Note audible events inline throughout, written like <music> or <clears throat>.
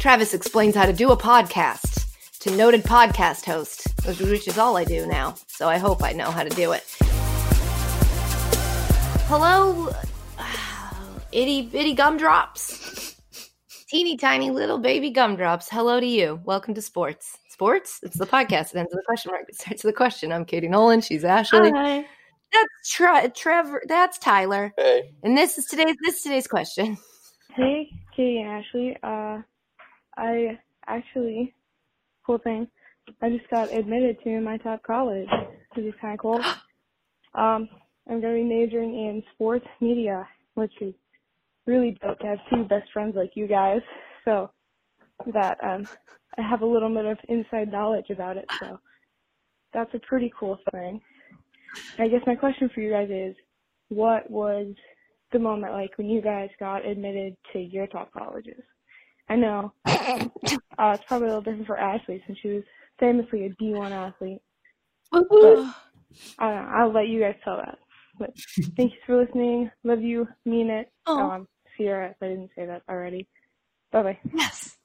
Travis explains how to do a podcast to noted podcast host, which is all I do now. So I hope I know how to do it. Hello, <sighs> itty bitty gumdrops. Teeny tiny little baby gumdrops. Hello to you. Welcome to sports. Sports? It's the podcast. It ends with a question mark. It starts with a question. I'm Katie Nolan. She's Ashley. Hi. That's Tre- Trevor. That's Tyler. Hey. And this is today's this is today's question. Hey, Katie and Ashley. Uh, I actually, cool thing, I just got admitted to my top college, which is kind of cool. <gasps> Um, I'm going to be majoring in sports media, which is really dope to have two best friends like you guys. So that um, I have a little bit of inside knowledge about it. So that's a pretty cool thing. I guess my question for you guys is, what was the moment like when you guys got admitted to your top colleges? I know <laughs> uh, it's probably a little different for Ashley since she was famously a D1 athlete. But I don't know, I'll let you guys tell that. But <laughs> thank you for listening. Love you. Mean it. Aw. Um, Sierra, if I didn't say that already. Bye bye. Yes.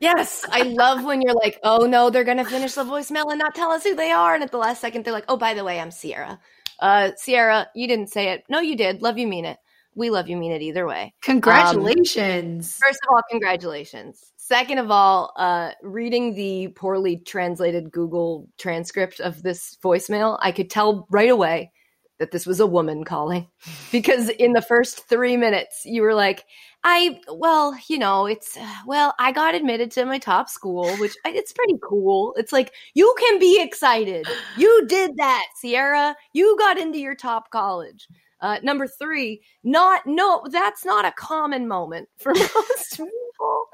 Yes, I love when you're like, oh no, they're gonna finish the voicemail and not tell us who they are, and at the last second they're like, oh, by the way, I'm Sierra. Uh, Sierra, you didn't say it. No, you did. Love you, mean it. We love you, mean it either way. Congratulations. First of all, congratulations. Second of all, uh, reading the poorly translated Google transcript of this voicemail, I could tell right away that this was a woman calling <laughs> because in the first three minutes, you were like, I, well, you know, it's, uh, well, I got admitted to my top school, which I- it's pretty cool. It's like, you can be excited. You did that, Sierra. You got into your top college. Uh, number three, not no, that's not a common moment for <laughs> most people.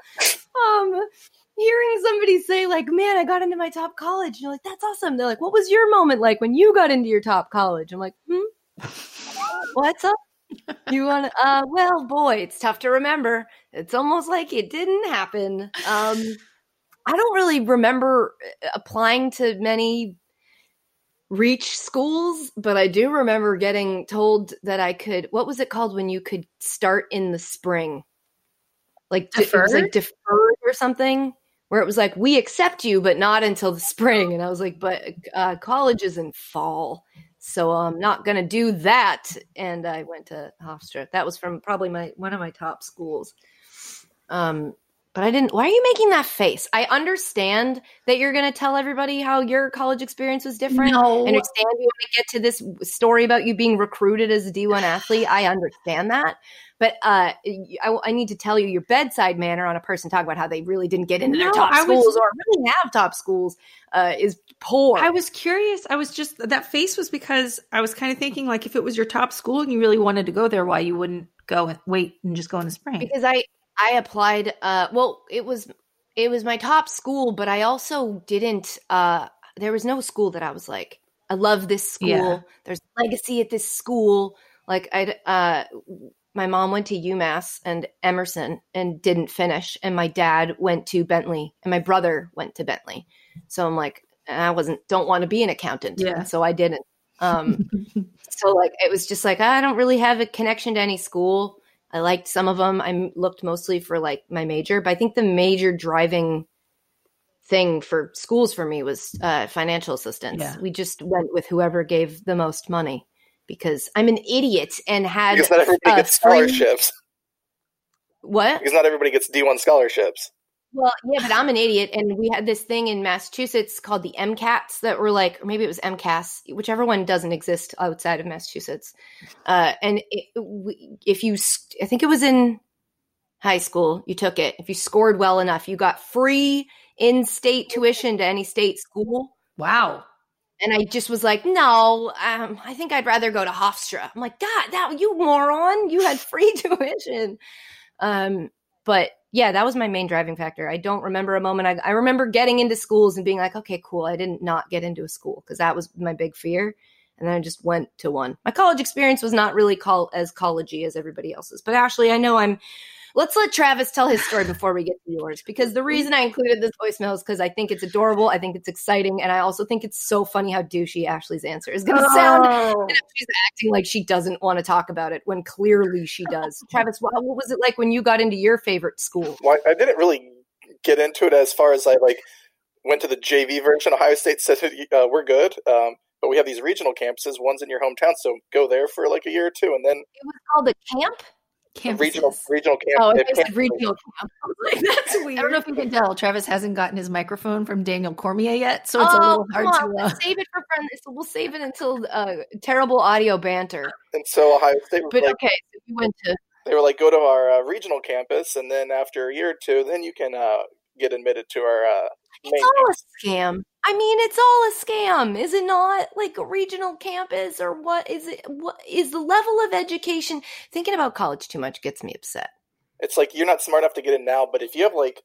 Um, hearing somebody say like, "Man, I got into my top college," and you're like, "That's awesome." They're like, "What was your moment like when you got into your top college?" I'm like, "Hmm, <laughs> what's up?" You want to? Uh, well, boy, it's tough to remember. It's almost like it didn't happen. Um, I don't really remember uh, applying to many reach schools, but I do remember getting told that I could. What was it called when you could start in the spring? Like de- it was like Deferred? deferred or something, where it was like we accept you, but not until the spring. And I was like, but uh, college is in fall, so I'm not gonna do that. And I went to Hofstra. That was from probably my one of my top schools. Um, but I didn't. Why are you making that face? I understand that you're going to tell everybody how your college experience was different. No. I understand you want to get to this story about you being recruited as a D1 athlete. I understand that. But uh, I, I need to tell you your bedside manner on a person talking about how they really didn't get into their top I was- schools or really have top schools uh, is poor. I was curious. I was just that face was because I was kind of thinking like if it was your top school and you really wanted to go there, why you wouldn't go and wait and just go in the spring? because I I applied. Uh, well, it was it was my top school, but I also didn't. Uh, there was no school that I was like, I love this school. Yeah. There's legacy at this school. Like I, uh, my mom went to UMass and Emerson and didn't finish, and my dad went to Bentley, and my brother went to Bentley. So I'm like, I wasn't don't want to be an accountant, Yeah. so I didn't. Um, <laughs> so like it was just like I don't really have a connection to any school. I liked some of them. I looked mostly for like my major, but I think the major driving thing for schools for me was uh, financial assistance. Yeah. We just went with whoever gave the most money because I'm an idiot and had Because not everybody uh, gets three- scholarships. what? Because not everybody gets D1 scholarships. Well, yeah, but I'm an idiot, and we had this thing in Massachusetts called the MCATs that were like, or maybe it was MCAS, whichever one doesn't exist outside of Massachusetts. Uh, and it, if you, I think it was in high school, you took it. If you scored well enough, you got free in-state tuition to any state school. wow. And I just was like, no, um, I think I'd rather go to Hofstra. I'm like, God, that you moron, you had free <laughs> tuition. Um, but yeah, that was my main driving factor. I don't remember a moment. I, I remember getting into schools and being like, okay, cool. I didn't not get into a school because that was my big fear. And then I just went to one. My college experience was not really call as collegey as everybody else's. But Ashley, I know I'm Let's let Travis tell his story before we get to yours because the reason I included this voicemail is because I think it's adorable. I think it's exciting. And I also think it's so funny how douchey Ashley's answer is going to sound. Oh. And she's acting like she doesn't want to talk about it when clearly she does. <laughs> Travis, what, what was it like when you got into your favorite school? Well, I didn't really get into it as far as I like went to the JV version. Ohio State said uh, we're good, um, but we have these regional campuses. One's in your hometown, so go there for like a year or two, and then It was called a camp. Campuses. regional regional camp. Oh, they it have regional camp. <laughs> I like, that's weird. I don't know if you can tell. Travis hasn't gotten his microphone from Daniel Cormier yet, so it's a oh, little hard on. to. Uh, Let's save it for friends. We'll save it until uh, terrible audio banter. And so Ohio State was But like, okay, so you went to they were like, go to our uh, regional campus, and then after a year or two, then you can uh, get admitted to our uh, main. It's all a scam. I mean, it's all a scam, is it not? Like a regional campus or what is it? What is the level of education? Thinking about college too much gets me upset. It's like you're not smart enough to get in now, but if you have like,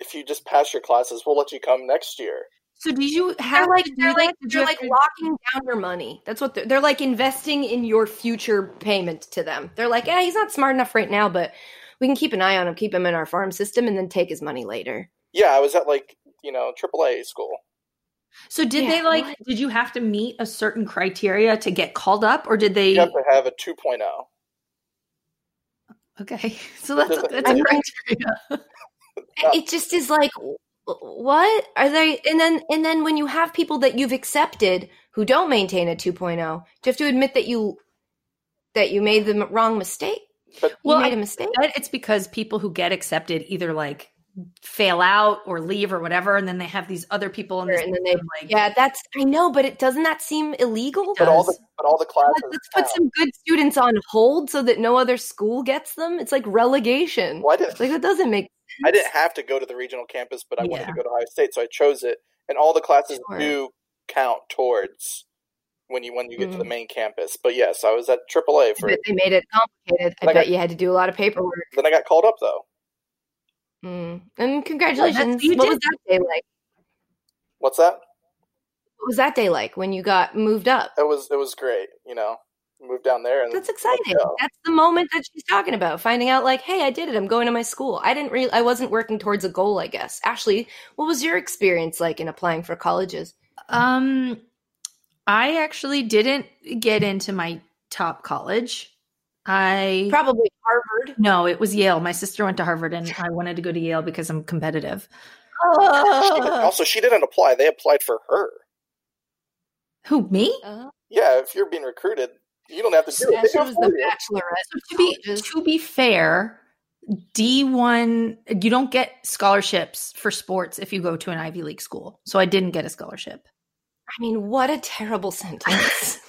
if you just pass your classes, we'll let you come next year. so did you They're have like they're like Did you they're like locking down your money. That's what they're, they're like investing in your future payment to them. They're like, yeah, he's not smart enough right now, but we can keep an eye on him, keep him in our farm system, and then take his money later. Yeah, I was at like you know AAA school. So did Yeah, they like? what? Did you have to meet a certain criteria to get called up, or did they? You have to have a oh. 2.0. Okay, <laughs> so that's a, that's I a mean- criteria. <laughs> it just is like what are they and then and then when you have people that you've accepted who don't maintain a 2.0 do you have to admit that you that you made the wrong mistake But- you Well, made I a mistake bet it's because people who get accepted either like fail out or leave or whatever, and then they have these other people in this and then they system, like yeah that's i know but it doesn't that seem illegal But all the but all the classes. let's, let's put some good students on hold so that no other school gets them it's like relegation Well, I didn't. like that doesn't make I didn't have to go to the regional campus, but I wanted to go to Ohio State, so I chose it. And all the classes Sure. do count towards when you when you get to the Mhm. main campus. But yes, I was at AAA for. bet they made it complicated i I- bet you had to do a lot of paperwork Then I got called up though. Mm. and congratulations you what did. was that day like What's that? what was that day like when you got moved up It was it was great. You know, moved down there and That's exciting. That's the moment that she's talking about. Finding out, like, hey, I did it. I'm going to my school. I didn't really. I wasn't working towards a goal. I guess. Ashley, what was your experience like in applying for colleges? Um, I actually didn't get into my top college. I Probably Harvard. no, it was Yale. My sister went to Harvard, and I wanted to go to Yale because I'm competitive. She also, she didn't apply. They applied for her. Who me? Uh, Yeah, if you're being recruited, you don't have to do yeah, it. She was the you. bachelorette. to be to be fair, D one you don't get scholarships for sports if you go to an Ivy League school. So I didn't get a scholarship. I mean, what a terrible sentence. <laughs>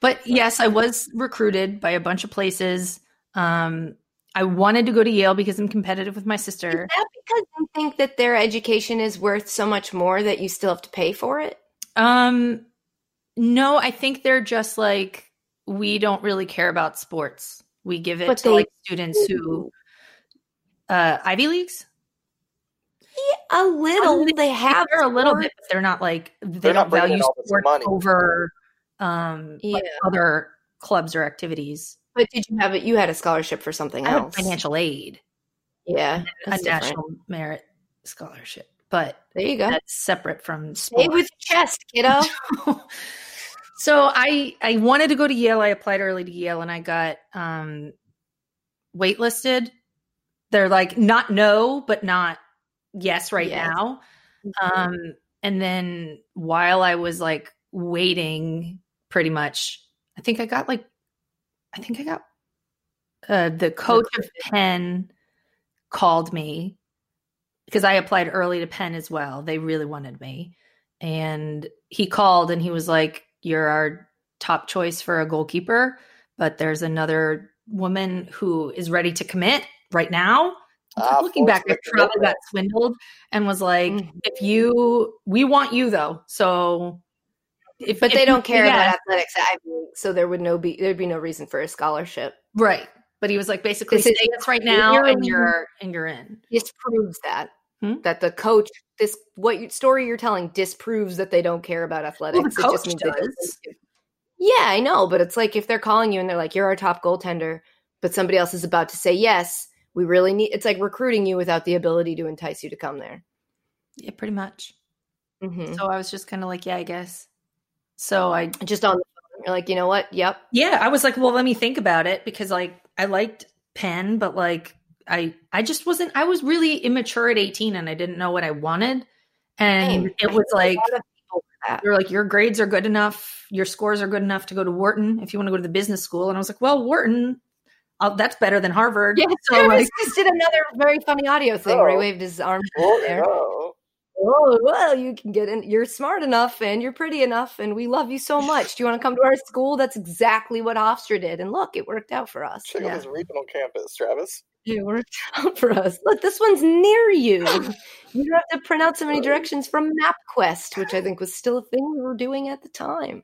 But yes, I was recruited by a bunch of places. Um, I wanted to go to Yale because I'm competitive with my sister. Is that because you think that their education is worth so much more that you still have to pay for it? Um, no, I think they're just like we don't really care about sports. We give it But to they like students who uh Ivy Leagues. A little. they- They have They're a little sport. bit, but they're not like they They're not don't bringing in value sports money. over um like other clubs or activities. But did you have it? You had a scholarship for something I else. financial aid, Yeah, a different. national merit scholarship, but There you go. that's separate from Stay with your chest, kiddo. <laughs> so I I wanted to go to Yale. I applied early to Yale and I got um waitlisted. They're like not no, but not yes right Yes. now. Mm-hmm. Um and then while I was like waiting pretty much, I think I got like I think I got uh the coach of Penn called me because I applied early to Penn as well. They really wanted me. And he called and he was like, You're our top choice for a goalkeeper, but there's another woman who is ready to commit right now. Ah, Looking back, I probably got swindled and was like, Mhm. If you, we want you though. So, if, But if they don't care yes- about athletics at Ivy League, so there would no be there'd be no reason for a scholarship. right. But he was like, basically, This is yes right now, and you're and you're in. This proves that Hmm? that the coach this what you, story you're telling disproves that they don't care about athletics. Well, the It just means does. Yeah, I know, but it's like if they're calling you and they're like, "You're our top goaltender," but somebody else is about to say yes. we really need it's like recruiting you without the ability to entice you to come there. Yeah, pretty much. Mhm. So I was just kind of like, yeah, I guess. So I Just on the phone, you're like, you know what? Yep. Yeah, I was like, well, let me think about it because like I liked Penn, but like I I just wasn't I was really immature at 18 and I didn't know what I wanted. And Same. it was like A lot of people do that. they're like your grades are good enough, your scores are good enough to go to Wharton if you want to go to the business school. And I was like, well, Wharton, uh, that's better than Harvard. Yeah, so <laughs> Travis like just did another very funny audio thing where he Oh. waved his arm Oh, there. no. Oh, well, you can get in. You're smart enough and you're pretty enough, and we love you so much. Do you want to come to our school? That's exactly what Hofstra did. And look, it worked out for us. Check Yeah. out this regional campus, Travis. It worked <laughs> out for us. Look, this one's near you. <laughs> You don't have to print out so many directions from MapQuest, which I think was still a thing we were doing at the time.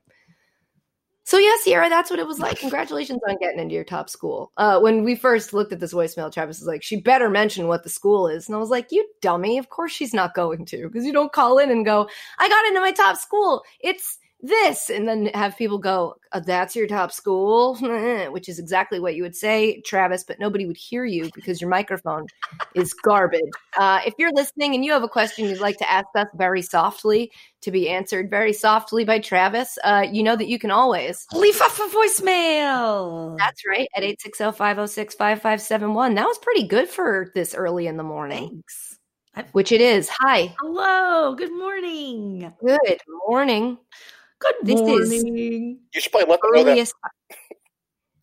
So yeah, Sierra, that's what it was like. <laughs> Congratulations on getting into your top school. Uh, when we first looked at this voicemail, Travis was like, "She better mention what the school is," and I was like, "You dummy! Of course she's not going to, because you don't call in and go, I got into my top school. It's this,' and then have people go, uh, "That's your top school," <laughs> which is exactly what you would say, Travis, but nobody would hear you because your microphone is garbage. Uh, if you're listening and you have a question you'd like to ask us very softly to be answered very softly by Travis, uh, you know that you can always. leave off a voicemail. That's right, at 860 506 5571. That was pretty good for this early in the morning, Thanks. Which it is. Hi. Hello, good morning. Good morning. Good This is- morning. You should probably let them know that.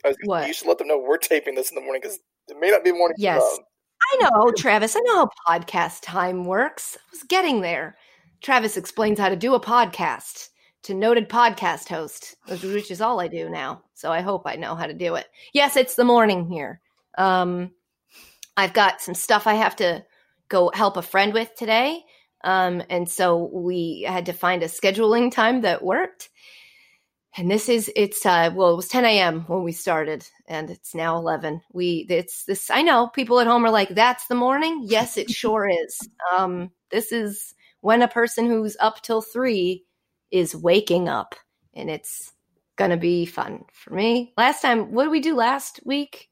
Was what? You should let them know we're taping this in the morning because it may not be morning. Yes. them. I know, Travis. I know how podcast time works. I was getting there. Travis explains how to do a podcast to noted podcast host, which- which is all I do now. So I hope I know how to do it. Yes, it's the morning here. Um, I've got some stuff I have to go help a friend with today. Um, and so we had to find a scheduling time that worked. And this is it's uh well it was 10 a.m. when we started and it's now 11. We it's this I know people at home are like that's the morning. Yes, it <laughs> sure is. Um this is when a person who's up till 3 is waking up and it's to be fun for me. Last time what did we do last week?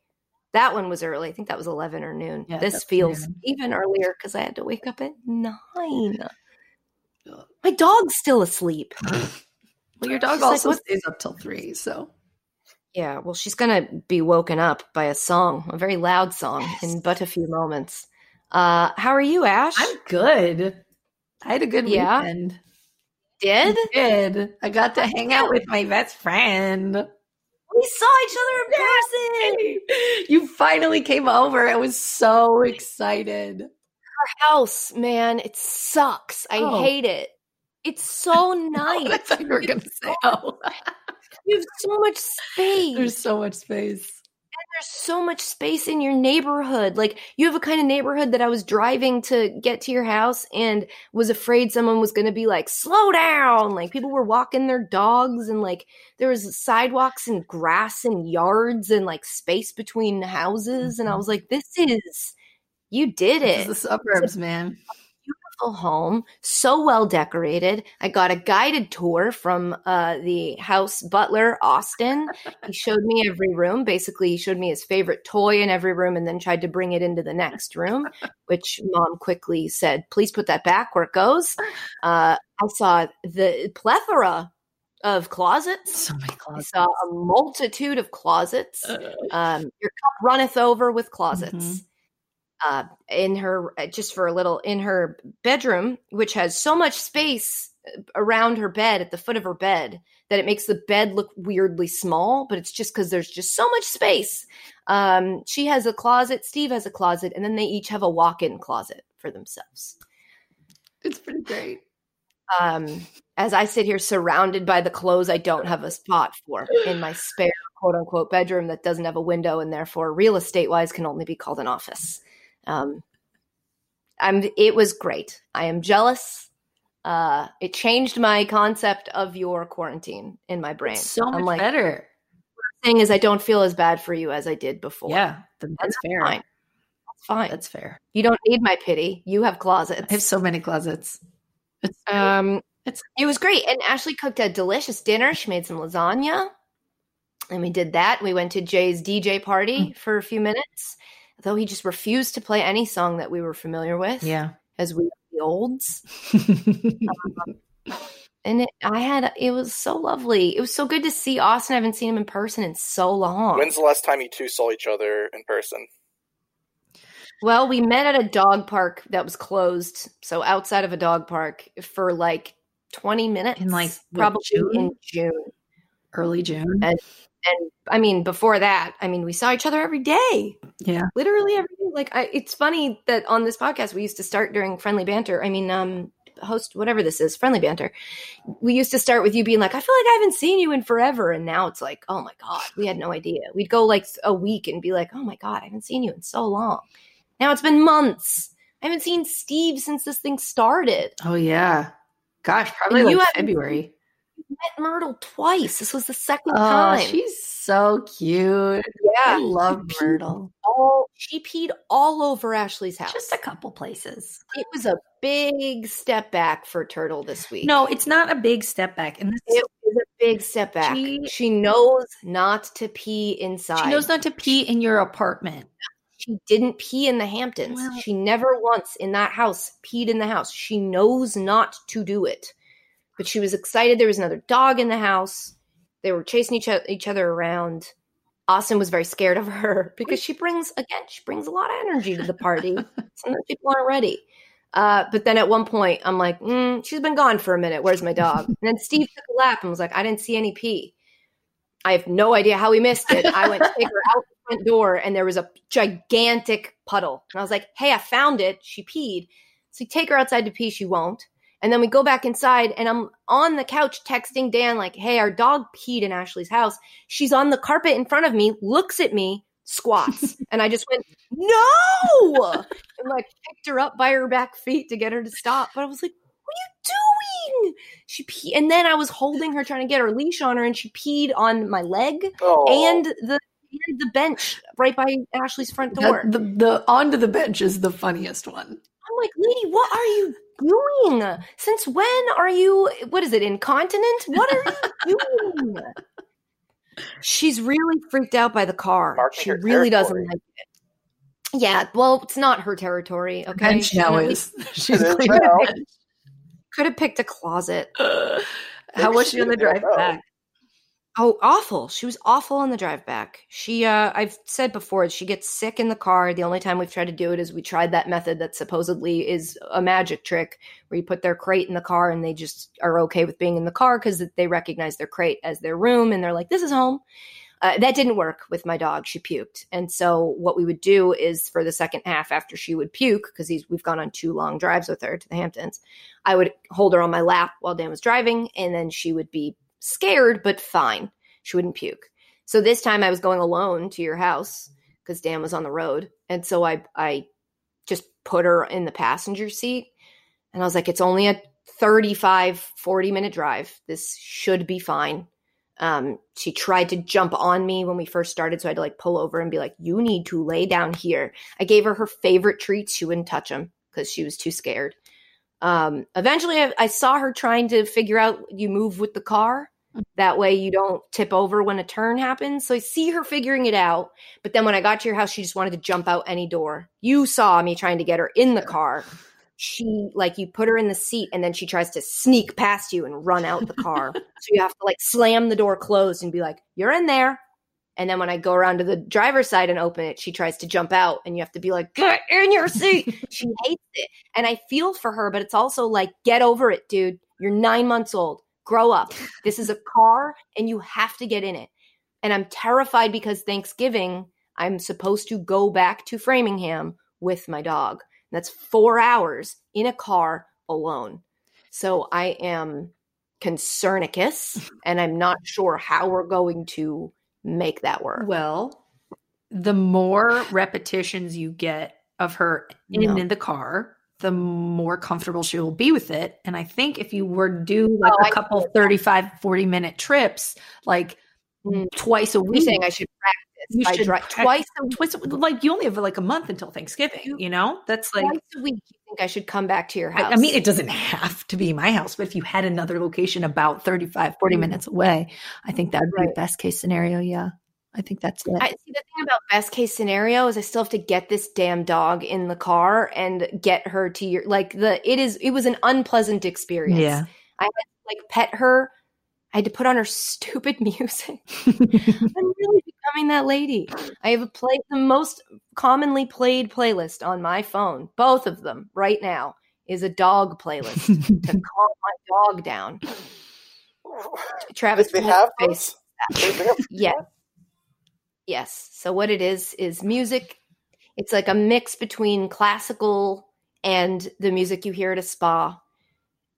That one was early. I think that was 11 or noon. Yeah, this feels noon. even earlier cuz I had to wake up at 9. My dog's still asleep. <laughs> Well, your dog She's also "What?" stays up till three, so Yeah, well, she's gonna be woken up by a song, a very loud song, in but a few moments. Uh, how are you, Ash? I'm good. I had a good Yeah? weekend. did. did I got to hang out with my best friend. We saw each other in person. You finally came over. I was so excited. Our house, man, it sucks. I Oh. hate it. It's <laughs> so I nice. thought you were going to say, oh, You have so much <laughs> space. there's so much space. There's so much space in your neighborhood. Like you have a kind of neighborhood that I was driving to get to your house and was afraid someone was going to be like, slow down. Like people were walking their dogs and like there was sidewalks and grass and yards and like space between houses. And I mm-hmm. was like, this is, you did This it is the suburbs, man. Beautiful home, so well decorated. I got a guided tour from uh, the house butler, Austin. he showed me every room. Basically, he showed me his favorite toy in every room and then tried to bring it into the next room, which mom quickly said, please put that back where it goes. Uh, I saw the plethora of closets. So many I closets. saw a multitude of closets. Um, your cup runneth over with closets. Mhm. Uh, in her, uh, just for a little, in her bedroom, which has so much space uh, around her bed at the foot of her bed that it makes the bed look weirdly small, but it's just because there's just so much space. Um, she has a closet, Steve has a closet, and then they each have a walk in closet for themselves. It's pretty great. Um, as I sit here surrounded by the clothes I don't have a spot for in my spare quote unquote bedroom that doesn't have a window and therefore real estate wise can only be called an office. Um, I'm it was great. I am jealous. Uh, it changed my concept of your quarantine in my brain. It's so much I'm like, better. thing is I don't feel as bad for you as I did before. Yeah, th- And that's fair. fine. That's fine. That's fair. you don't need my pity. You have closets. I have so many closets. It's Um, It's- it was great, and Ashley cooked a delicious dinner. She made some lasagna, and we did that. We went to Jay's DJ party Mm. for a few minutes, though he just refused to play any song that we were familiar with. Yeah. as we were the olds. <laughs> And it, I had it was so lovely. It was so good to see Austin. I haven't seen him in person in so long. When's the last time you two saw each other in person? Well, we met at a dog park that was closed, so outside of a dog park for like 20 minutes In, like, what, probably June? in June. Early June. And I mean, before that, I mean, we saw each other every day. Yeah. Literally every day. Like I, it's funny that on this podcast we used to start during friendly banter. I mean, um host whatever this is, friendly banter. We used to start with you being like, I feel like I haven't seen you in forever. And now it's like, oh my God, we had no idea. We'd go like a week and be like, oh my God, I haven't seen you in so long. Now it's been months. I haven't seen Steve since this thing started. Oh yeah. Gosh, probably like February. Met Myrtle twice. This was the second Oh, time. she's so cute. Yeah, I love She Myrtle. all she peed all over Ashley's house. Just a couple places. it was a big step back for Turtle this week. No, it's not a big step back. And this it was a big step back. She- She, knows not to pee inside. she knows not to pee in your apartment. She didn't pee in the Hamptons. Well- she never once in that house peed in the house. She knows not to do it. But she was excited. There was another dog in the house. They were chasing each, each other around. Austin was very scared of her <laughs> because she brings, again, she brings a lot of energy to the party. <laughs> Sometimes people aren't ready. Uh, but then at one point, I'm like, mm, she's been gone for a minute. Where's my dog? And then Steve took a lap and was like, I didn't see any pee. I have no idea how we missed it. I went to take her out the front door and there was a gigantic puddle. And I was like, hey, I found it. She peed. So you take her outside to pee, she won't. And then we go back inside and I'm on the couch texting Dan, like, hey, our dog peed in Ashley's house. She's on the carpet in front of me, looks at me, squats. <laughs> and I just went, no! And like picked her up by her back feet to get her to stop. But I was like, what are you doing? She peed. and then I was holding her trying to get her leash on her and she peed on my leg Oh, and the and the bench right by Ashley's front door. The, the, the onto the bench is the funniest one. I'm like, lady, what are you doing? Since when are you what is it, incontinent? What are you <laughs> doing? She's really freaked out by the car. Marking she her really doesn't like it. Yeah, well, it's not her territory. Okay, and She now could is. <laughs> She's It is cleaning now. the bench. could have picked a closet. How was she she on the drive back? Oh, awful. She was awful on the drive back. She uh I've said before she gets sick in the car. The only time we've tried to do it is we tried that method that supposedly is a magic trick where you put their crate in the car and they just are okay with being in the car cuz they recognize their crate as their room and they're like this is home. Uh, that didn't work with my dog. She puked. And so what we would do is for the second half after she would puke because we've gone on two long drives with her to the Hamptons, I would hold her on my lap while Dan was driving and then she would be scared but fine. She wouldn't puke. So this time I was going alone to your house because Dan was on the road. And so I I just put her in the passenger seat and I was like, it's only a 35, 40 minute drive. This should be fine. Um, she tried to jump on me when we first started, so I had to like pull over and be like, "You need to lay down here." I gave her her favorite treats; she wouldn't touch them because she was too scared. Um, eventually, I, I saw her trying to figure out you move with the car. That way, you don't tip over when a turn happens. So I see her figuring it out. But then when I got to your house, she just wanted to jump out any door. You saw me trying to get her in the car. She like you put her in the seat and then she tries to sneak past you and run out the car. <laughs> so you have to like slam the door closed and be like, "You're in there." And then when I go around to the driver's side and open it, she tries to jump out and you have to be like, "Get in your seat." <laughs> she hates it. And I feel for her, but it's also like, "Get over it, dude. You're 9 months old. Grow up. This is a car and you have to get in it." And I'm terrified because Thanksgiving, I'm supposed to go back to Framingham with my dog. That's four hours in a car alone. So I am concernicus <laughs> and I'm not sure how we're going to make that work. Well, the more repetitions you get of her in, No. in the car, the more comfortable she will be with it. And I think if you were to do like Oh, a I couple get that. 35, 40 minute trips, like Mm. twice a You're week, saying I should practice You should dri- twice twice, like you only have like a month until Thanksgiving, You- know? That's like, Twice a week, you think I should come back to your I, house? I mean, it doesn't have to be my house, but if you had another location about 35, 40 Mhm. minutes away, I think that would be Right. best case scenario. Yeah. I think that's it. I see the thing about best case scenario is I still have to get this damn dog in the car and get her to your like the it is it was an unpleasant experience. yeah. I had to like pet her. I had to put on her <laughs> stupid music. <laughs> I'm really becoming that lady. I have a play the most commonly played playlist on my phone, both of them right now, is a dog playlist to <laughs> calm my dog down. <sighs> Travis, they pull have your those? face. They- they have- Yes. So what it is is music. It's like a mix between classical and the music you hear at a spa.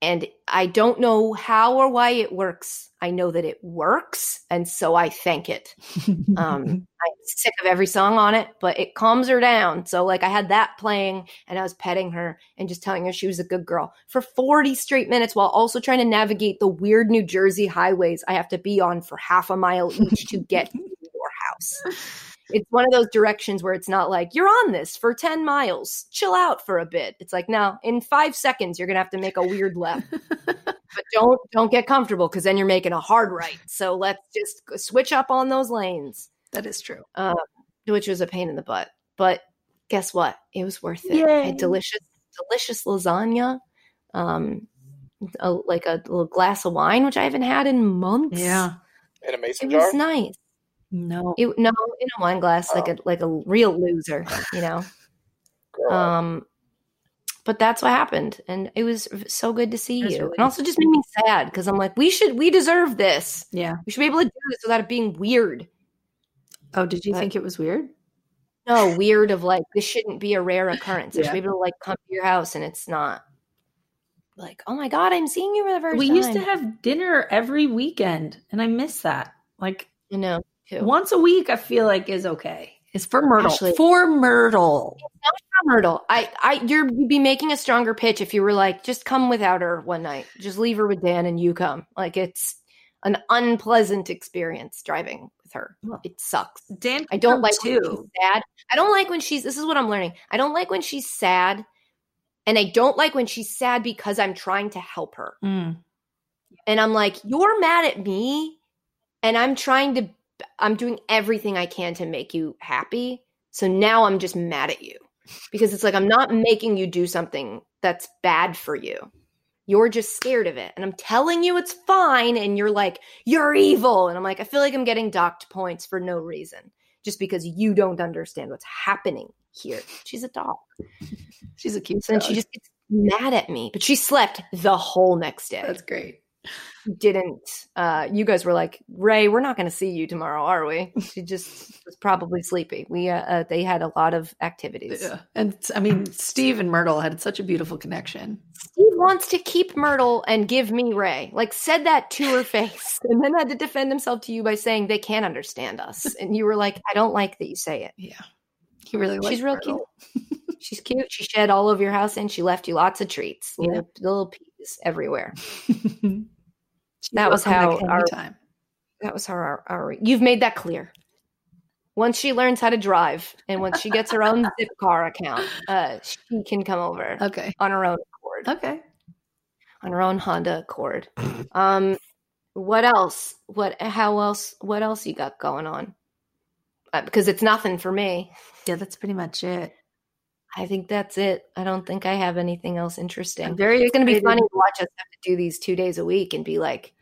And I don't know how or why it works. I know that it works, and so I thank it. <laughs> Um, I'm sick of every song on it, but it calms her down. So like I had that playing and I was petting her and just telling her she was a good girl for 40 straight minutes while also trying to navigate the weird New Jersey highways I have to be on for half a mile each to get <laughs> house. It's one of those directions where it's not like you're on this for 10 miles. Chill out for a bit. It's like, no, in 5 seconds you're going to have to make a weird left. <laughs> but don't don't get comfortable cuz then you're making a hard right. So let's just switch up on those lanes that is true. um, which was a pain in the butt. But guess what? It was worth it. I Yay. had delicious, delicious lasagna, um, a, like a little glass of wine, which I haven't had in months. Yeah. in a mason it jar. was nice. No. It, no, in a wine glass, like Oh. a like a real loser, you know. <laughs> Um, but that's what happened, and it was so good to see you. really and also just made me sad because I'm like, we should, we deserve this. Yeah. We should be able to do this without it being weird. Oh, did you But- think it was weird? No, weird of like this shouldn't be a rare occurrence. I should be able to like come to your house and it's not like, oh my god, I'm seeing you for the first We time. used to have dinner every weekend, and I miss that. Like you know, too. once a week, I feel like is okay. It's for Myrtle. Ashley- for Myrtle. Myrtle. I, I, you're, you'd be making a stronger pitch if you were like, just come without her one night. Just leave her with Dan and you come. Like it's an unpleasant experience driving with her. Well, It sucks. Dan, I don't come like when she's too. sad. I don't like when she's. This is what I'm learning. I don't like when she's sad, and I don't like when she's sad because I'm trying to help her. Mm. and I'm like, you're mad at me, and I'm trying to, I'm doing everything I can to make you happy. So now I'm just mad at you because it's like I'm not making you do something that's bad for you. You're just scared of it. And I'm telling you it's fine. And you're like, you're evil. And I'm like, I feel like I'm getting docked points for no reason just because you don't understand what's happening here. She's a dog. <laughs> She's a cute. So then she just gets mad at me, but she slept the whole next day That's great. Didn't uh you guys were like ray we're not going to see you tomorrow are we she just was probably sleepy we uh, uh they had a lot of activities Yeah. And I mean, Steve and Myrtle had such a beautiful connection. steve wants to keep myrtle and give me ray like said that to her <laughs> face and then had to defend himself to you by saying they can't understand us and you were like i don't like that you say it Yeah. He really she's real Myrtle. cute <laughs> she's cute she shed all over your house and she left you lots of treats Yeah. little, little peas everywhere <laughs> That was how our- anytime. that was her our, our you've made that clear. Once she learns how to drive and once she gets her own <laughs> zip car account uh she can come over Okay. on her own accord. Okay. on her own honda accord. <clears throat> Um what else? What how else what else you got going on? Uh, because it's nothing for me. Yeah, that's pretty much it. i think that's it. I don't think i have anything else interesting. I'm very it's going to be funny to watch us have to do these two days a week and be like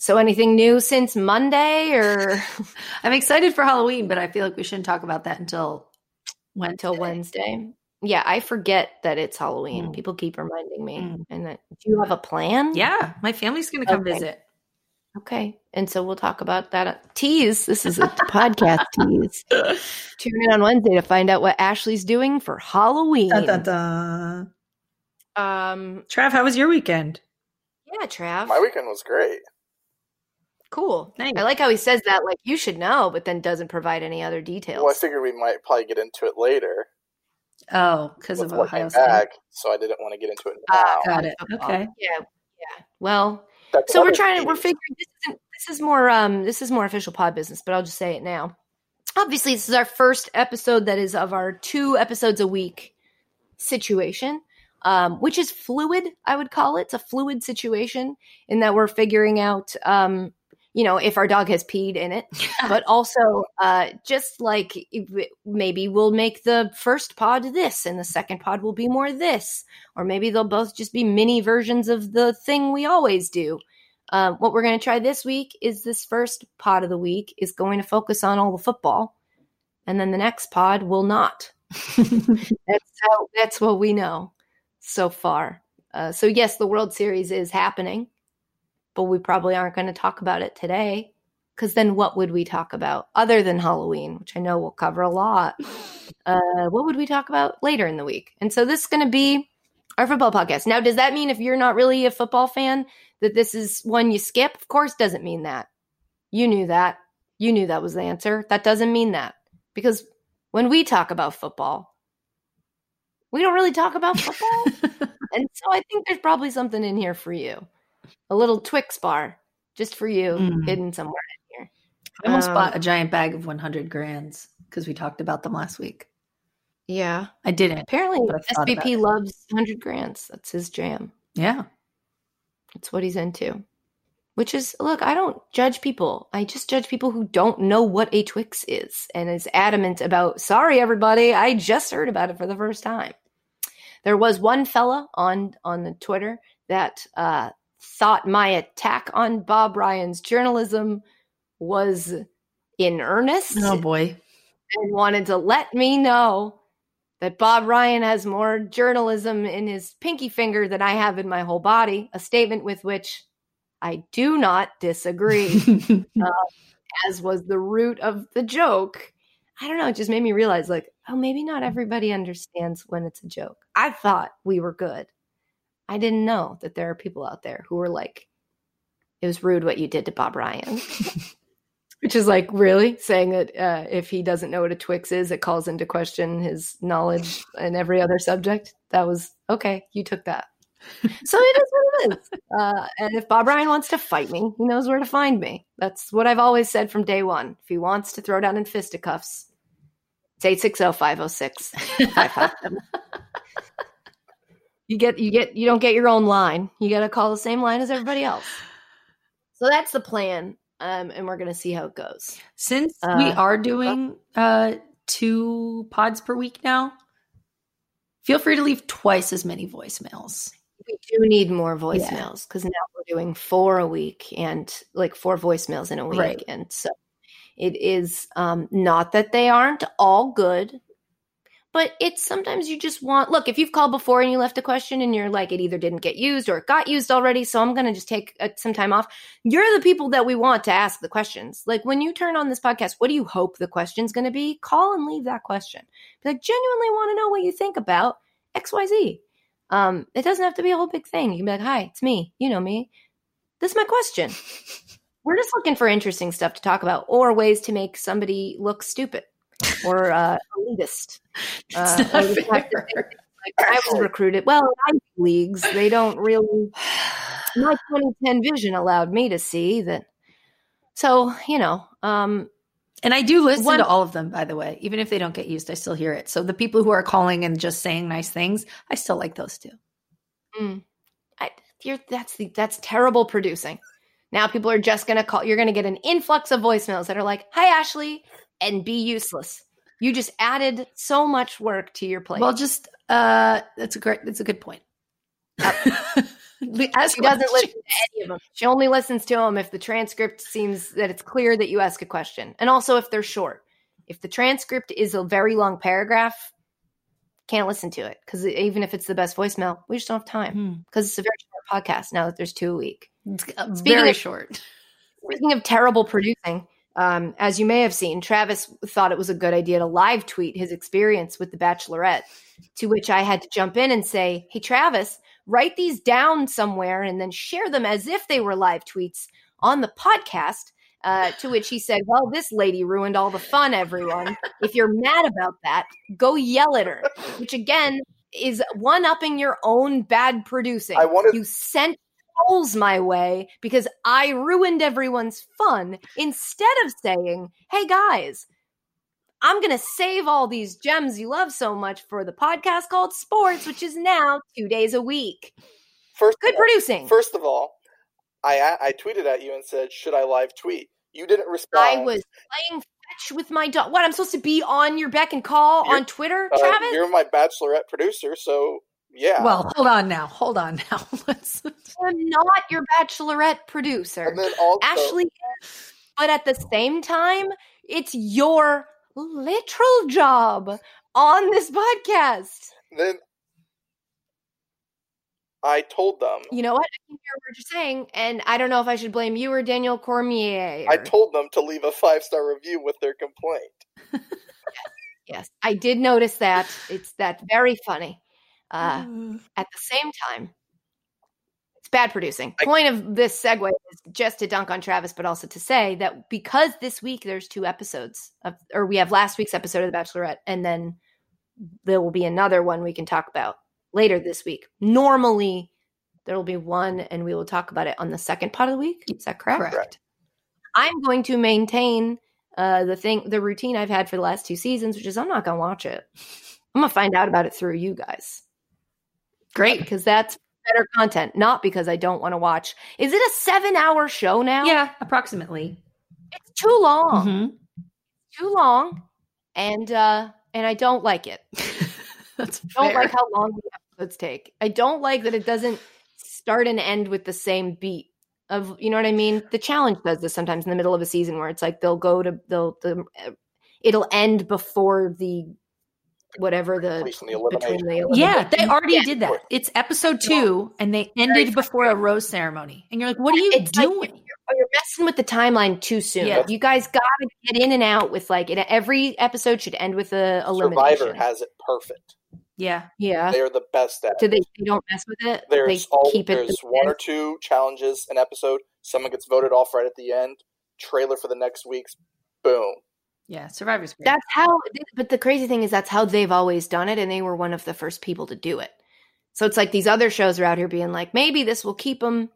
so anything new since monday or <laughs> I'm excited for Halloween, but I feel like we shouldn't talk about that until Wednesday. until Wednesday. Yeah, I forget that it's Halloween. Mm. People keep reminding me. Mm. And that do you have a plan? Yeah, my family's going to come Okay. visit. Okay. And so we'll talk about that. Tease. This is a podcast <laughs> tease. Tune in on Wednesday to find out what Ashley's doing for Halloween. Dun, dun, dun. Um Trav, how was your weekend? yeah, Trav. My weekend was great. Cool. Nice. I like how he says that like you should know, but then doesn't provide any other details. Well, I figured we might probably get into it later Oh, because of what Ohio came State. back, so I didn't want to get into it now. Ah, Got it. football. Okay. Yeah. Yeah. Well, That's so we're trying to we're figuring this isn't this is more um this is more official pod business but i'll just say it now obviously this is our first episode that is of our two episodes a week situation um which is fluid i would call it it's a fluid situation in that we're figuring out um you know, if our dog has peed in it, <laughs> but also uh, just like maybe we'll make the first pod this and the second pod will be more this, or maybe they'll both just be mini versions of the thing we always do. Uh, what we're going to try this week is this first pod of the week is going to focus on all the football, and then the next pod will not. <laughs> that's how, that's what we know so far. Uh, so yes, the World Series is happening but we probably aren't going to talk about it today because then what would we talk about other than Halloween, which I know we'll cover a lot? <laughs> Uh, what would we talk about later in the week? And so this is going to be our football podcast. Now, does that mean if you're not really a football fan that this is one you skip? Of course, doesn't mean that. You knew that. You knew that was the answer. That doesn't mean that because when we talk about football, we don't really talk about football. <laughs> and so I think there's probably something in here for you a little Twix bar just for you, mm. hidden somewhere in here. I almost um, bought a giant bag of 100 grands because we talked about them last week. Yeah, I didn't. Apparently, SVP loves 100 grands. That's his jam. Yeah, that's what he's into. Which is, look, I don't judge people. I just judge people who don't know what a Twix is and is adamant about, sorry, everybody, I just heard about it for the first time. There was one fella on on the Twitter that uh, thought my attack on Bob Ryan's journalism was in earnest. Oh boy. And wanted to let me know that Bob Ryan has more journalism in his pinky finger than I have in my whole body, a statement with which I do not disagree, <laughs> uh, as was the root of the joke. I don't know, it just made me realize, like, oh, maybe not everybody understands when it's a joke. I thought we were good. I didn't know that there are people out there who were like, it was rude what you did to Bob Ryan. <laughs> Which is like really saying that uh, if he doesn't know what a Twix is, it calls into question his knowledge <laughs> in every other subject. That was okay. You took that. <laughs> so it is what it is. Uh, and if Bob Ryan wants to fight me, he knows where to find me. That's what I've always said from day one. If he wants to throw down in fisticuffs, it's 860 506 you get you get you don't get your own line. You got to call the same line as everybody else. So that's the plan, um, and we're gonna see how it goes. Since uh, we are doing uh, two pods per week now, feel free to leave twice as many voicemails. We do need more voicemails because yeah. now we're doing four a week and like four voicemails in a week, right. and so it is um, not that they aren't all good but it's sometimes you just want look if you've called before and you left a question and you're like it either didn't get used or it got used already so i'm going to just take uh, some time off you're the people that we want to ask the questions. Like when you turn on this podcast what do you hope the question's going to be? Call and leave that question. Be like genuinely want to know what you think about xyz um, it doesn't have to be a whole big thing. You can be like hi it's me. You know me. This is my question. <laughs> We're just looking for interesting stuff to talk about or ways to make somebody look stupid or uh, elitist. <laughs> Uh, <laughs> like, I was recruited. Well, Ivy leagues, they don't really. <sighs> My 2010 vision allowed me to see that. So you know, um, and I do listen one, to all of them, by the way. Even if they don't get used, I still hear it. So the people who are calling and just saying nice things, I still like those too. Mm. I, that's the that's terrible producing. Now people are just going to call. You're going to get an influx of voicemails that are like, "Hi, Ashley and be useless. You just added so much work to your plate. Well, just uh that's a great that's a good point. Uh, <laughs> she doesn't listen to any of them. She only listens to them if the transcript seems that it's clear that you ask a question, and also if they're short. If the transcript is a very long paragraph, can't listen to it because even if it's the best voicemail, we just don't have time because hmm. it's a very short podcast. Now that there's two a week, it's very of, short. Speaking of terrible producing, um, as you may have seen, Travis thought it was a good idea to live tweet his experience with The Bachelorette, to which I had to jump in and say, Hey, Travis, write these down somewhere and then share them as if they were live tweets on the podcast. Uh, to which he said, Well, this lady ruined all the fun, everyone. If you're mad about that, go yell at her. Which again is one upping your own bad producing. I wanted- you sent trolls my way because I ruined everyone's fun instead of saying, hey guys, I'm going to save all these gems you love so much for the podcast called Sports, which is now two days a week. First Good all, producing. First of all, I I tweeted at you and said, "Should I live tweet?" You didn't respond. I was playing fetch with my dog. What? I'm supposed to be on your beck and call You're- on Twitter, Uh, Travis? you're my bachelorette producer, so yeah. Well, hold on now. Hold on now. <laughs> Let's. I'm not your bachelorette producer. and then also, Ashley but at the same time, it's your literal job on this podcast. then I told them. You know what? I can hear what you're saying, and I don't know if I should blame you or Daniel Cormier. I told them to leave a five star review with their complaint. <laughs> yes, I did notice that. It's that very funny. Uh, at the same time, it's bad producing. I- Point of this segue is just to dunk on Travis, but also to say that because this week there's two episodes of, or we have last week's episode of The Bachelorette, and then there will be another one we can talk about later this week. Normally, there will be one, and we will talk about it on the second part of the week. Is that correct? Correct. Correct. I'm going to maintain uh, the thing, the routine I've had for the last two seasons, which is I'm not going to watch it. I'm going to find out about it through you guys Great. because that's better content, not because I don't want to watch. Is it a seven hour show now? Yeah, approximately. It's too long. Mhm. Too long. And uh and I don't like it. <laughs> That's I don't fair. like how long the episodes take. I don't like that it doesn't start and end with the same beat of you know what I mean? The challenge does this sometimes in the middle of a season where it's like they'll go to they'll the it'll end before the whatever the the between the Yeah, they already Yeah. did that. It's episode two, and they ended before a rose ceremony. And you're like, what are you It's like doing? you're, you're messing with the timeline too soon. Yeah. You guys got to get in and out with like every episode should end with a elimination. Survivor has it perfect. yeah. yeah. They are the best at Do it. they, they don't mess with it? There's they all, keep it. there's the one or two challenges an episode. Someone gets voted off right at the end. Trailer for the next week's. Boom. Yeah. Survivor's. That's how. But the crazy thing is, that's how they've always done it, and they were one of the first people to do it. So it's like these other shows are out here being like, maybe this will keep them.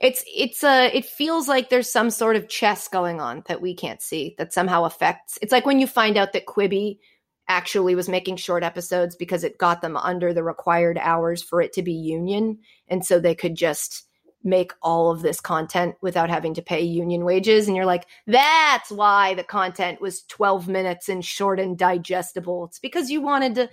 It's it's a. It feels like there's some sort of chess going on that we can't see that somehow affects. It's like when you find out that Quibi actually was making short episodes because it got them under the required hours for it to be union, and so they could just make all of this content without having to pay union wages and you're like that's why the content was 12 minutes and short and digestible it's because you wanted to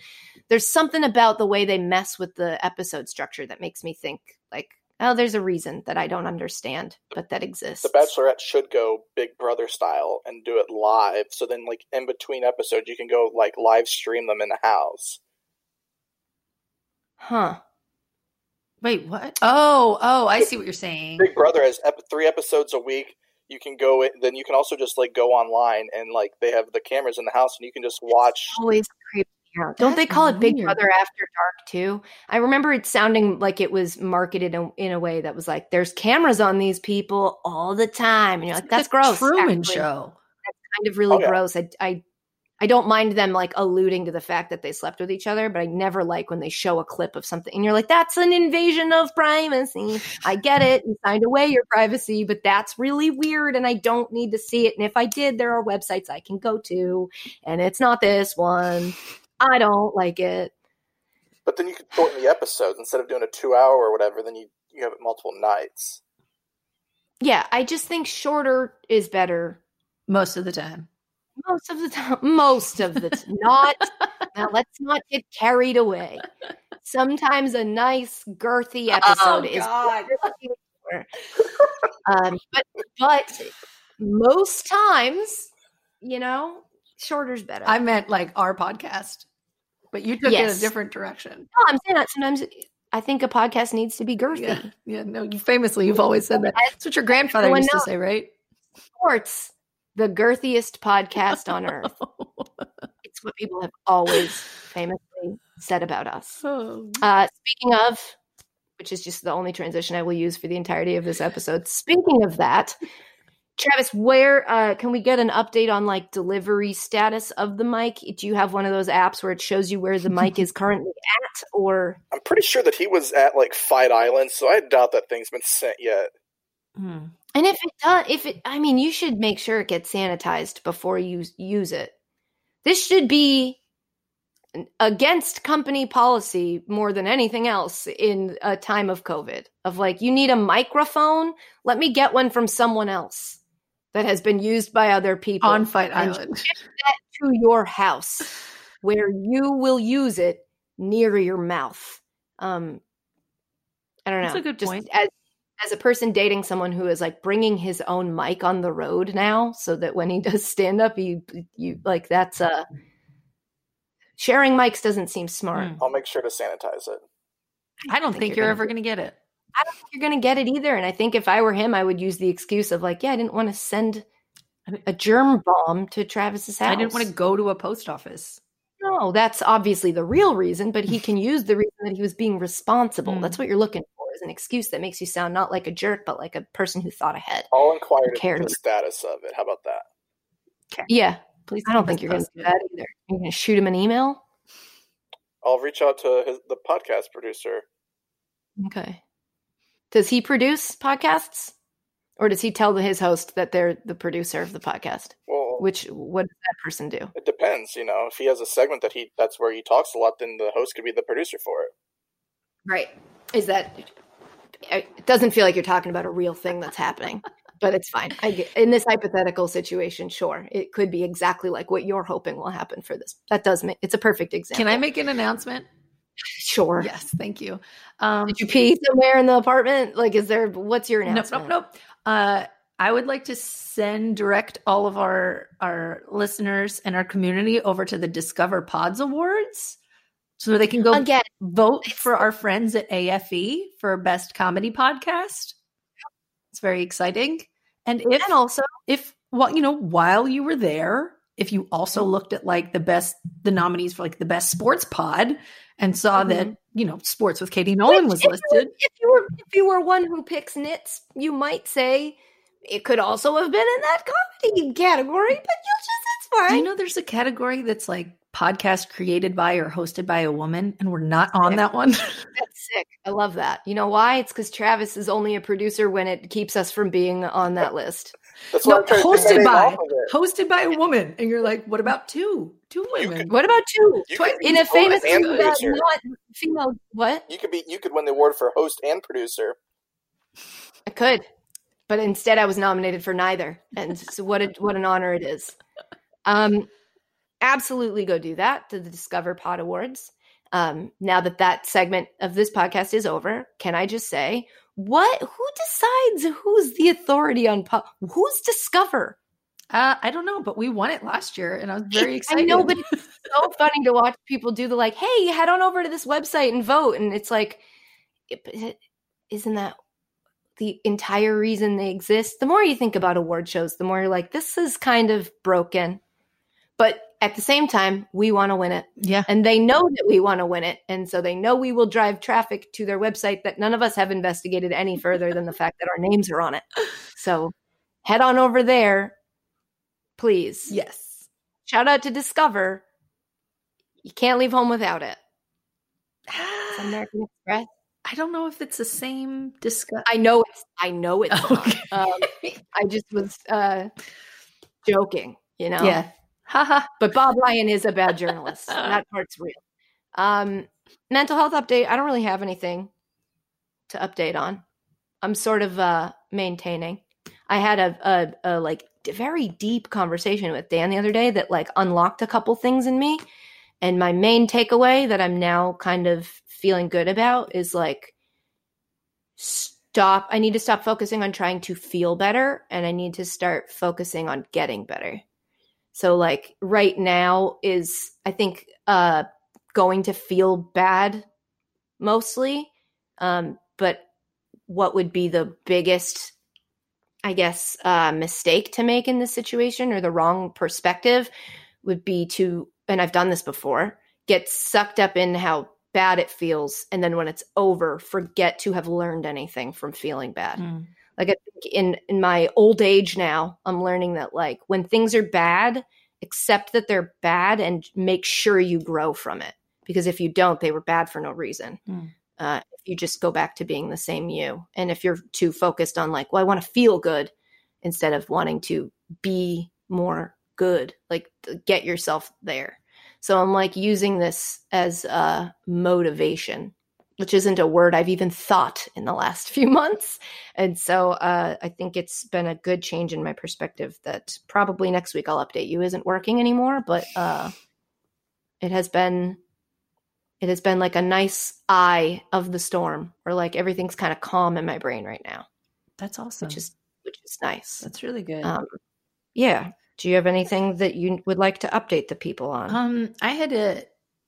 there's something about the way they mess with the episode structure that makes me think like oh there's a reason that i don't understand but that exists The Bachelorette should go Big Brother style and do it live. So then, like in between episodes, you can go like live stream them in the house. huh Wait, what? Oh, oh, I see what you're saying. Big Brother has ep- three episodes a week. You can go. In, then you can also just like go online and like they have the cameras in the house, and you can just watch. always creeps me. Don't they That's call it Big. Brother After Dark too? I remember it sounding like it was marketed in, in a way that was like, "There's cameras on these people all the time," and you're like, "That's The gross." Truman actually. Show. That's kind of really Oh, yeah. gross. I, I I don't mind them like alluding to the fact that they slept with each other, but I never like when they show a clip of something and you're like, that's an invasion of privacy. I get it. You signed away your privacy, but that's really weird and I don't need to see it. And if I did, there are websites I can go to, and it's not this one. I don't like it. But then you could shorten the episodes instead of doing a two hour or whatever. Then you you have it multiple nights. Yeah, I just think shorter is better Most of the time. Most of the time most of the time not <laughs> now let's not get carried away sometimes a nice girthy episode is what you're for. um, but but most times you know shorter's better I meant like our podcast, but you took it a different direction. no, i'm saying that sometimes i think a podcast needs to be girthy Yeah, yeah. No, you famously you've always said that. That's what your grandfather Everyone used to say, right? sports the girthiest podcast on <laughs> earth it's what people have always famously said about us <laughs> Oh. Uh, speaking of, which is just the only transition I will use for the entirety of this episode. Speaking of that, Travis, where uh, can we get an update on like delivery status of the mic? Do you have one of those apps where it shows you where the mic is currently at, or I'm pretty sure that he was at like Fight Island, so I doubt that thing's been sent yet. Hmm. And if it does, if it, I mean, you should make sure it gets sanitized before you use it. This should be against company policy more than anything else in a time of COVID of like, you need a microphone. Let me get one from someone else that has been used by other people On Fight and Island. to your house <laughs> where you will use it near your mouth. Um, I don't know. That's a good Just point. As, as a person dating someone who is like bringing his own mic on the road now, so that when he <laughs> does stand up, you you like that's uh sharing mics doesn't seem smart. Mm. I'll make sure to sanitize it. I don't think think, you're you're, gonna ever going to get it. I don't think you're going to get it either. And I think if I were him, I would use the excuse of like, yeah, I didn't want to send a germ bomb to Travis's house. I didn't want to go to a post office. No, that's obviously the real reason, but he can <laughs> use the reason that he was being responsible. Mm. That's what you're looking for is an excuse that makes you sound not like a jerk, but like a person who thought ahead. I'll inquire Who cares? into the status of it. How about that? Yeah, Please, I don't think you're going to do that either. You're going to shoot him an email. I'll reach out to his, the podcast producer. Okay. Does he produce podcasts, or does he tell his host that they're the producer of the podcast? Well, Which what does that person do? it depends. You know, if he has a segment that he that's where he talks a lot, then the host could be the producer for it. Right. Is that it doesn't feel like you're talking about a real thing that's happening, but it's fine. I get, in this hypothetical situation, sure, it could be exactly like what you're hoping will happen for this. That does make it's a perfect example. Can I make an announcement? Sure. Yes, thank you. Um, Did you pee somewhere in the apartment? Like, is there? What's your nope, announcement? nope, nope. Uh, I would like to send direct all of our our listeners and our community over to the Discover Pods Awards, so they can go Again, vote for our friends at AFE for best comedy podcast. It's very exciting. And if and also if well, you know, while you were there, if you also mm-hmm. looked at like the best the nominees for like the best sports pod and saw that, mm-hmm. you know, sports with Katie Nolan was Which, if you were- listed. If you were if you were one who picks nits, you might say it could also have been in that comedy category, but you'll just it's Do fine. you know there's a category that's like podcast created by or hosted by a woman and we're not on that one? <laughs> That's sick. I love that. You know why? It's because Travis is only a producer when it keeps us from being on that list. That's no, why I'm trying to take my hosted by off of it. hosted by a woman. And you're like, what about two? Two women. What about two? Twice In a famous and producer. not female what? You could be. You could win the award for host and producer. I could, but instead I was nominated for neither. And so what a, what an honor it is. Um, absolutely go do that to the Discover Pod Awards. Um, now that that segment of this podcast is over, can I just say what? Who decides who's the authority on po- who's Discover? Uh, I don't know, but we won it last year and I was very excited. <laughs> I know, but it's so <laughs> funny to watch people do the like, hey, head on over to this website and vote. And it's like, it- it- isn't that the entire reason they exist? The more you think about award shows, the more you're like, this is kind of broken. But at the same time, we want to win it. yeah. And they know that we want to win it. And so they know we will drive traffic to their website that none of us have investigated any further than the fact that our names are on it. So head on over there, please Yes. shout out to Discover. You can't leave home without it. It's American Express. <gasps> I don't know if it's the same discuss. I know it's. I know it's. <laughs> Okay. Um, I just was uh, joking, you know. Yeah. <laughs> But Bob Ryan is a bad journalist. <laughs> that part's real. Um, mental health update. I don't really have anything to update on. I'm sort of uh, maintaining. I had a, a, a like very deep conversation with Dan the other day that like unlocked a couple things in me. And my main takeaway that I'm now kind of feeling good about is like stop. I need to stop focusing on trying to feel better and I need to start focusing on getting better. So like right now is I think uh going to feel bad mostly. Um but what would be the biggest I guess uh mistake to make in this situation or the wrong perspective would be to and I've done this before, get sucked up in how bad it feels and then when it's over forget to have learned anything from feeling bad Mm. Like I think in in my old age now i'm learning that like when things are bad accept that they're bad and make sure you grow from it. Because if you don't they were bad for no reason. Mm. uh, if you just go back to being the same you. And if you're too focused on like well i want to feel good instead of wanting to be more good like get yourself there. So I'm like using this as uh, motivation, which isn't a word I've even thought in the last <laughs> few months. And so uh, I think it's been a good change in my perspective that probably next week I'll update you isn't working anymore, but uh, it has been it has been like a nice eye of the storm where like everything's kind of calm in my brain right now That's awesome. which is which is nice that's really good. um yeah do you have anything that you would like to update the people on Um, I had a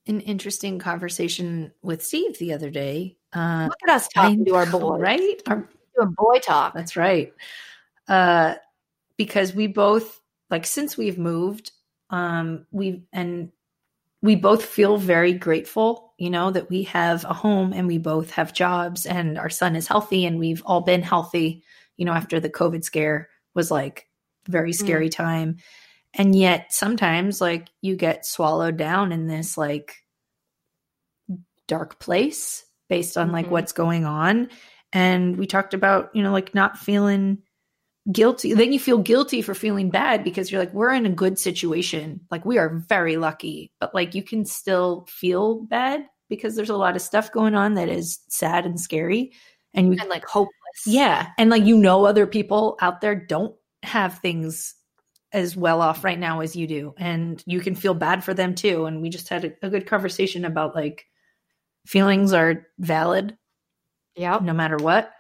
an interesting conversation with Steve the other day. Uh, look at us talking to our boy right? Our- doing boy talk That's right. Uh, because we both like since we've moved, um, we and we both feel very grateful, you know, that we have a home and we both have jobs and our son is healthy and we've all been healthy, you know, after the COVID scare was like very scary time. And yet sometimes like you get swallowed down in this like dark place based on like Mhm. what's going on. And we talked about you know like not feeling guilty. Then you feel guilty for feeling bad because you're like we're in a good situation. Like we are very lucky. But like you can still feel bad because there's a lot of stuff going on that is sad and scary. And you and like hopeless. Yeah. And like you know other people out there don't have things as well off right now as you do and you can feel bad for them too and we just had a, a good conversation about like feelings are valid yeah no matter what.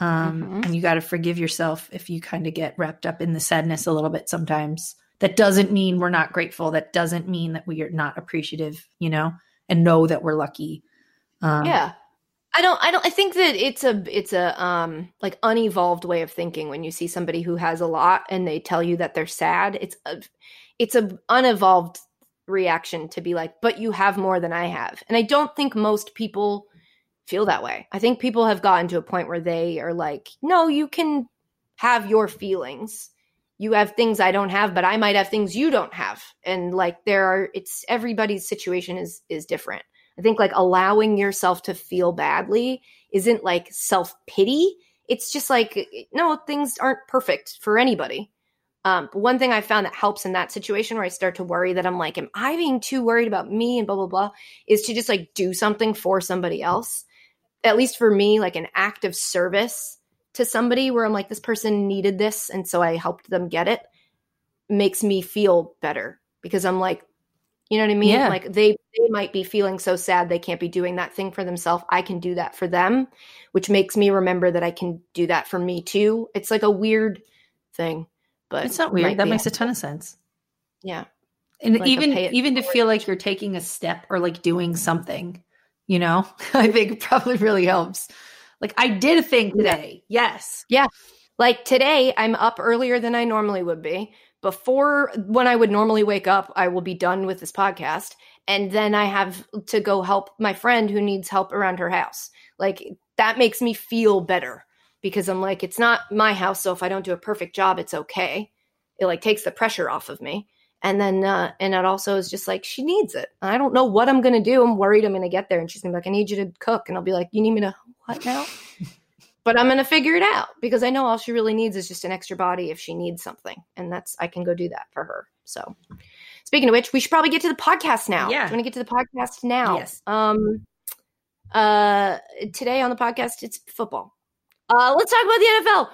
Um, Mhm. And you got to forgive yourself if you kind of get wrapped up in the sadness a little bit sometimes. That doesn't mean we're not grateful. That doesn't mean that we are not appreciative, you know, and know that we're lucky. Um, yeah i don't i don't i think that it's a it's a um like unevolved way of thinking when you see somebody who has a lot and they tell you that they're sad. It's a it's a unevolved reaction to be like but you have more than i have. And i don't think most people feel that way. I think people have gotten to a point where they are like no you can have your feelings. You have things i don't have but i might have things you don't have. And like there are it's everybody's situation is is different I think like allowing yourself to feel badly isn't like self pity. It's just like, no, things aren't perfect for anybody. Um, but one thing I found that helps in that situation where I start to worry that I'm like, am I being too worried about me and blah, blah, blah, is to just like do something for somebody else. At least for me, like an act of service to somebody where I'm like, this person needed this. And so I helped them get it makes me feel better because I'm like, you know what I mean? Yeah. Like they they might be feeling so sad they can't be doing that thing for themselves. I can do that for them, which makes me remember that I can do that for me too. It's like a weird thing, but It's not weird. That makes a ton of sense. Yeah. And Like even even to feel like you're taking a step or like doing something, you know, <laughs> I think probably really helps. Like I did a thing today. Yes. Yeah. Like today, I'm up earlier than I normally would be. Before when I would normally wake up, I will be done with this podcast. And then I have to go help my friend who needs help around her house. Like that makes me feel better because I'm like, it's not my house. So if I don't do a perfect job, it's okay. It like takes the pressure off of me. And then, uh, and it also is just like, she needs it. I don't know what I'm going to do. I'm worried I'm going to get there. And she's going to be like, I need you to cook. And I'll be like, you need me to what now? <laughs> but I'm going to figure it out because I know all she really needs is just an extra body if she needs something. And that's, I can go do that for her. So, speaking of which, we should probably get to the podcast now. Yeah. You want to get to the podcast now? Yes. Um, uh, today on the podcast, it's football. Uh, let's talk about the NFL.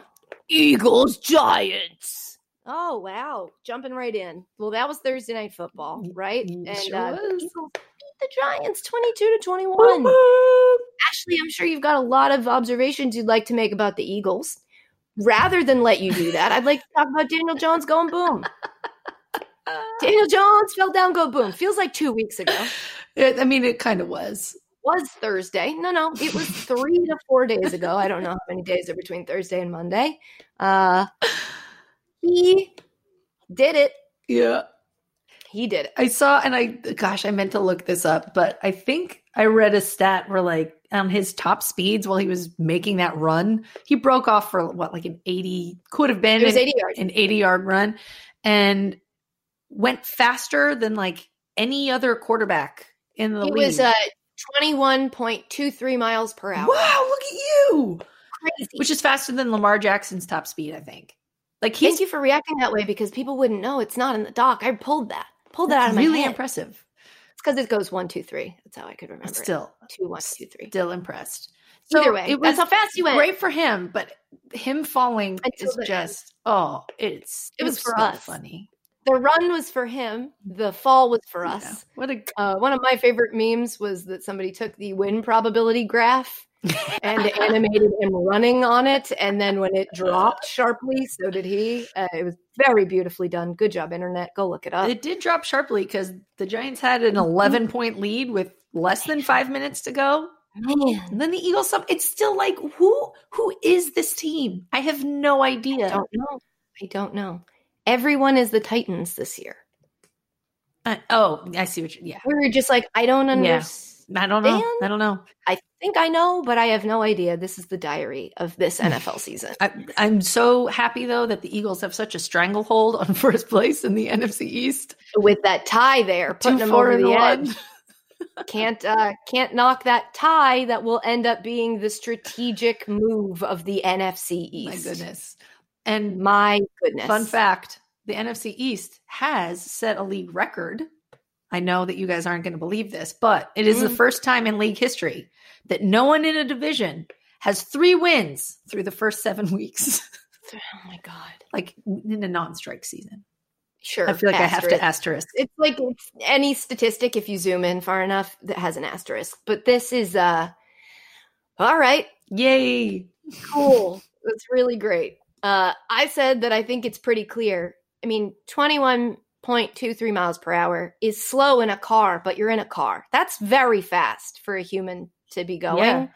Eagles, Giants. Oh, wow. Jumping right in. Well, that was Thursday night football, right? y- And sure uh, the was. Eagles beat the Giants 22 to 21. Ashley, I'm sure you've got a lot of observations you'd like to make about the Eagles. Rather than let you do that, I'd like to talk about Daniel Jones going boom. <laughs> Daniel Jones fell down, go boom. Feels like two weeks ago. It, I mean, it kind of was. Was Thursday. No, no, it was three to four days ago. I don't know how many days are between Thursday and Monday. Uh, he did it. Yeah. He did. I saw, and I, gosh, I meant to look this up, but I think I read a stat where, like, on his top speeds while he was making that run, he broke off for what, like an 80, could have been It an, 80 yards. an 80 yard run, and went faster than like any other quarterback in the It league. was uh, 21.23 miles per hour. wow, look at you, Crazy. which is faster than Lamar Jackson's top speed, I think. Like, Thank you for reacting that way because people wouldn't know it's not in the doc. I pulled that. Pulled that out of my really head. impressive. It's because it goes one, two, three. That's how I could remember. it. Still, two, one, two, three. still impressed. So Either way, it that's how fast you went. great for him, but him falling Until is the end. just oh, it's It was for so us. funny. The run was for him. The fall was for us. Yeah. What a Uh, one of my favorite memes was that somebody took the win probability graph and animated him running on it, and then when it dropped sharply, so did he. Uh, it was very beautifully done. Good job, internet. Go look it up. It did drop sharply because the Giants had an 11 point lead with less than five minutes to go. Man, And then the Eagles, it's still like who who is this team? I have no I idea. don't know. I don't know. Everyone is the Titans this year. I- oh, I see what you. Yeah, We were just like, I don't Yeah. I don't know. Dan? I don't know. I think I know, but I have no idea. This is the diary of this <sighs> NFL season. I, I'm so happy though that the Eagles have such a stranglehold on <laughs> first place in the NFC East. With that tie there, putting Two, them over the one. edge. can't uh can't knock that tie that will end up being the strategic move of the NFC East. My goodness. And My goodness. Fun fact the NFC East has set a league record. I know that you guys aren't going to believe this, but it is the Mm. first time in league history that no one in a division has three wins through the first seven <laughs> weeks, Oh my god. like in a non strike season. Sure. I feel like I have to asterisk. It's like it's any statistic if you zoom in far enough that has an asterisk. But this is uh all right. Yay. cool. <laughs> That's really great. Uh, I said that I think it's pretty clear. I mean, 21.23 miles per hour is slow in a car, but you're in a car. That's very fast for a human to be going. Yeah.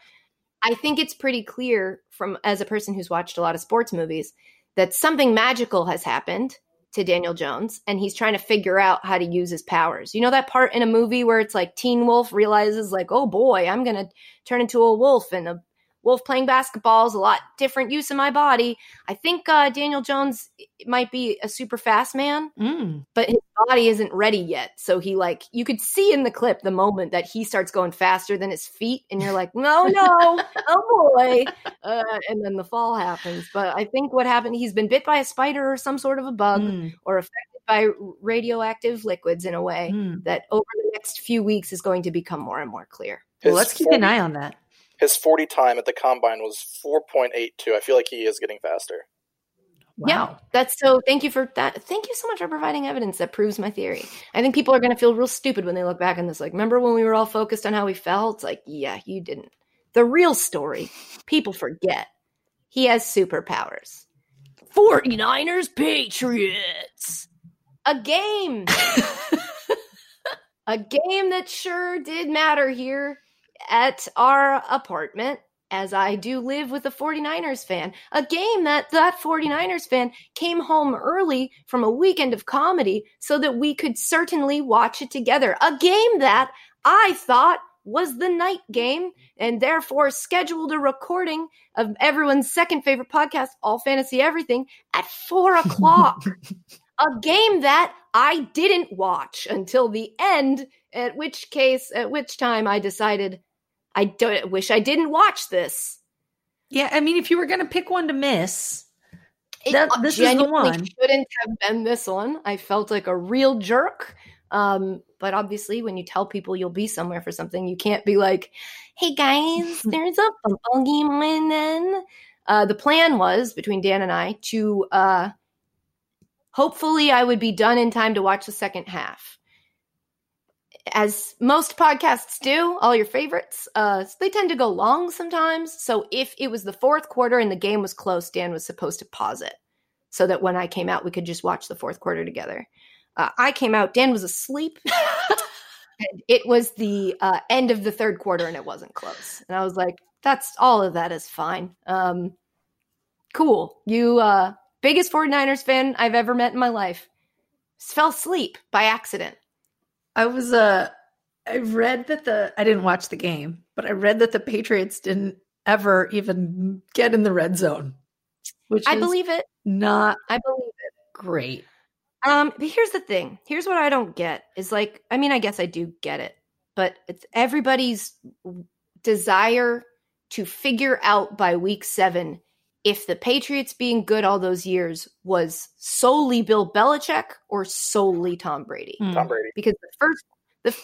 I think it's pretty clear from as a person who's watched a lot of sports movies that something magical has happened to Daniel Jones and he's trying to figure out how to use his powers. You know that part in a movie where it's like Teen Wolf realizes like, "Oh boy, I'm going to turn into a wolf and a wolf playing basketball is a lot different use of my body." I think uh, Daniel Jones might be a super fast man, Mm. but his body isn't ready yet. So he like you could see in the clip the moment that he starts going faster than his feet, and you're like, no, no, oh boy, uh, and then the fall happens. But I think what happened, he's been bit by a spider or some sort of a bug, Mm. or affected by radioactive liquids in a way Mm. that over the next few weeks is going to become more and more clear. Well, let's keep an eye on that. His 40 time at the combine was 4.82. I feel like he is getting faster. Wow. That's so. Thank you for that. Thank you so much for providing evidence that proves my theory. I think people are going to feel real stupid when they look back on this. Like, remember when we were all focused on how he felt? Like, yeah, you didn't. The real story, people forget. He has superpowers. 49ers Patriots. A game. <laughs> a game that sure did matter here at our apartment as I do live with a 49ers fan. A game that that 49ers fan came home early from a weekend of comedy so that we could certainly watch it together. A game that I thought was the night game and therefore scheduled a recording of everyone's second favorite podcast, All Fantasy Everything, at four <laughs> o'clock. a game that I didn't watch until the end, at which case, at which time I decided I don't wish I didn't watch this. Yeah, I mean, if you were going to pick one to miss, It That- this is the one. shouldn't have been this one. I felt like a real jerk. Um, but obviously, when you tell people you'll be somewhere for something, you can't be like, "Hey guys, <laughs> there's a football game on." Then uh, the plan was between Dan and I to uh, hopefully I would be done in time to watch the second half. As most podcasts do, all your favorites, uh, they tend to go long sometimes. So if it was the fourth quarter and the game was close, Dan was supposed to pause it so that when I came out, we could just watch the fourth quarter together. Uh, I came out, Dan was asleep. <laughs> and it was the uh, end of the third quarter and it wasn't close. And I was like, that's all of that is fine. Um, cool. You, uh, biggest 49ers fan I've ever met in my life, fell asleep by accident. I was uh I read that the I didn't watch the game, but I read that the Patriots didn't ever even get in the red zone. Which I is believe it. not I believe it. great. Um, but here's the thing. Here's what I don't get is like, I mean, I guess I do get it, but it's everybody's desire to figure out by week seven if the Patriots being good all those years was solely Bill Belichick or solely Tom Brady. Hmm. Tom Brady. Because the first, the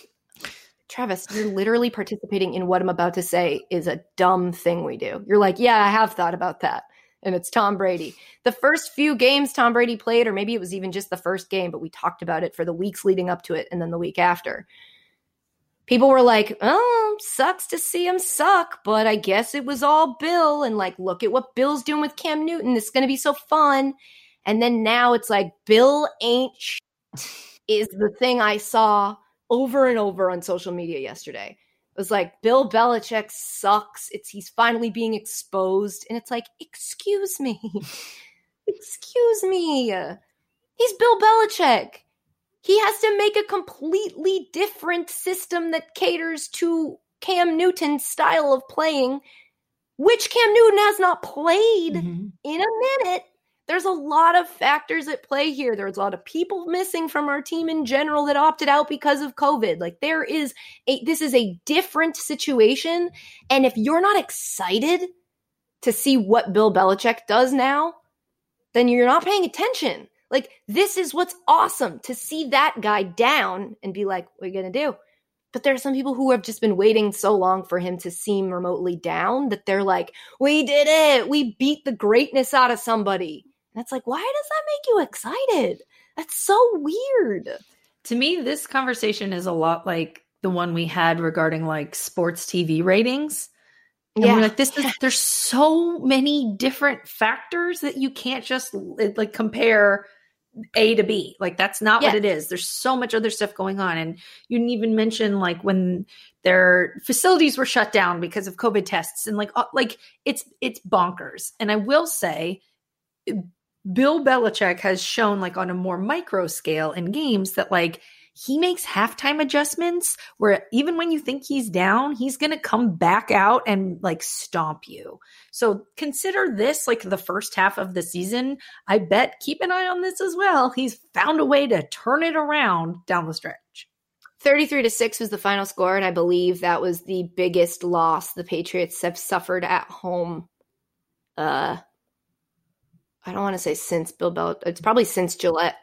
Travis, you're literally participating in what I'm about to say is a dumb thing we do. You're like, yeah, I have thought about that. And it's Tom Brady. The first few games Tom Brady played, or maybe it was even just the first game, but we talked about it for the weeks leading up to it and then the week after. People were like, oh, sucks to see him suck, but I guess it was all Bill. And like, look at what Bill's doing with Cam Newton. It's going to be so fun. And then now it's like, Bill ain't is the thing I saw over and over on social media yesterday. It was like Bill Belichick sucks. It's he's finally being exposed, and it's like, excuse me, <laughs> excuse me, he's Bill Belichick. He has to make a completely different system that caters to Cam Newton's style of playing, which Cam Newton has not played mm-hmm. in a minute there's a lot of factors at play here. There's a lot of people missing from our team in general that opted out because of COVID. Like there is a this is a different situation. And if you're not excited to see what Bill Belichick does now, then you're not paying attention. Like this is what's awesome to see that guy down and be like, what are you gonna do? But there are some people who have just been waiting so long for him to seem remotely down that they're like, we did it. We beat the greatness out of somebody. And it's like, why does that make you excited? That's so weird. To me, this conversation is a lot like the one we had regarding like sports TV ratings. And yeah. we're like, this is there's so many different factors that you can't just like compare A to B. Like that's not what it is. There's so much other stuff going on. And you didn't even mention like when their facilities were shut down because of COVID tests and like like it's it's bonkers. And I will say Bill Belichick has shown, like on a more micro scale in games, that like he makes halftime adjustments where even when you think he's down, he's going to come back out and like stomp you. So consider this like the first half of the season. I bet keep an eye on this as well. He's found a way to turn it around down the stretch. 33 to 6 was the final score, and I believe that was the biggest loss the Patriots have suffered at home uh I don't want to say since Bill Belichick. It's probably since Gillette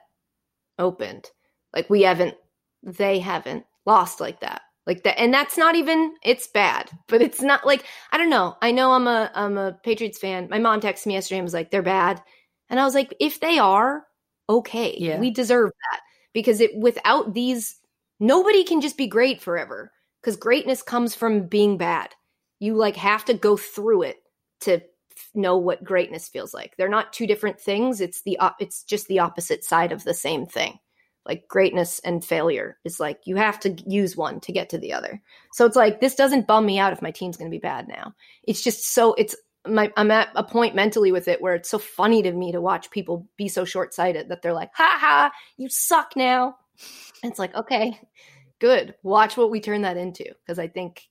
opened. Like we haven't, they haven't lost like that, like that, and that's not even. It's bad, but it's not like I don't know. I know I'm a I'm a Patriots fan. My mom texted me yesterday and was like, "They're bad," and I was like, "If they are, okay, yeah. we deserve that because it without these, nobody can just be great forever because greatness comes from being bad. You like have to go through it to know what greatness feels like. They're not two different things. It's the it's just the opposite side of the same thing. Like greatness and failure is like you have to use one to get to the other. So it's like this doesn't bum me out if my team's going to be bad now. It's just so it's my I'm at a point mentally with it where it's so funny to me to watch people be so short-sighted that they're like, "Ha ha, you suck now." It's like, "Okay, good. Watch what we turn that into because I think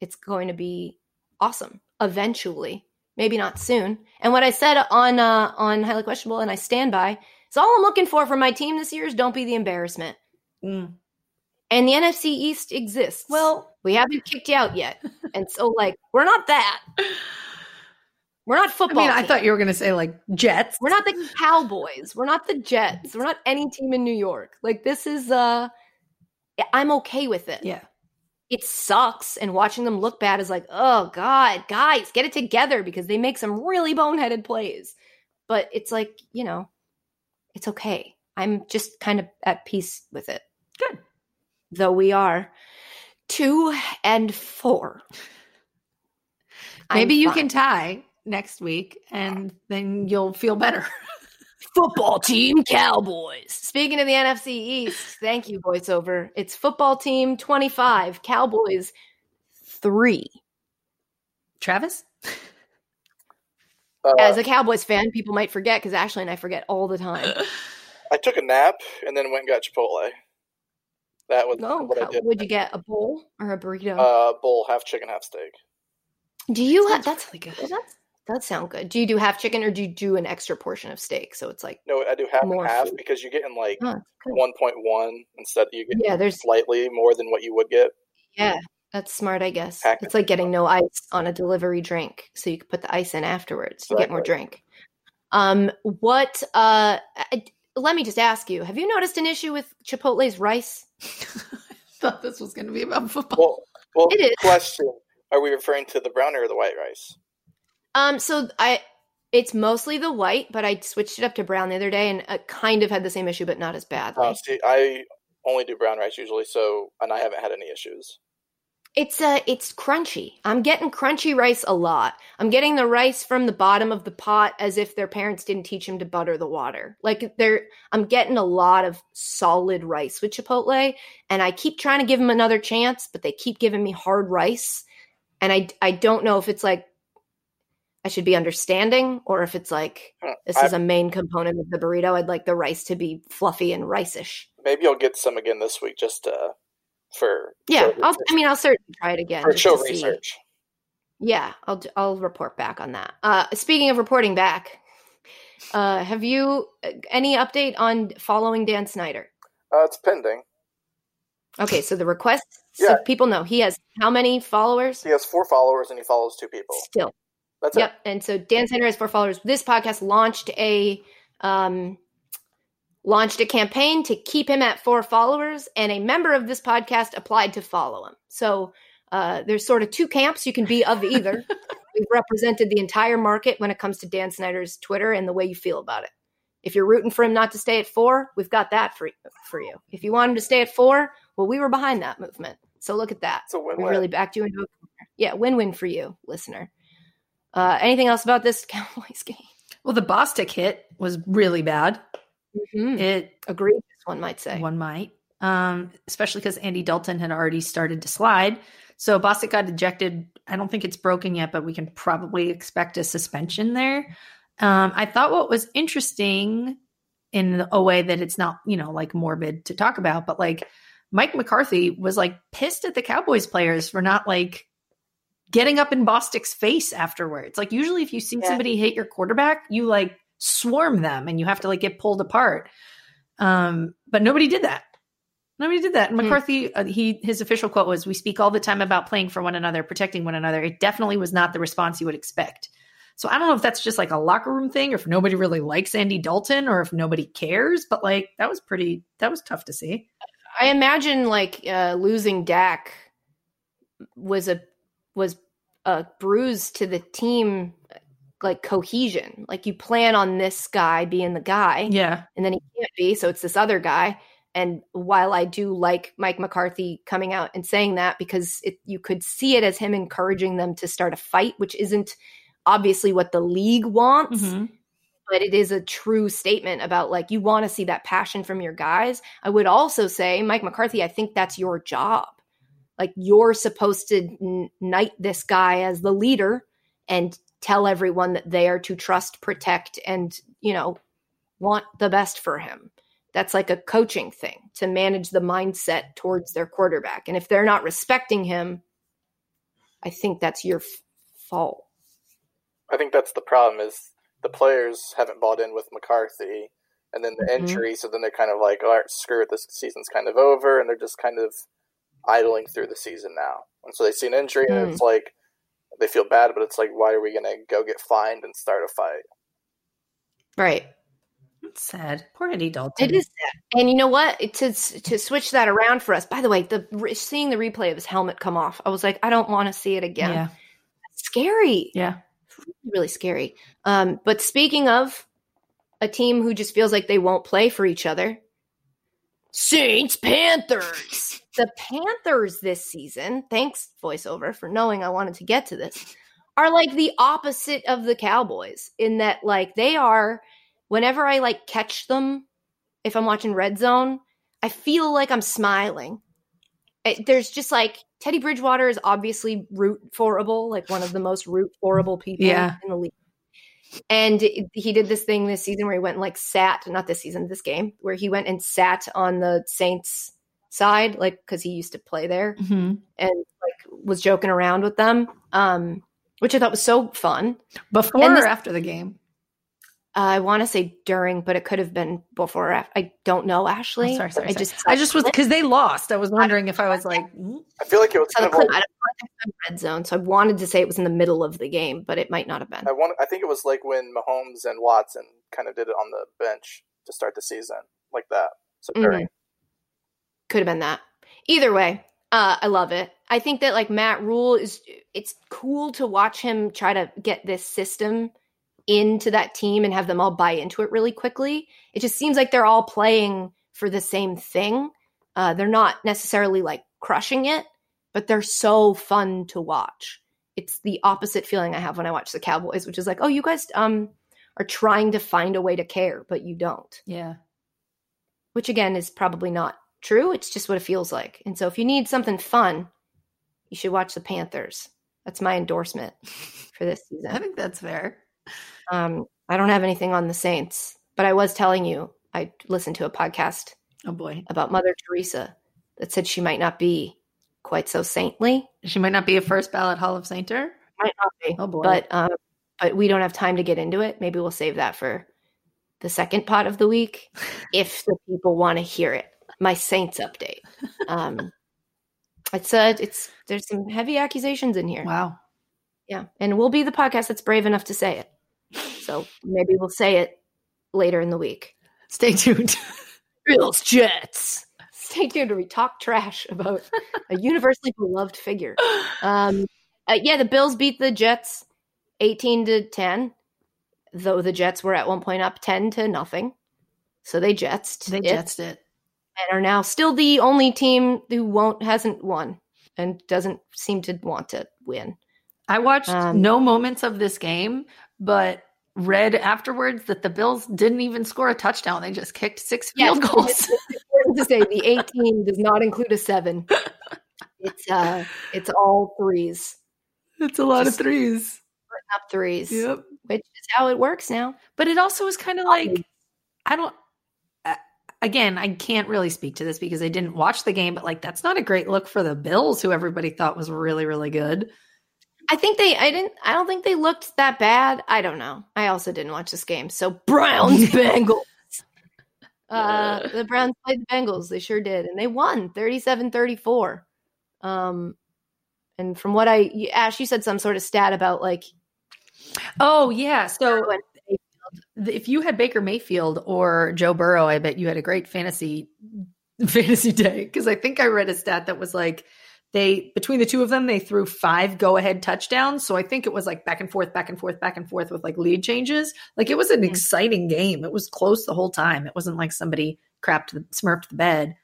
it's going to be awesome eventually maybe not soon. And what I said on uh, on highly questionable, and I stand by, is all I'm looking for from my team this year is don't be the embarrassment. Mm. And the NFC East exists. Well, we haven't kicked you out yet, <laughs> and so like we're not that. We're not football. I mean, I thought you were going to say like Jets. We're not the Cowboys. We're not the Jets. We're not any team in New York. Like this is uh I'm okay with it. Yeah it sucks and watching them look bad is like oh god guys get it together because they make some really boneheaded plays but it's like you know it's okay i'm just kind of at peace with it good though we are two and four maybe I'm you fine. can tie next week and then you'll feel better <laughs> football team Cowboys. Speaking of the NFC East, thank you, voiceover. It's football team 25, Cowboys 3. Travis? Uh, As a Cowboys fan, people might forget because Ashley and I forget all the time. <laughs> I took a nap and then went and got Chipotle. That was no, what how, I did. Would you get a bowl or a burrito? Uh, bowl, half chicken, half steak. Do you have? That's really good. That's that sound good. Do you do half chicken or do you do an extra portion of steak? So it's like no, I do half and half food. because you're getting like oh, one point one instead. You get yeah, there's slightly more than what you would get. Yeah, that's smart, I guess. It's like getting no ice on a delivery drink, so you can put the ice in afterwards. You get more drink. Um, what? Uh, I, let me just ask you: Have you noticed an issue with Chipotle's rice? <laughs> I thought this was going to be about football. Well, well, It is. question: Are we referring to the brown or the white rice? Um, so I, it's mostly the white, but I switched it up to brown the other day, and it kind of had the same issue, but not as badly. Uh, see, I only do brown rice usually, so and I haven't had any issues. It's uh it's crunchy. I'm getting crunchy rice a lot. I'm getting the rice from the bottom of the pot as if their parents didn't teach them to butter the water. Like they're I'm getting a lot of solid rice with Chipotle and I keep trying to give them another chance, but they keep giving me hard rice. And I I don't know if it's like I should be understanding or if it's like Hmm, this is a main component of the burrito. I'd like the rice to be fluffy and rice-ish. Maybe I'll get some again this week, just uh, for Yeah, for, I'll, I mean I'll certainly try it again. for show to see. research. Yeah, I'll I'll report back on that. Uh, speaking of reporting back, uh, have you uh, any update on following Dan Snyder? Uh, it's pending. Okay, so the request, so Yeah. people know he has how many followers? He has four followers and he follows two people. Still, That's yep. And so Dan Snyder has four followers. This podcast launched a um, launched a campaign to keep him at four followers, and a member of this podcast applied to follow him. So uh, there's sort of two camps you can be of either. <laughs> We've represented the entire market when it comes to Dan Snyder's Twitter and the way you feel about it. If you're rooting for him not to stay at four, we've got that for for you. If you want him to stay at four, well, we were behind that movement. So look at that. It's a We really backed you into a corner. Yeah, win-win for you, listener. Uh, anything else about this <laughs> Cowboys game? Well, the Bostic hit was really bad. Mhm. It Egregious, one might say. one might, um, especially because Andy Dalton had already started to slide. So Bostic got ejected. I don't think it's broken yet, but we can probably expect a suspension there. Um, I thought what was interesting in a way that it's not, you know, like morbid to talk about, but like Mike McCarthy was like pissed at the Cowboys players for not like getting up in Bostic's face afterwards. Like usually if you see Yeah. somebody hit your quarterback, you like swarm them and you have to like get pulled apart. Um, but nobody did that. Nobody did that. And Hmm. McCarthy, uh, he his official quote was, "We speak all the time about playing for one another, protecting one another." It definitely was not the response you would expect. So I don't know if that's just like a locker room thing, or if nobody really likes Andy Dalton, or if nobody cares. But like that was pretty, that was tough to see. I imagine like uh, losing Dak was a was a bruise to the team, like cohesion. Like you plan on this guy being the guy, Yeah, and then he can't be, so it's this other guy. And while I do like Mike McCarthy coming out and saying that, because it, you could see it as him encouraging them to start a fight, which isn't obviously what the league wants Mhm. but it is a true statement about like you want to see that passion from your guys. I would also say, Mike McCarthy, I think that's your job. Like you're supposed to knight this guy as the leader and tell everyone that they are to trust, protect, and you know want the best for him. That's like a coaching thing to manage the mindset towards their quarterback. And if they're not respecting him, I think that's your f- fault. I think that's the problem is the players haven't bought in with McCarthy, and then the Mhm. injury. So then they're kind of like, all right, screw it, this season's kind of over, and they're just kind of idling through the season now. And so they see an injury, and Hmm. it's like they feel bad, but it's like, why are we going to go get fined and start a fight? Right. It's sad. Poor Andy Dalton. It is sad. And you know what? It- To to switch that around for us. By the way, the seeing the replay of his helmet come off, I was like, I don't want to see it again. Yeah, Scary. yeah. Really scary. Um, but speaking of a team who just feels like they won't play for each other, Saints Panthers. The Panthers this season, thanks voiceover for knowing I wanted to get to this, are like the opposite of the Cowboys in that like they are whenever I like catch them if I'm watching Red Zone, I feel like I'm smiling. It, there's just like Teddy Bridgewater is obviously root forable, like one of the most root forable people Yeah. in the league. And it- he did this thing this season where he went and like sat, not this season, this game, where he went and sat on the Saints side, like because he used to play there hmm and like was joking around with them, um, which I thought was so fun. Before And this- or after the game? Uh, I want to say during, but it could have been before. Or after. I don't know, Ashley. Oh, sorry, sorry, I sorry. just, I just was because they lost. I was wondering if I was <laughs> like, mm, I feel like it was So kind of clip, like, I don't know if it's red zone, so I wanted to say it was in the middle of the game, but it might not have been. I want. I think it was like when Mahomes and Watson kind of did it on the bench to start the season, like that. So Mhm. during, Could have been that. Either way, uh, I love it. I think that like Matt Rhule is it's cool to watch him try to get this system into that team and have them all buy into it really quickly. It just seems like they're all playing for the same thing. Uh, they're not necessarily like crushing it, but they're so fun to watch. It's the opposite feeling I have when I watch the Cowboys, which is like, oh, you guys um are trying to find a way to care, but you don't. Yeah. Which again is probably not true. It's just what it feels like. And so if you need something fun, you should watch the Panthers. That's my endorsement <laughs> for this season. I think that's fair. Um, I don't have anything on the Saints, but I was telling you I listened to a podcast Oh boy. about Mother Teresa that said she might not be quite so saintly. She might not be a first ballot Hall of Sainter. Might not be. Oh boy. But um, but we don't have time to get into it. Maybe we'll save that for the second pot of the week <laughs> if the people want to hear it. My Saints update. Um, <laughs> it's uh, it's there's some heavy accusations in here. wow. Yeah, and we'll be the podcast that's brave enough to say it. So maybe we'll say it later in the week. Stay tuned. <laughs> Bills Jets. Stay tuned to we talk trash about a universally <laughs> beloved figure. Um, uh, yeah, the Bills beat the Jets eighteen to ten, though the Jets were at one point up ten to nothing. So they jetsed. they it jetsed it. And are now still the only team who won't hasn't won and doesn't seem to want to win. I watched Um, no moments of this game, but read afterwards that the Bills didn't even score a touchdown. They just kicked six Yes, field goals. It's important to say the <laughs> 18 does not include a seven. It's uh it's all threes. It's a lot Just- of threes. Up threes. Yep. Which is how it works now. But it also is kind of like I don't. Again, I can't really speak to this because I didn't watch the game. But like, that's not a great look for the Bills, who everybody thought was really, really good. I think they I didn't I don't think they looked that bad. I don't know. I also didn't watch this game. So Browns <laughs> Bengals. Uh the Browns played the Bengals. They sure did. And they won 37-34. Um and from what I you- Ash, you said some sort of stat about like Oh yeah. So when- th- if you had Baker Mayfield or Joe Burrow, I bet you had a great fantasy <laughs> fantasy day because I think I read a stat that was like they between the two of them they threw five go ahead touchdowns. So I think it was like back and forth, back and forth, back and forth with like lead changes. Like it was an Mhm. exciting game. It was close the whole time. It wasn't like somebody crapped the, smurfed the bed.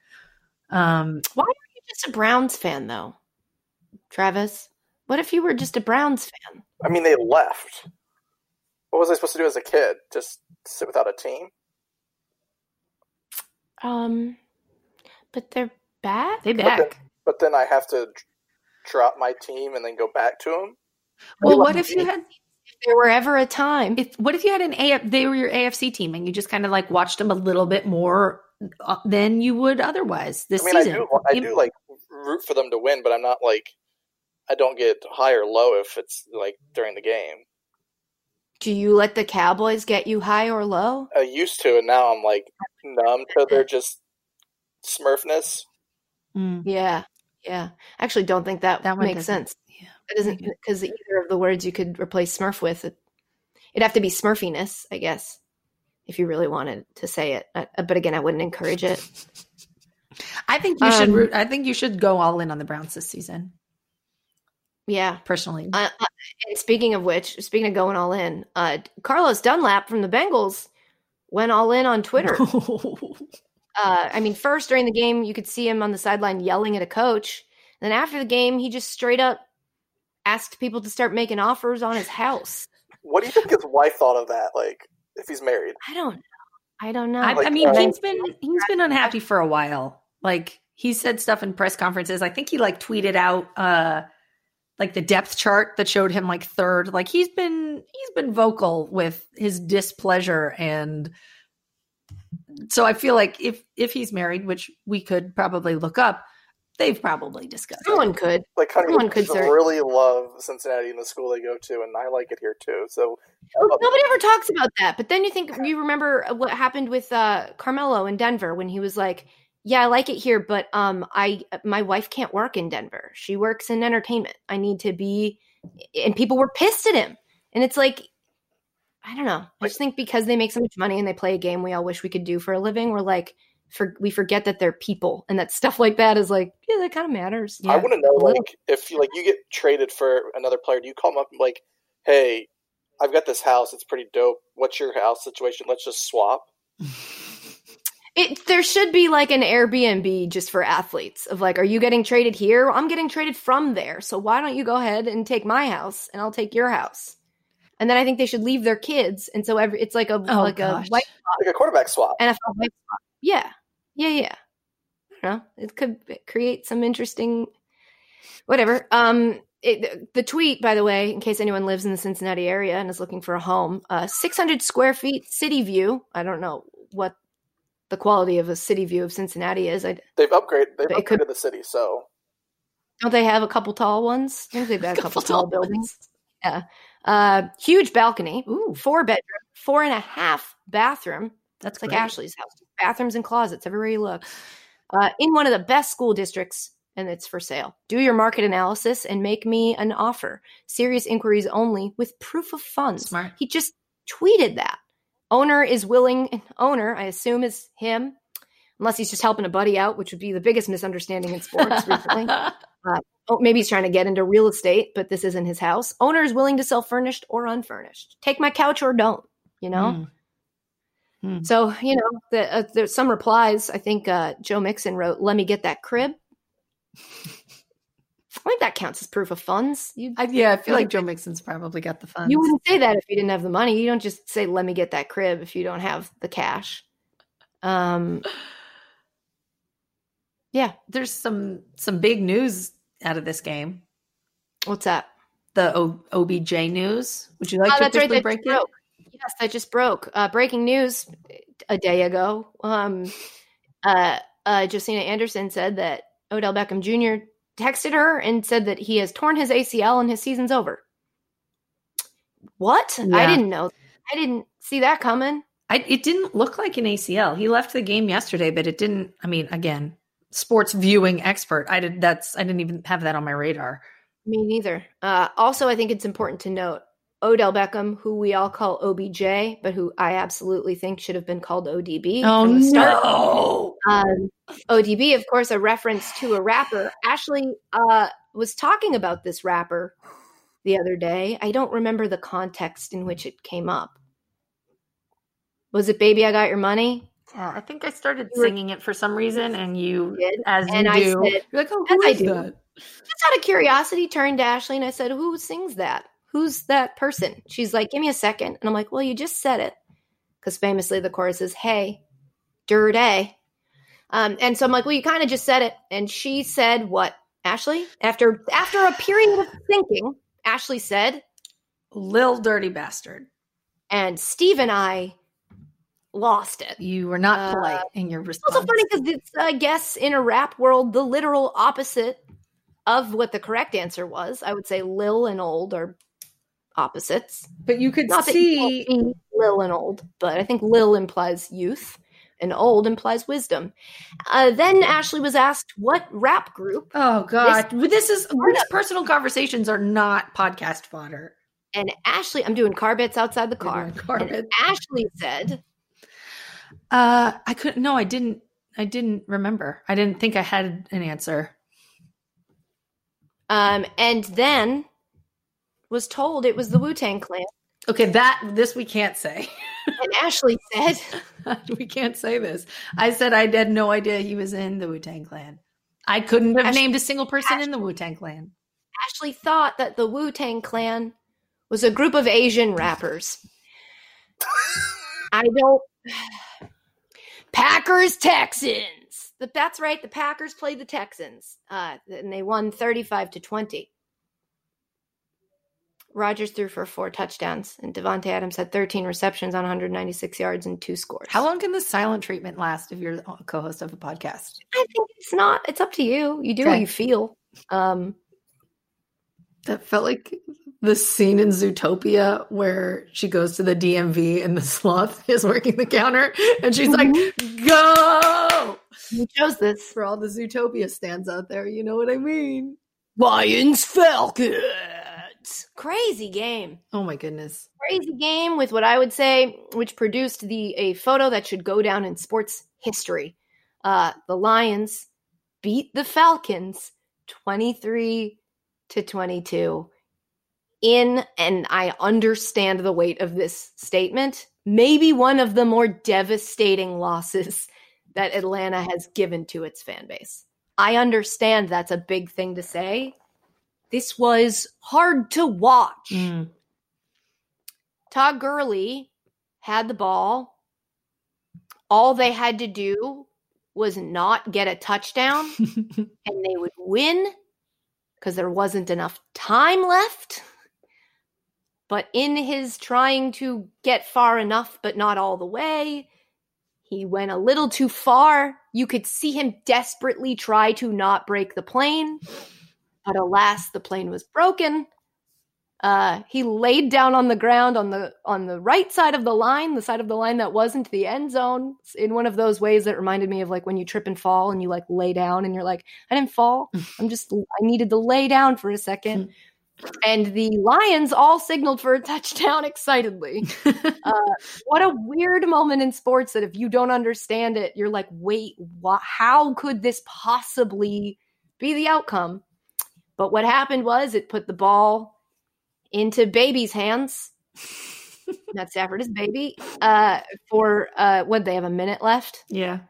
Um, Why are you just a Browns fan, though, Travis? What if you were just a Browns fan? I mean, they left. What was I supposed to do as a kid? Just sit without a team? Um, but they're back. they But back. then, but then I have to drop my team and then go back to them. Well, what if you had If there were ever a time, if what if you had an AF they were your AFC team and you just kind of like watched them a little bit more uh, than you would otherwise this I mean, season? I do, I do like root for them to win, but I'm not like I don't get high or low if it's like during the game. Do you let the Cowboys get you high or low? I used to, and now I'm like numb to their just smurfness. Mm, Yeah, yeah. I actually don't think that, That one makes doesn't- sense. yeah. It doesn't because either of the words you could replace Smurf with, it, it'd have to be Smurfiness, I guess, if you really wanted to say it. Uh, but again, I wouldn't encourage it. <laughs> I think you should Um, root, I think you should go all in on the Browns this season Yeah. personally. Uh, uh, and speaking of which, speaking of going all in, uh, Carlos Dunlap from the Bengals went all in on Twitter. <laughs> uh, I mean, first during the game, you could see him on the sideline yelling at a coach. Then after the game, he just straight up asked people to start making offers on his house. What do you think his wife thought of that? Like, if he's married, I don't know. I don't know. I, I mean, uh, he's been he's been unhappy for a while. Like he said stuff in press conferences. I think he like tweeted out uh like the depth chart that showed him like third. Like he's been he's been vocal with his displeasure and so I feel like if if he's married, which we could probably look up, they've probably discussed. it. Someone could. like honey, Someone could I search. really love Cincinnati and the school they go to, and I like it here too. So Nobody ever talks about that. But then you think you remember what happened with uh, Carmelo in Denver when he was like, "Yeah, I like it here, but um, I my wife can't work in Denver. She works in entertainment. I need to be." And people were pissed at him. And it's like, I don't know. I just think because they make so much money and they play a game we all wish we could do for a living, we're like, for we forget that they're people and that stuff like that is like yeah that kind of matters I want to know like if you like you get traded for another player, do you call them up and like, hey, I've got this house, it's pretty dope. What's your house situation? Let's just swap. <laughs> It, there should be like an Airbnb just for athletes of like, are you getting traded here? I'm getting traded from there. So why don't you go ahead and take my house and I'll take your house? And then I think they should leave their kids. And so every, it's like a Oh, like gosh. a white Like a quarterback swap. NFL white spot. Yeah, yeah, yeah. I don't know. It could create some interesting, whatever. Um, it, the tweet, by the way, in case anyone lives in the Cincinnati area and is looking for a home, uh, 600 square feet city view. I don't know what the quality of a city view of Cincinnati is. I They've upgraded. They've But it could- upgraded the city, so don't they have a couple tall ones? I think they've got <laughs> a couple, Couple tall tall buildings. Uh, huge balcony, Ooh, four bedroom, four and a half bathroom. that's like great. Ashley's house. Bathrooms and closets everywhere you look. Uh, in one of the best school districts, and it's for sale. Do your market analysis and make me an offer. Serious inquiries only with proof of funds. Smart. He just tweeted that. Owner is willing, owner, I assume, is him, unless he's just helping a buddy out, which would be the biggest misunderstanding in sports <laughs> recently. Oh, maybe he's trying to get into real estate, but this isn't his house. Owner is willing to sell furnished or unfurnished. Take my couch or don't, you know? Mm. Hmm. So, you know, the, uh, there's some replies. I think uh, Joe Mixon wrote, Let me get that crib. <laughs> I think that counts as proof of funds. You, I, yeah, I feel like Joe Mixon's probably got the funds. you wouldn't say that if you didn't have the money. You don't just say, Let me get that crib if you don't have the cash. Um, yeah. There's some some big news out of this game. What's that? The o- OBJ news. Would you like Oh, to right. break it? Yes, that just broke. Uh, breaking news a day ago. Um, <laughs> uh, uh, Josina Anderson said that Odell Beckham Jr. texted her and said that he has torn his ACL and his season's over. What? I didn't know. I didn't see that coming. I, it didn't look like an ACL. He left the game yesterday, but it didn't. I mean, again, sports viewing expert. I did. That's. I didn't even have that on my radar. Me neither. Uh, also, I think it's important to note Odell Beckham, who we all call OBJ, but who I absolutely think should have been called ODB. from the start. no! Um, ODB, of course, a reference to a rapper. Ashley uh, was talking about this rapper the other day. I don't remember the context in which it came up. Was it "Baby, I Got Your Money"? Yeah, I think I started singing it for some reason, and you, Did. as And you I do, said- you're like, "Oh, as who I is do. that?" Just out of curiosity, turned to Ashley and I said, "Who sings that? Who's that person?" She's like, "Give me a second. and I'm like, "Well, you just said it," because famously the chorus is "Hey, dirty." Um, and so I'm like, "Well, you kind of just said it," and she said, "What?" Ashley, after after a period of thinking, Ashley said, Lil dirty bastard. and Steve and I lost it. You were not Uh, polite in your It's response. also funny because it's, I guess, in a rap world, the literal opposite of what the correct answer was. I would say Lil and old are opposites. but you could Not you see. Lil and old, but I think Lil implies youth and old implies wisdom. Uh, then Ashley was asked what rap group, Oh God, this, is these personal conversations are not podcast fodder. and Ashley, I'm doing car bits outside the car. car and bits. Ashley said, Uh, I couldn't. No, I didn't. I didn't remember. I didn't think I had an answer. um, and then was told it was the Wu Tang Clan. Okay, that this we can't say. <laughs> And Ashley said, <laughs> we can't say this. I said I had no idea he was in the Wu Tang Clan. I couldn't have Ashley- named a single person in the Wu Tang Clan. Ashley thought that the Wu Tang Clan was a group of Asian rappers. I don't. <sighs> Packers Texans. That's right. The Packers played the Texans, uh, and they won thirty-five to twenty. Rodgers threw for four touchdowns, and Davante Adams had 13 receptions on 196 yards and two scores. How long can the silent treatment last if you're a co-host of a podcast? I think it's not. It's up to you. You do Okay. what you feel. Um, That felt like the scene in Zootopia where she goes to the DMV and the <laughs> sloth is working the counter and she's like, go! who chose this? For all the Zootopia stands out there, you know what I mean? Lions Falcons. Crazy game. Oh my goodness. Crazy game with what I would say, which produced the a photo that should go down in sports history Uh, the Lions beat the Falcons 23 to 22 in, and I understand the weight of this statement, maybe one of the more devastating losses <laughs> that Atlanta has given to its fan base. I understand that's a big thing to say. This was hard to watch. Mm. Todd Gurley had the ball. All they had to do was not get a touchdown <laughs> and they would win because there wasn't enough time left. But in his trying to get far enough, but not all the way, he went a little too far. You could see him desperately try to not break the plane, but alas, the plane was broken. Uh, he laid down on the ground on the on the right side of the line, the side of the line that wasn't the end zone, in one of those ways that reminded me of like when you trip and fall and you like lay down and you're like, I didn't fall. I'm just I needed to lay down for a second. And the Lions all signaled for a touchdown excitedly. <laughs> uh, what a weird moment in sports that if you don't understand it, you're like, wait, wh- how could this possibly be the outcome? But what happened was it put the ball into baby's hands. <laughs> Matt Stafford is baby. Uh, for uh, what they have a minute left, yeah.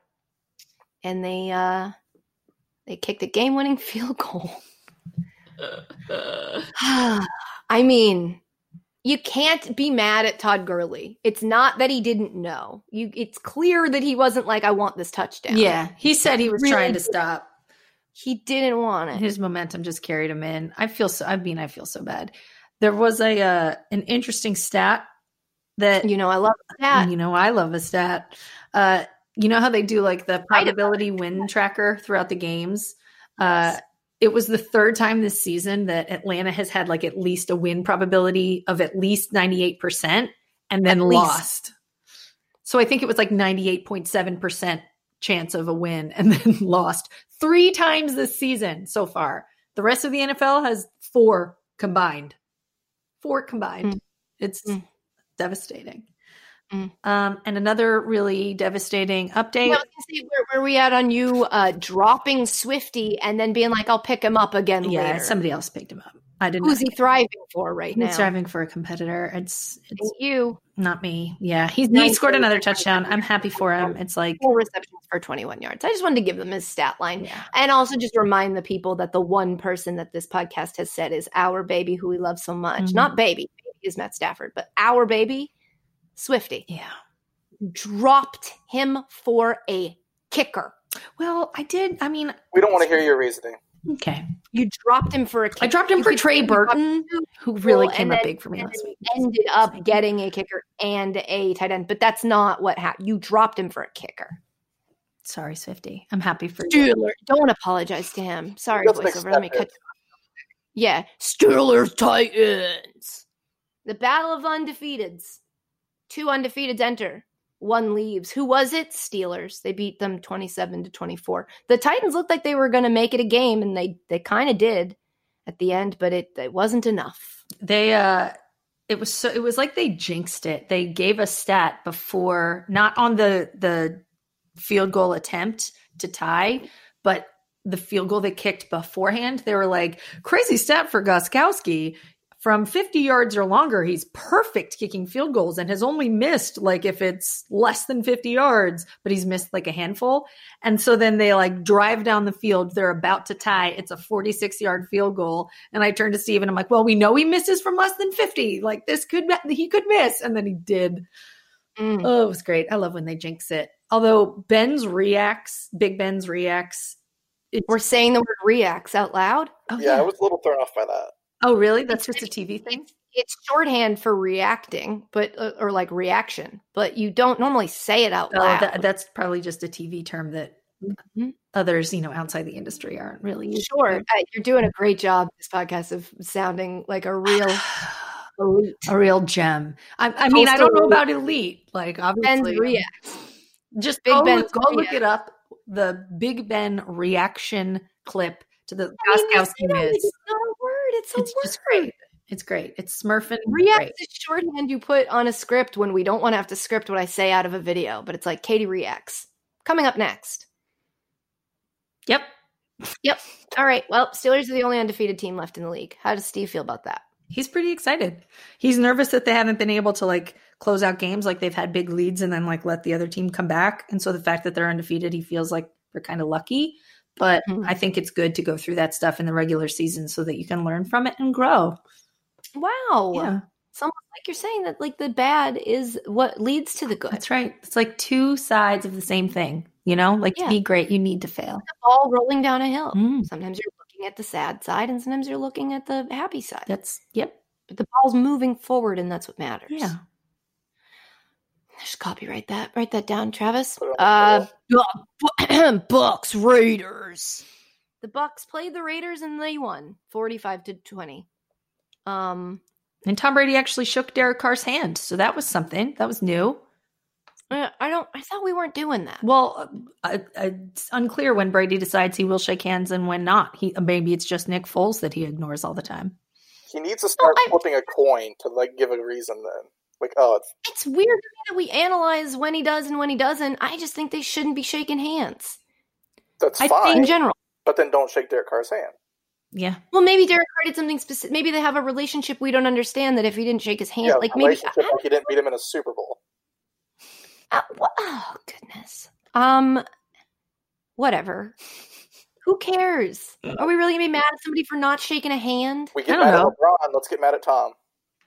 and they uh, they kicked a game-winning <laughs> field goal. <laughs> <sighs> I mean, you can't be mad at Todd Gurley. It's not that he didn't know. You it's clear that he wasn't like I want this touchdown. Yeah. He said he was Really trying to stop. He didn't want it. His momentum just carried him in. I feel so I mean, I feel so bad. There was a uh, an interesting stat that You know, I love that. You know, I love a stat. Uh, you know how they do like the probability win tracker throughout the games? Uh, it was the third time this season that Atlanta has had like at least a win probability of at least 98% and then At least. lost. So I think it was like 98.7% chance of a win <laughs> and then lost three times this season so far. The rest of the NFL has four combined. Four combined. Mm. It's Mm. devastating. Mm. Um, and another really devastating update. Yeah, I was gonna say, where, where we at on you uh, dropping Swifty and then being like, I'll pick him up again yeah, later. somebody else picked him up. I didn't. Who's he thriving for right now? He's thriving for a competitor. It's it's you. Not me. Yeah, he's he scored another touchdown. I'm happy for him. It's like Four receptions for 21 yards. I just wanted to give them his stat line. yeah, And also just remind the people that the one person that this podcast has said is our baby who we love so much. Mhm. Not baby, baby is Matt Stafford, but our baby, Swifty, yeah. dropped him for a kicker. Well, I did. I mean, We don't want to hear your reasoning. Okay. You dropped him for a kicker. I dropped him You for Trey Burton, who really people, came up then- big for me last week. Ended up getting a kicker and a tight end, but that's not what happened. You dropped him for a kicker. Sorry, Swifty. I'm happy for you. Steelers. Don't apologize to him. Sorry, Let's voiceover. Let me step cut. Yeah, Steelers Titans. The battle of undefeateds. Two undefeateds enter. One leaves. Who was it? Steelers. They beat them twenty-seven to twenty-four. The Titans looked like they were going to make it a game, and they they kind of did at the end, but it it wasn't enough. They uh it was so it was like they jinxed it. They gave a stat before not on the the field goal attempt to tie, but the field goal they kicked beforehand. They were like, crazy stat for Gostkowski. From 50 yards or longer, he's perfect kicking field goals and has only missed like if it's less than 50 yards, but he's missed like a handful. And so then they like drive down the field. They're about to tie. It's a 46 yard field goal. And I turn to Steve and I'm like, well, we know he misses from less than 50. Like this could, he could miss. And then he did. Mm. Oh, it was great. I love when they jinx it. Although Ben's reacts, Big Ben's reacts. It's, We're saying the word reacts out loud. oh, Yeah, I was a little thrown off by that. Oh, really? That's just a TV thing? It's shorthand for reacting, but uh, or like reaction, but you don't normally say it out Oh, loud. that, that's probably just a TV term that Mhm. others, you know, outside the industry aren't really using. Sure, uh, you're doing a great job this podcast of sounding like a <sighs> real elite. a real gem. I, I mean, I don't know about elite. Like, obviously, reacts. just Big go, Ben's go look it up. The Big Ben reaction clip to the I mean, you Gostkowski say that like miss. Not a word. It's a It's word. just great. It's great. It's Smurfing. React Great. is shorthand you put on a script when we don't want to have to script what I say out of a video, but it's like Katie reacts. Coming up next. Yep. Yep. All right. Well, Steelers are the only undefeated team left in the league. How does Steve feel about that? He's pretty excited. He's nervous that they haven't been able to like close out games like they've had big leads and then like let the other team come back. And so the fact that they're undefeated, he feels like they're kind of lucky. But Mhm. I think it's good to go through that stuff in the regular season so that you can learn from it and grow. Wow. Yeah, It's almost like you're saying that like the bad is what leads to the good. that's right. It's like two sides of the same thing. You know, like Yeah. to be great, you need to fail. All rolling down a hill. Mm, Sometimes you're looking at the sad side and sometimes you're looking at the happy side. that's yep. But the ball's moving forward and that's what matters. Yeah. Just copyright that. Write that down, Travis. Put it on the Uh, Bu- <clears throat> Bucks Raiders. The Bucks played the Raiders and they won 45 to 20. Um And Tom Brady actually shook Derek Carr's hand, so that was something. That was new. uh, I don't I thought we weren't doing that. Well, uh, uh, it's unclear when Brady decides he will shake hands and when not. He maybe it's just Nick Foles that he ignores all the time. He needs to start I- flipping a coin to like give a reason. Then, like, oh, it's, It's weird to me that we analyze when he does and when he doesn't. I just think they shouldn't be shaking hands that's I fine. in general. but then don't shake Derek Carr's hand. Yeah. Well, maybe Derek Carr did something specific. Maybe they have a relationship we don't understand. That if he didn't shake his hand, Yeah, like maybe like he didn't beat him in a Super Bowl. Uh, wha- oh goodness. Um, whatever. Who cares? Are we really gonna be mad at somebody for not shaking a hand? We I get don't mad know. at LeBron. Let's get mad at Tom.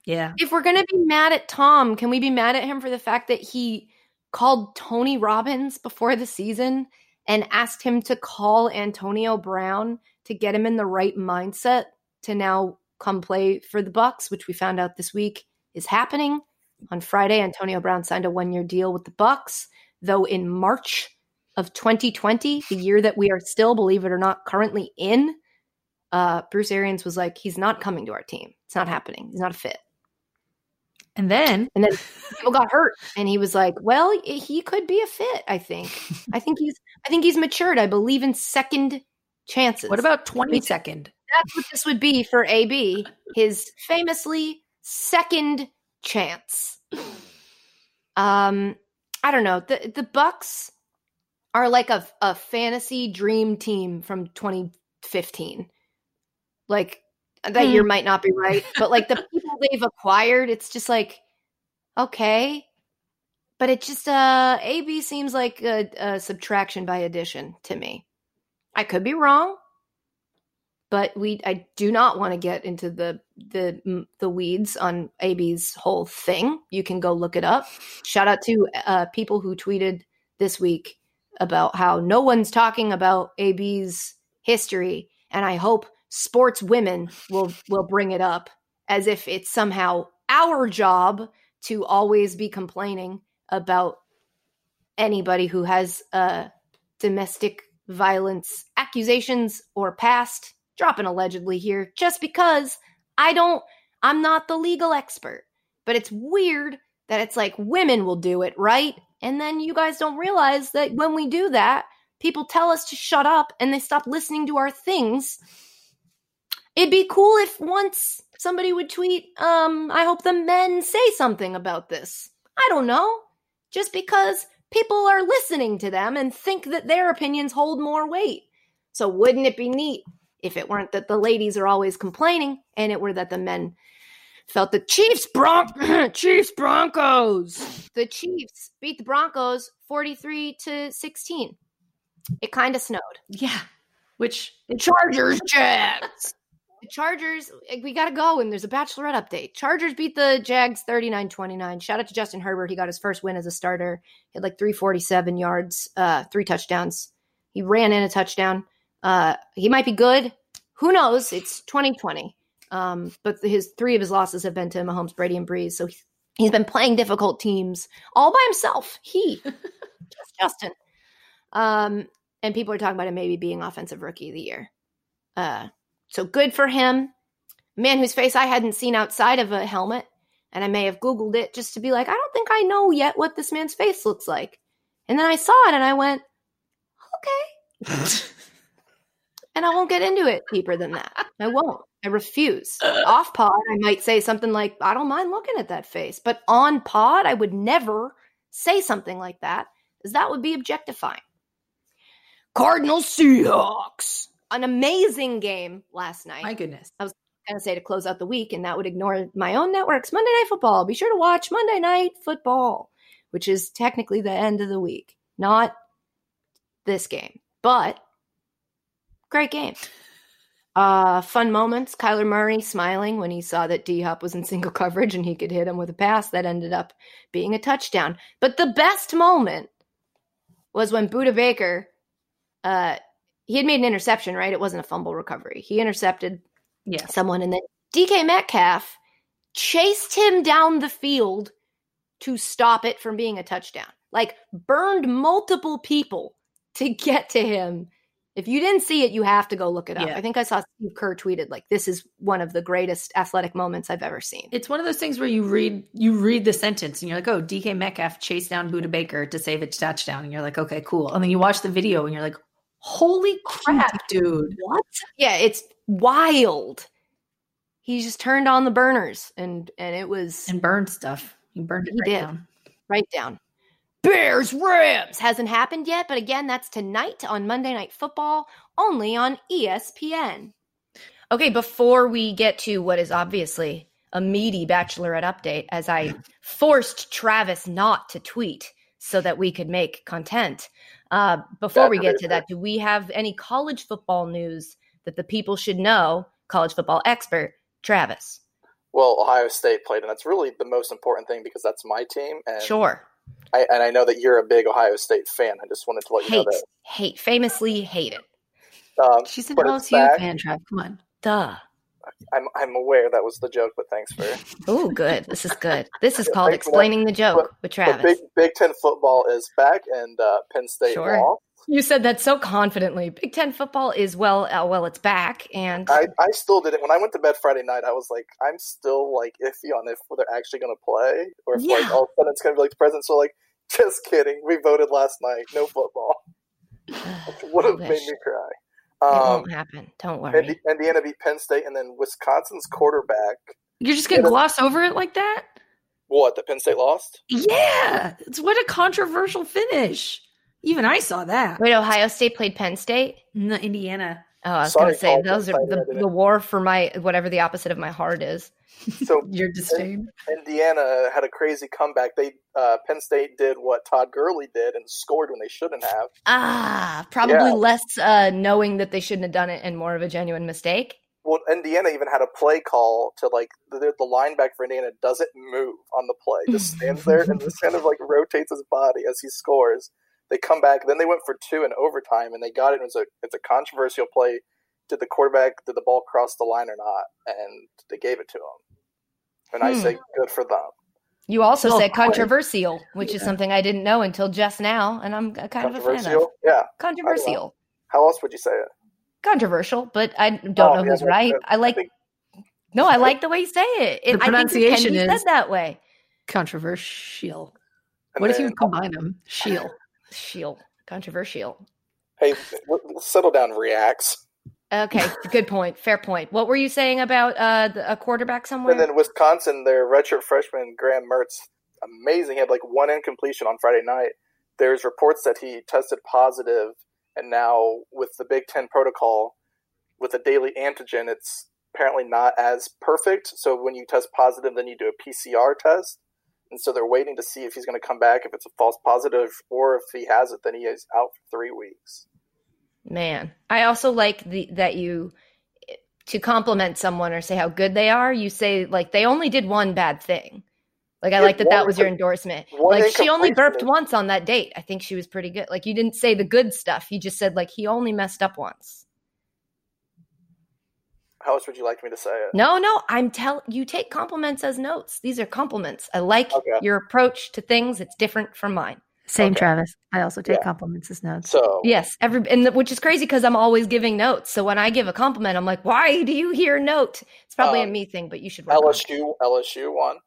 Yeah. If we're gonna be mad at Tom, can we be mad at him for the fact that he called Tony Robbins before the season and asked him to call Antonio Brown to get him in the right mindset to now come play for the Bucks, which we found out this week is happening. On Friday, Antonio Brown signed a one-year deal with the Bucks, though in March of 2020, the year that we are still, believe it or not, currently in, uh, Bruce Arians was like, he's not coming to our team. It's not happening. He's not a fit. And then And then people got hurt, and he was like, "Well, he could be a fit. I think. I think he's. I think he's matured. I believe in second chances. what about 20 second? that's what this would be for AB? His famously second chance. Um, I don't know. the The Bucks are like a a fantasy dream team from 2015. Like that Hmm. year might not be right, but like the people <laughs> they've acquired, it's just like okay. But it just uh AB seems like a, a subtraction by addition to me. I could be wrong, but we I do not want to get into the the the weeds on AB's whole thing. You can go look it up. Shout out to uh, people who tweeted this week about how no one's talking about AB's history, and I hope sports women will will bring it up as if it's somehow our job to always be complaining about anybody who has uh, domestic violence accusations or past. Dropping allegedly here just because I don't I'm not the legal expert. But it's weird that it's like women will do it right? And then you guys don't realize that when we do that people tell us to shut up and they stop listening to our things. It'd be cool if once somebody would tweet um I hope the men say something about this I don't know just because people are listening to them and think that their opinions hold more weight. So wouldn't it be neat if it weren't that the ladies are always complaining and it were that the men felt the Chiefs Bron- <clears throat> Chiefs Broncos. The Chiefs beat the Broncos 43 to 16. It kind of snowed. Yeah. Which The Chargers Jags. The Chargers, eh, we got to go, and there's a Bachelorette update. Chargers beat the Jags 39 29. Shout out to Justin Herbert. He got his first win as a starter. He had like 347 yards, uh, three touchdowns. He ran in a touchdown. Uh, he might be good. Who knows? It's 2020. Um, but his three of his losses have been to Mahomes, Brady, and Brees. So he's, he's been playing difficult teams all by himself. He, <laughs> just Justin. Um, and people are talking about him maybe being offensive rookie of the year. Uh, so good for him. Man whose face I hadn't seen outside of a helmet, and I may have Googled it just to be like, I don't think I know yet what this man's face looks like. And then I saw it and I went, okay. <laughs> and I won't get into it deeper than that. I won't. I refuse. <laughs> Off pod, I might say something like, I don't mind looking at that face. But on pod, I would never say something like that, because that would be objectifying. Cardinal Seahawks. An amazing game last night. My goodness. I was going to say to close out the week, and that would ignore my own networks. Monday Night Football. Be sure to watch Monday Night Football, which is technically the end of the week, not this game, but great game. Uh, fun moments. Kyler Murray smiling when he saw that D Hop was in single <laughs> coverage and he could hit him with a pass that ended up being a touchdown. But the best moment was when Budda Baker, uh, he had made an interception, right? It wasn't a fumble recovery. He intercepted Yes. someone, and then DK Metcalf chased him down the field to stop it from being a touchdown. Like burned multiple people to <laughs> get to him. If you didn't see it, you have to go look it up. Yeah. I think I saw Steve Kerr tweeted like this is one of the greatest athletic moments I've ever seen. It's one of those things where you read you read the sentence and you're like, oh, DK Metcalf chased down Budda Baker to save a touchdown, and you're like, okay, cool. And then you watch the video and you're like, holy crap, dude! What? Yeah, it's wild. He just turned on the burners and and it was And burned stuff. He burned it He right did. down. right down. Bears Rams hasn't happened yet, but again, that's tonight on Monday Night Football, only on ESPN. Okay, before we get to what is obviously a meaty bachelorette update, as I forced Travis not to tweet so that we could make content. Uh, before we get to that, do we have any college football news that the people should know? College football expert Travis. Well, Ohio State played, and that's really the most important thing because that's my team, and Sure. I, and I know that you're a big Ohio State fan. I just wanted to let you know that. hate, famously hate it. Um, She's an but it's LSU fan, Trav. Come on. Duh. I'm I'm aware that was the joke, but thanks for. Oh, good. This is good. This is Yeah, <laughs> called thanks for explaining the joke with Travis. Big Big Ten football is back, and uh, Penn State Sure. lost. you said that so confidently. Big Ten football is well, uh, well, it's back, and I, I still didn't. When I went to bed Friday night, I was like, I'm still like iffy on if they're actually going to play, or if like Yeah. all of a sudden it's going to be like the president's so like, <laughs> just kidding. We voted last night, no football. <sighs> Would have made me cry. It Um, won't happen. Don't worry. Indiana beat Penn State, and then Wisconsin's quarterback. You're just gonna Yeah, gloss over it like that? What? The Penn State lost? Yeah. It's what a controversial finish. Even I saw that. Wait, Ohio State played Penn State. No, Indiana. Oh, I was Sorry, going to say College those are the, the war for my whatever the opposite of my heart is. So <laughs> Your disdain. Indiana had a crazy comeback. They uh, Penn State did what Todd Gurley did and scored when they shouldn't have. Ah, probably Yeah. less uh, knowing that they shouldn't have done it and more of a genuine mistake. Well, Indiana even had a play call to like the, the linebacker for Indiana doesn't move on the play, just <laughs> stands there and just kind of like rotates his body as he scores. They come back, then they went for two in overtime, and they got it. It was a it's a controversial play. Did the quarterback did the ball cross the line or not? And they gave it to him. And I Hmm. say good for them. You also Well, said of course. controversial, which is something I didn't know until just now, and I'm kind of a fan of. Controversial, yeah. Controversial. How else would you say it? Controversial, but I don't Oh, know yeah, who's right. that- I like. think- no, I like the way you say it. it The I think it pronunciation is- said that way. Controversial. And What if you combine them? Shield. Shield. Controversial. Hey, w- w- settle down, reacts. Okay, good point. Fair point. What were you saying about uh, a quarterback somewhere? And then Wisconsin, their redshirt freshman Graham Mertz, amazing. He had like one incompletion on Friday night. There's reports that he tested positive, and now with the Big Ten protocol, with the daily antigen, it's apparently not as perfect. So when you test positive, then you do a PCR test, and so they're waiting to see if he's going to come back, if it's a false positive, or if he has it, then he is out for three weeks. Man, I also like the that you to compliment someone or say how good they are. You say like they only did one bad thing. Like I Yeah, like that that was your endorsement. Like she only burped once on that date. I think she was pretty good. Like you didn't say the good stuff. You just said like he only messed up once. How else would you like me to say it? No, no, I'm tell you take compliments as notes. These are compliments. I like Okay. your approach to things. It's different from mine. Same, Okay. Travis. I also take Yeah. compliments as notes. So Yes, every and the, which is crazy because I'm always giving notes. So when I give a compliment, I'm like, "Why do you hear note?" It's probably a Um, me thing, but you should work on it. LSU, LSU won.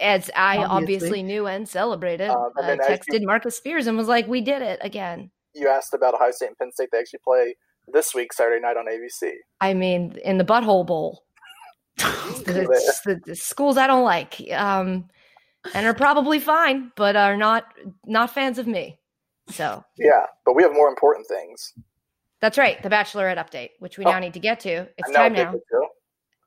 as I Obviously. obviously, knew and celebrated. Um, and I texted you- Marcus Spears and was like, "We did it again." You asked about Ohio State and Penn State. They actually play this week, Saturday night on ABC. I mean, in the butthole bowl, <laughs> the, the, the schools I don't like, um, and are probably fine, but are not not fans of me. So Yeah, but we have more important things. that's right, the Bachelorette update, which we Oh. now need to get to. It's I'm time now.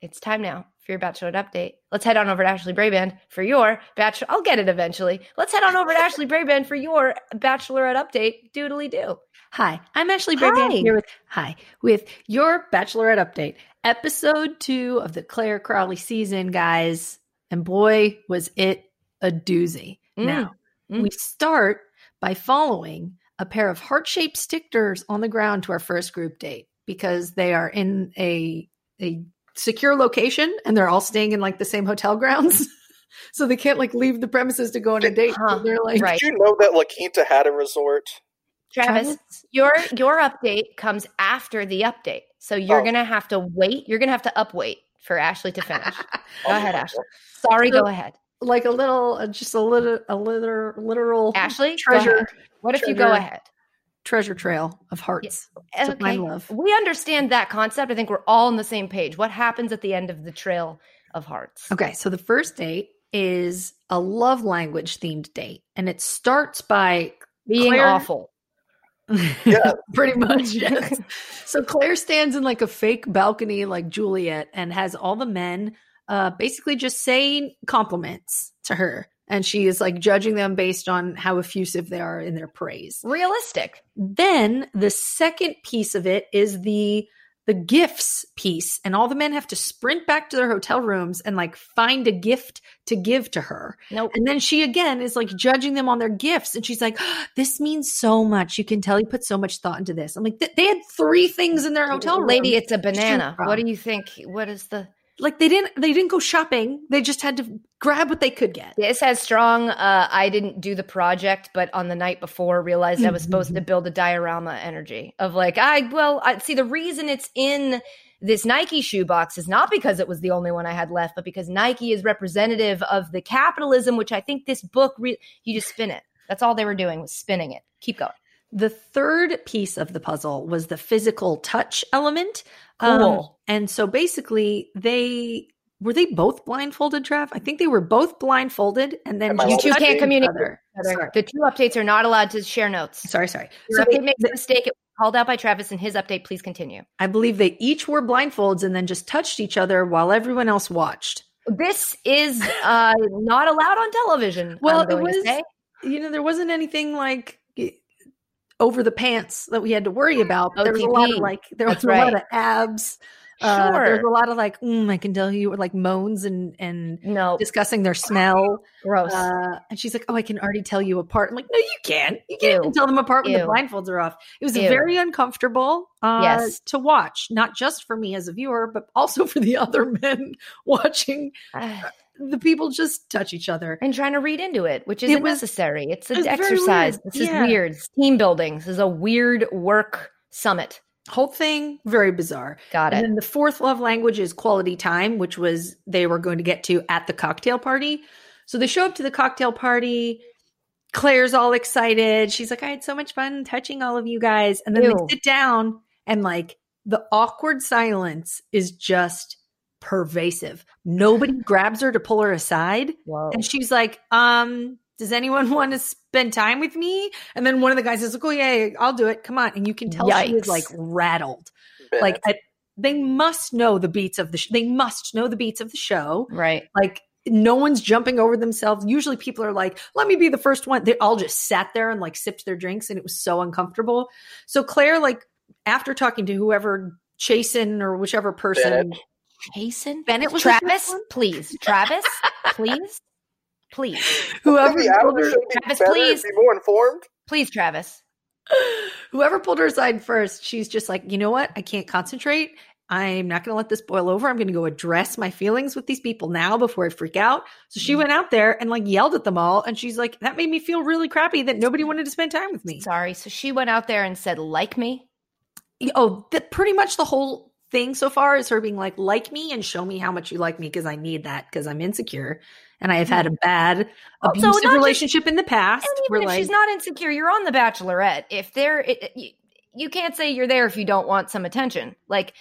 It's time now for your Bachelorette update. Let's head on over to Ashley Braband for your Bachelor. I'll get it eventually. Let's head on over to Ashley Braband for your Bachelorette update. Doodly do. Hi, I'm Ashley Braband Hi. here with Hi with your Bachelorette update, episode two of the Clare Crawley season, guys. And boy, was it a doozy. Mm. Now Mm. we start by following a pair of heart-shaped stickers on the ground to our first group date because they are in a a secure location and they're all staying in like the same hotel grounds. <laughs> so they can't like leave the premises to go on a date. So Huh, they're like right. Did you know that La Quinta had a resort? Travis, Travis? your your update comes after the update. So you're Oh. gonna have to wait. You're gonna have to upwait for Ashley to finish. <laughs> Go ahead, Oh, Ashley. Sorry, So- go ahead. Like a little uh, just a little a little literal Ashley, treasure ahead. What if you go ahead? treasure trail of hearts to Okay. find love. We understand that concept. I think we're all on the same page. What happens at the end of the trail of hearts? Okay, so the first date is a love language themed date, and it starts by Being Clare- awful. <laughs> Yeah. pretty much. <laughs> Yes. so Clare stands in like a fake balcony, like Juliet, and has all the men uh, basically just saying compliments to her, and she is like judging them based on how effusive they are in their praise. Realistic. Then the second piece of it is the the gifts piece and all the men have to sprint back to their hotel rooms and like find a gift to give to her. Nope. And then she again is like judging them on their gifts and she's like this means so much. You can tell he put so much thought into this. I'm like they had three things in their hotel room. Lady, it's a banana. What do you think? What is the like they didn't they didn't go shopping. They just had to grab what they could get. This has strong. Uh, I didn't do the project, but on the night before, realized I was supposed to build a diorama energy of like, I well, I see the reason it's in this Nike shoebox is not because it was the only one I had left, but because Nike is representative of the capitalism, which I think this book. Re- you just spin it. That's all they were doing was spinning it. Keep going. The third piece of the puzzle was the physical touch element. Um, Cool. and so basically, they were they both blindfolded, Trav? I think they were both blindfolded, and then Am I just allowed to You two can't communicate. The two updates are not allowed to share notes. Sorry, sorry. Your So they- update makes a mistake. It was called out by Travis in his update. Please continue. I believe they each wore blindfolds and then just touched each other while everyone else watched. This is uh, not allowed on television. Well, I'm going it to was- say. You know, there wasn't anything like over the pants that we had to worry about. But there was a lot of like there That's was a lot of abs. Uh, there's a lot of like, mm, I can tell you were like moans and and No, discussing their smell. gross. Uh, and she's like, "Oh, I can already tell you apart." I'm like, "No, you can't. You can't Ew. tell them apart when the blindfolds are off." It was Ew. very uncomfortable. Uh, Yes. to watch, not just for me as a viewer, but also <laughs> for the other men <laughs> watching <sighs> the people just touch each other. and trying to read into it, which isn't was- necessary. It's an very exercise. This Yeah. is weird. It's team building. This is a weird work summit. Whole thing very bizarre. Got And it. then the fourth love language is quality time, which was they were going to get to at the cocktail party. So they show up to the cocktail party. Clare's all excited. She's like, I had so much fun touching all of you guys. And then Ew. they sit down and like the awkward silence is just pervasive. Nobody grabs her to pull her aside. Whoa. And she's like, um, does anyone <laughs> want to spend time with me? And then one of the guys is like, oh, yeah, yeah, I'll do it. Come on. And you can tell she is like rattled like I, they must know the beats of the sh- they must know the beats of the show Right. like no one's jumping over themselves usually people are like let me be the first one they all just sat there and like sipped their drinks and it was so uncomfortable so clare like after talking to whoever chasen or whichever person. Jason? Bennett was Travis, please. <laughs> Travis, please. Please. whoever Maybe pulled Adam her, be Travis, please. Be more informed. Please, Travis. <gasps> whoever pulled her aside first she's just like you know what i can't concentrate i'm not going to let this boil over i'm going to go address my feelings with these people now before i freak out so she mm. went out there and like yelled at them all and she's like that made me feel really crappy that nobody wanted to spend time with me Sorry. So she went out there and said, like me. oh that pretty much the whole thing so far is her being like like me and show me how much you like me because i need that because i'm insecure and i have had a mm-hmm. bad oh, Also, abusive just- relationship in the past even if like, she's not insecure, you're on The Bachelorette. If it- you, you can't say you're there if you don't want some attention. Like,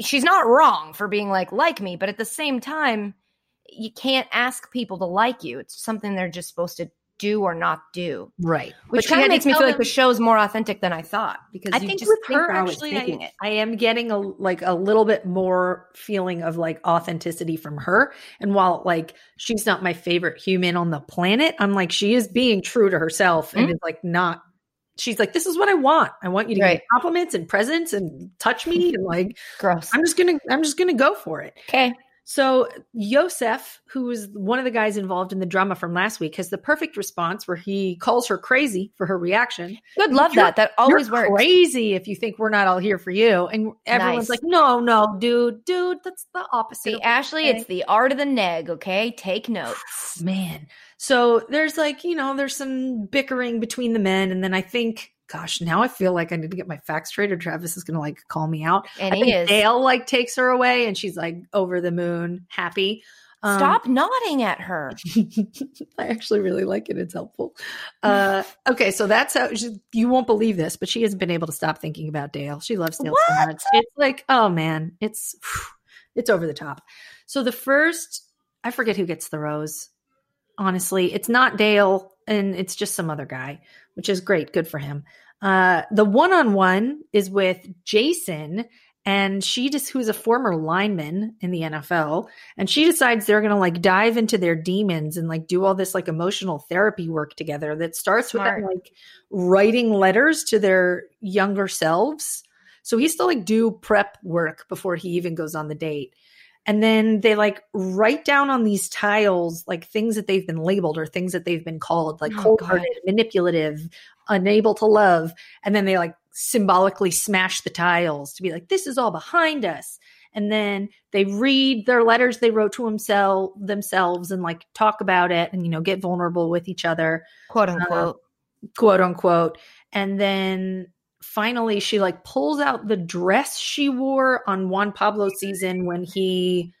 she's not wrong for being like, like me, but at the same time, you can't ask people to like you. It's something they're just supposed to do or not do. Right. Which kind of makes me tell feel like them- the show's more authentic than I thought because I you think just with think her actually, faking I. I am getting a like a little bit more feeling of like authenticity from her. And while like she's not my favorite human on the planet, I'm like she is being true to herself and Mhm. is like not. She's like, this is what I want. I want you to give Right. me compliments and presents and touch me and like Gross. I'm just gonna I'm just gonna go for it. Okay. So Yosef, who was one of the guys involved in the drama from last week, has the perfect response where he calls her crazy for her reaction. Good. Love You're- that. That always works. crazy if you think we're not all here for you. And everyone's Nice. like, no, no, dude, dude, that's the opposite. See, Ashley, it's the art of the neg, okay? Take notes. <sighs> man. So there's like, you know, there's some bickering between the men. And then I think, gosh, now I feel like I need to get my facts straight or Travis is going to like call me out. And I he is. Dale like takes her away and she's like over the moon, happy. Um, Stop nodding at her. <laughs> I actually really like it. It's helpful. Uh, <laughs> okay, so that's how she, you won't believe this, but she hasn't been able to stop thinking about Dale. She loves Dale so much. It's like, oh man, it's <sighs> it's over the top. So the first, I forget who gets the rose. Honestly, it's not Dale, and it's just some other guy, which is great. Good for him. Uh, the one on one is with Jason, and she just who's a former lineman in the NFL, and she decides they're gonna like dive into their demons and like do all this like emotional therapy work together that starts with them like writing letters to their younger selves. So he still like do prep work before he even goes on the date. And then they like write down on these tiles like things that they've been labeled or things that they've been called like Oh, cold hearted, manipulative, unable to love. And then they like symbolically smash the tiles to be like, this is all behind us. And then they read their letters they wrote to himself themselves and like talk about it and you know get vulnerable with each other Quote unquote. Uh, quote unquote. And then finally, she like pulls out the dress she wore on Juan Pablo season when he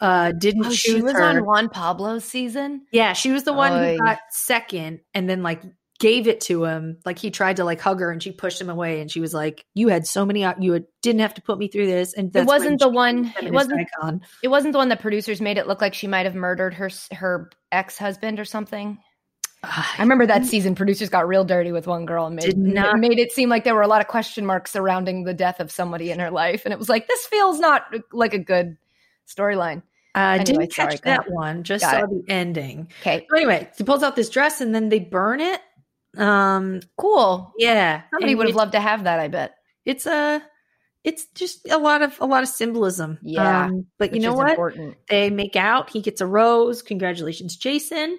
uh didn't oh, she was her. on Juan Pablo's season. yeah, she was the one Oy. who got second, and then like gave it to him. Like he tried to like hug her, and she pushed him away, and she was like, "You had so many. You had, didn't have to put me through this." And when wasn't the she was a one- it wasn't- icon. It wasn't the one that producers made it look like she might have murdered her her ex husband or something. I remember that season. Producers got real dirty with one girl and made not- made it seem like there were a lot of question marks surrounding the death of somebody in her life, and it was like this feels not like a good storyline. I Anyway, didn't catch go that one. Just Got saw the ending. Okay, So anyway, he pulls out this dress, and then they burn it. Um, cool. yeah, Somebody would have loved to have that. I bet. it's a it's just a lot of a lot of symbolism Yeah, um, but you know what Important. they make out he gets a rose congratulations jason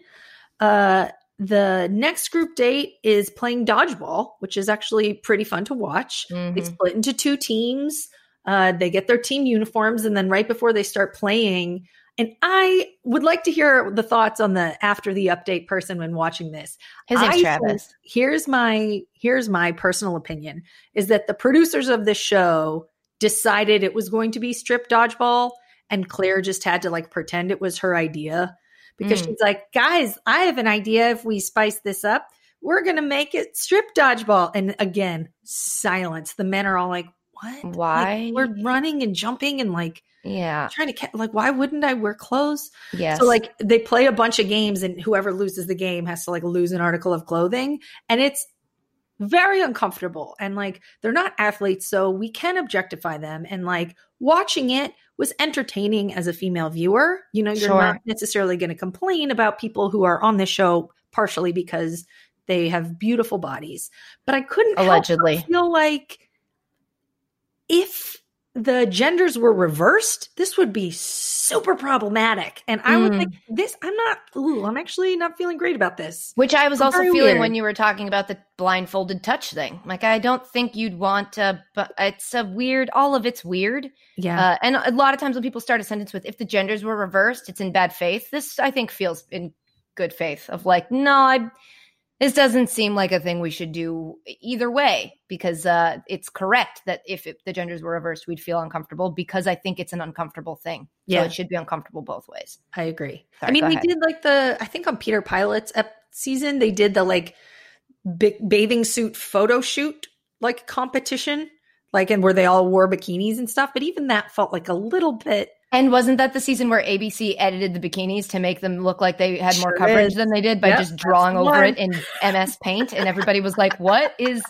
uh the next group date is playing dodgeball which is actually pretty fun to watch they Mhm. split into two teams uh they get their team uniforms and then right before they start playing and i would like to hear the thoughts on the after the update person when watching this His name's I think- Travis. here's my here's my personal opinion is that the producers of this show decided it was going to be strip dodgeball and Clare just had to like pretend it was her idea because Mm. she's like guys I have an idea if we spice this up we're going to make it strip dodgeball and again silence the men are all like what Like, Why? we're running and jumping and like Yeah. trying to ca- like why wouldn't I wear clothes Yes. so like they play a bunch of games and whoever loses the game has to like lose an article of clothing and it's very uncomfortable and like they're not athletes so we can objectify them and like watching it was entertaining as a female viewer. You know, you're Sure. not necessarily going to complain about people who are on this show partially because they have beautiful bodies. But I couldn't Allegedly. feel like if the genders were reversed, this would be super problematic. And I would Mm. like this. I'm not. Ooh, I'm actually not feeling great about this. Which I was also Very feeling weird. when you were talking about the blindfolded touch thing. Like, I don't think you'd want to, but it's a weird, all of it's weird. Yeah. Uh, and a lot of times when people start a sentence with, if the genders were reversed, it's in bad faith. This, I think, feels in good faith of like, no, I, this doesn't seem like a thing we should do either way because uh, it's correct that if it, the genders were reversed, we'd feel uncomfortable because I think it's an uncomfortable thing. Yeah. So it should be uncomfortable both ways. I agree. Sorry, I mean, we ahead. did like the, I think on Peter Pilot's ep- season, they did the like big bathing suit photo shoot like competition, like, and where they all wore bikinis and stuff. But even that felt like a little bit And wasn't that the season where ABC edited the bikinis to make them look like they had more Sure coverage is. than they did by Yep, just drawing over one. it in MS Paint? And everybody was like, "What is?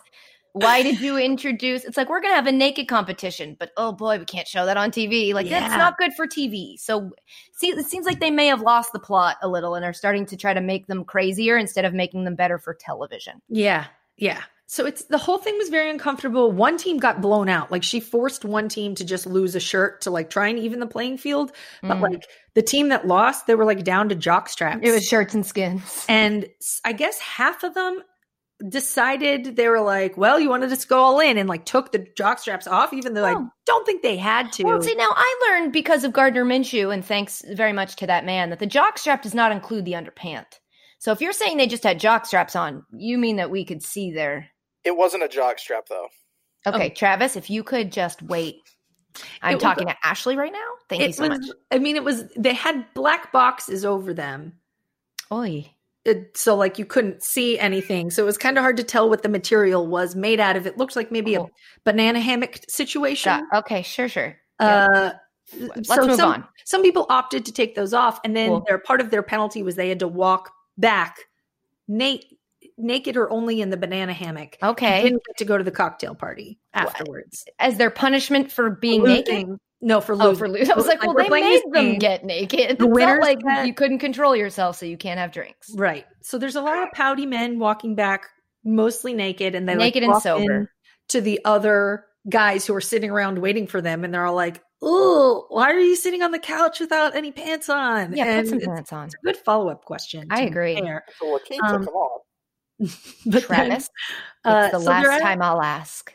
Why did you introduce?" It's like we're gonna have a naked competition, but oh boy, we can't show that on TV. Like that's not good for TV. So, see, it seems like they may have lost the plot a little and are starting to try to make them crazier instead of making them better for television. Yeah. Yeah. So it's the whole thing was very uncomfortable. One team got blown out. Like she forced one team to just lose a shirt to like try and even the playing field. But Mm. like the team that lost, they were like down to jock straps. It was shirts and skins. and I guess half of them decided they were like, well, you wanted to go all in and like took the jock straps off, even though I Oh. don't think they had to. Well, see, now I learned because of Gardner Minshew, and thanks very much to that man, that the jock strap does not include the underpant. So if you're saying they just had jock straps on, you mean that we could see their. It wasn't a jock strap though. Okay, Travis, if you could just wait. I'm It was- talking to Ashley right now. Thank you so was, much. I mean, it was, they had black boxes over them. Oi. it, so like you couldn't see anything so it was kind of hard to tell what the material was made out of it looked like maybe a banana hammock situation Got- okay, sure, sure. Yeah. uh Let's so move some, on. some people opted to take those off and then Cool. their part of their penalty was they had to walk back na- naked or only in the banana hammock Okay. didn't get to go to the cocktail party afterwards As their punishment for being naked? No for Oh, losing for losing. I was like, Like, well, they made them game. get naked. The It's winners not like get- you couldn't control yourself, so you can't have drinks. right so there's a lot of pouty men walking back mostly naked and they Naked like, and walk sober. in to the other guys who are sitting around waiting for them and they're all like oh why are you sitting on the couch without any pants on Yeah, and put some pants on. a good follow-up question I agree. fair. So Lakeith, Um, come <laughs> but then, Travis, uh, it's the so last at- time I'll ask.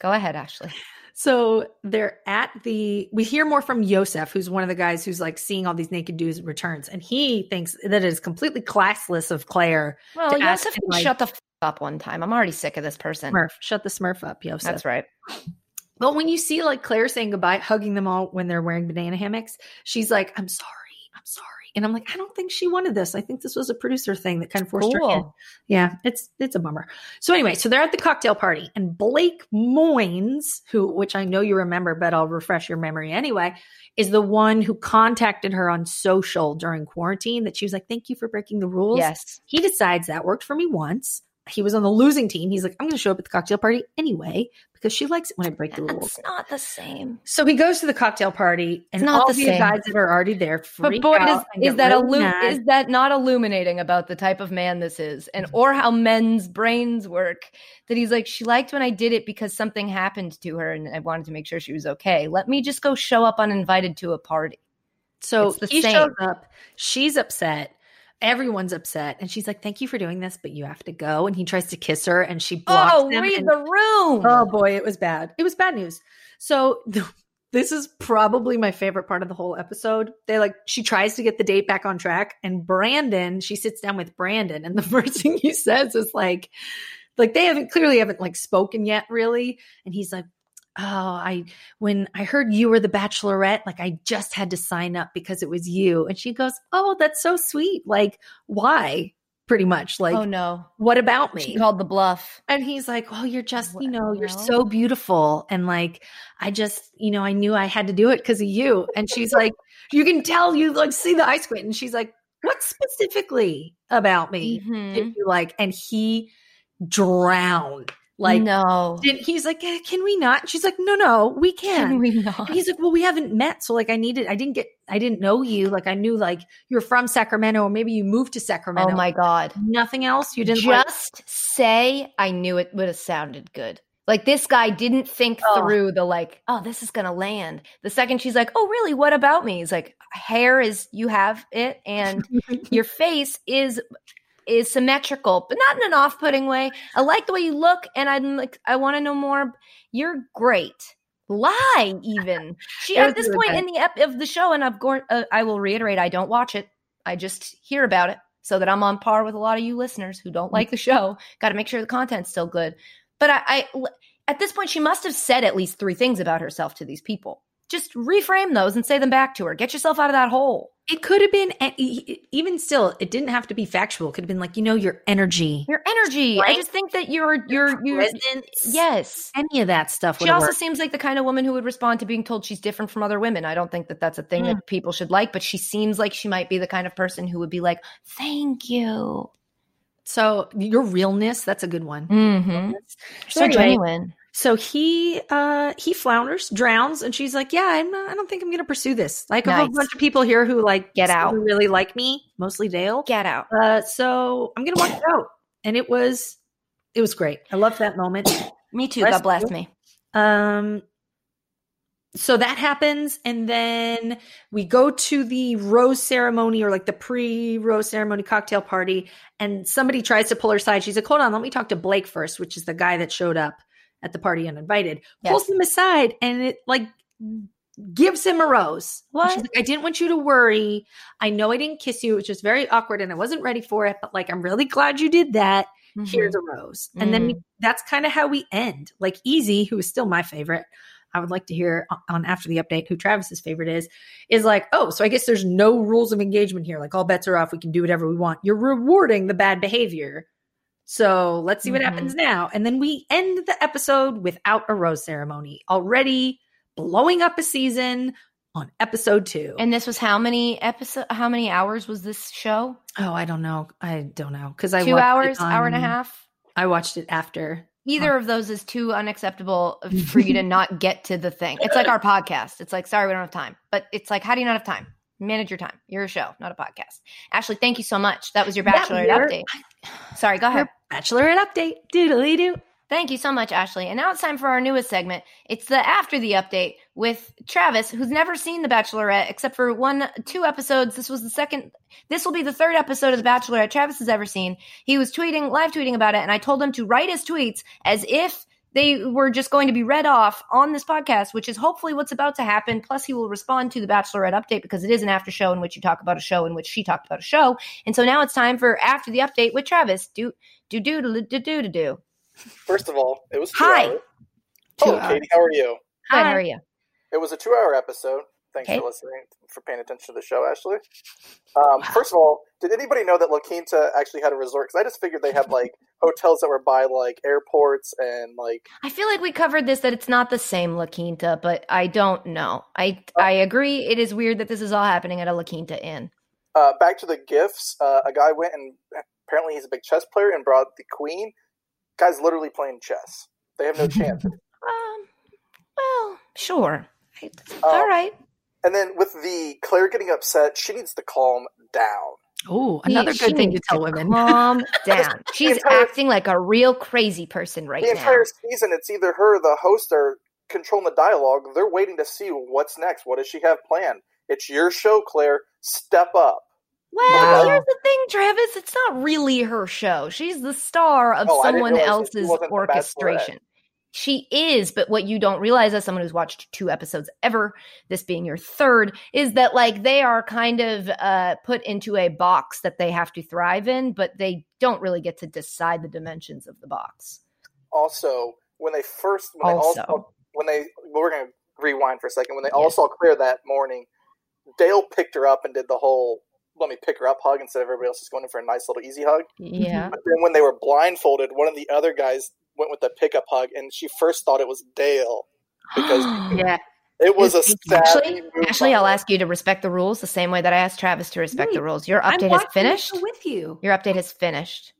Go ahead, Ashley. So they're at the. We hear more from Yosef, who's one of the guys who's like seeing all these naked dudes returns, and he thinks that it is completely classless of Clare. Well, Yosef him, like- shut the f- up one time. I'm already sick of this person. Smurf, shut the Smurf up, Yosef. That's right. But when you see like Clare saying goodbye, hugging them all when they're wearing banana hammocks, she's like, "I'm sorry, I'm sorry," and I'm like, "I don't think she wanted this. I think this was a producer thing that kind of forced her in." Cool. Yeah, it's it's a bummer. So anyway, so they're at the cocktail party, and Blake Moynes, who which I know you remember, but I'll refresh your memory anyway, is the one who contacted her on social during quarantine. That she was like, "Thank you for breaking the rules." Yes. He decides that worked for me once. He was on the losing team. He's like, I'm going to show up at the cocktail party anyway because she likes it when I break the rules. That's not the same. So he goes to the cocktail party, and all the the, same. guys that are already there But freak boy, out is, is that really illu- is that not illuminating about the type of man this is, and mm-hmm. or how men's brains work? That he's like, she liked when I did it because something happened to her, and I wanted to make sure she was okay. Let me just go show up uninvited to a party. So he same. shows up. She's upset. Everyone's upset, and she's like, "Thank you for doing this, but you have to go." And he tries to kiss her, and she blocks Oh, him. read and- the room. oh boy, it was bad. It was bad news. So this is probably my favorite part of the whole episode. They like she tries to get the date back on track, and Brandon, she sits down with Brandon, and the <laughs> first thing he says is like, like they haven't clearly haven't like spoken yet, really, and he's like. Oh, I when I heard you were the bachelorette, like I just had to sign up because it was you. And she goes, "Oh, that's so sweet. Like, why?" Pretty much, like, oh no, what about me? she called the bluff. And he's like, "Oh, you're just, you know, you're Well. so beautiful." And like, I just, you know, I knew I had to do it because of you. And she's like, "You can tell you like see the ice squint." And she's like, "What specifically about me Mhm. did you like?" And he drowned. Like, no, he's like, "Eh, "Can we not?" She's like, "No, no, we can." can we not? And he's like, "Well, we haven't met, so like, I needed, I didn't get, I didn't know you. Like, I knew like you're from Sacramento, or maybe you moved to Sacramento. oh my god. nothing else. You didn't like, just say I knew it would have sounded good. Like this guy didn't think Oh. through the like, oh, this is gonna land. The second she's like, oh, really? What about me? He's like, hair is you have it, and <laughs> your face is is symmetrical, but not in an off-putting way. I like the way you look, and I'm like, I want to know more. You're great. Lie even. <laughs> She at this point in the ep- of the show, and I've gone. Uh, I will reiterate, I don't watch it. I just hear about it so that I'm on par with a lot of you listeners who don't like the show. Got to make sure the content's still good. But I, I, at this point, she must have said at least three things about herself to these people. Just reframe those and say them back to her. Get yourself out of that hole. It could have been, even still, it didn't have to be factual. It could have been like, you know, your energy, Your energy. I just think that you're you're you presence, yes. any of that stuff. She also worked. seems like the kind of woman who would respond to being told she's different from other women. I don't think that that's a thing Mm. that people should like, but she seems like she might be the kind of person who would be like, "Thank you." so your realness. That's a good one. Mm-hmm. So So anyway, genuine. So he uh he flounders, drowns, and she's like, "Yeah, I'm not. I don't think I'm going to pursue this. Like, have a Nice. bunch of people here who like Get out. really like me, mostly Dale. Get out. Uh, so I'm going to walk out, and it was it was great. I loved that moment. Me too. Bless God bless you. me. Um, so that happens, and then we go to the rose ceremony or like the pre rose ceremony cocktail party, and somebody tries to pull her aside. She's like, "Hold on, let me talk to Blake first, which is the guy that showed up at the party uninvited." Pulls him aside, and it like gives him a rose. What? She's like, "I didn't want you to worry. I know I didn't kiss you. It was just very awkward, and I wasn't ready for it. But like, I'm really glad you did that." here's Mm-hmm. a rose. And then we, that's kind of how we end. Like Easy, who is still my favorite. I would like to hear on after the update who Travis's favorite is, is like, oh, so I guess there's no rules of engagement here. Like all bets are off. We can do whatever we want. You're rewarding the bad behavior. So let's see what Mhm. happens now. And then we end the episode without a rose ceremony, already blowing up a season on episode two. And this was how many episode? How many hours was this show? oh, I don't know. I don't know. Because I Two watched it hours, hour and a half. I watched it after. Either of those is too unacceptable <laughs> for you to not get to the thing. It's like our podcast. It's like, sorry, we don't have time. But it's like, how do you not have time? Manage your time. You're a show, not a podcast. Ashley, thank you so much. That was your bachelorette your- update. Sorry, go ahead. Bachelorette update. Doodly doo. Thank you so much, Ashley. And now it's time for our newest segment. It's the after the update with Travis, who's never seen The Bachelorette except for one, two episodes. This was the second, this will be the third episode of The Bachelorette Travis has ever seen. He was tweeting, live tweeting about it, and I told him to write his tweets as if they were just going to be read off on this podcast, which is hopefully what's about to happen. Plus, he will respond to the Bachelorette update because it is an after show in which you talk about a show in which she talked about a show. And so now it's time for after the update with Travis. Do do do do do do do do. First of all, it was two Hi. hours. Oh, two Hello, hours. Katie. How are you? Good, Hi. how are you? It was a two-hour episode. Thanks Okay. for listening, for paying attention to the show, Ashley. Um, first of all, did anybody know that La Quinta actually had a resort? Because I just figured they had like <laughs> hotels that were by like airports and like I feel like we covered this that it's not the same La Quinta, but I don't know. I I agree. It is weird that this is all happening at a La Quinta Inn. uh, back to the gifts. Uh, a guy went and apparently he's a big chess player and brought the queen. Guy's literally playing chess. They have no <laughs> chance. Um, well, sure. Oh. all right. And then with the Clare getting upset, she needs to calm down. Oh, another She good thing to needs tell women. Calm <laughs> down. She's entire- acting like a real crazy person right now. the now. entire season, it's either her, or the host, are controlling the dialogue. They're waiting to see what's next. What does she have planned? It's your show, Clare. Step up. Well, Wow. here's the thing, Travis. It's not really her show. She's the star of Oh, someone realize that she else's wasn't the Bachelorette. orchestration. She is, but what you don't realize as someone who's watched two episodes ever, this being your third, is that like they are kind of uh, put into a box that they have to thrive in, but they don't really get to decide the dimensions of the box. Also, when they first, when they all Also. when they, well, we're going to rewind for a second. When they all saw Clare that morning, Dale picked her up and did the whole "let me pick her up" hug instead of everybody else just going in for a nice little easy hug. Yeah. But then when they were blindfolded, one of the other guys went with the pickup hug, and she first thought it was Dale because <gasps> yeah. it was a Ashley, savvy move. Ashley, I'll ask you to respect the rules the same way that I asked Travis to respect the rules. Your update has watching the finished. with you. Your update has finished.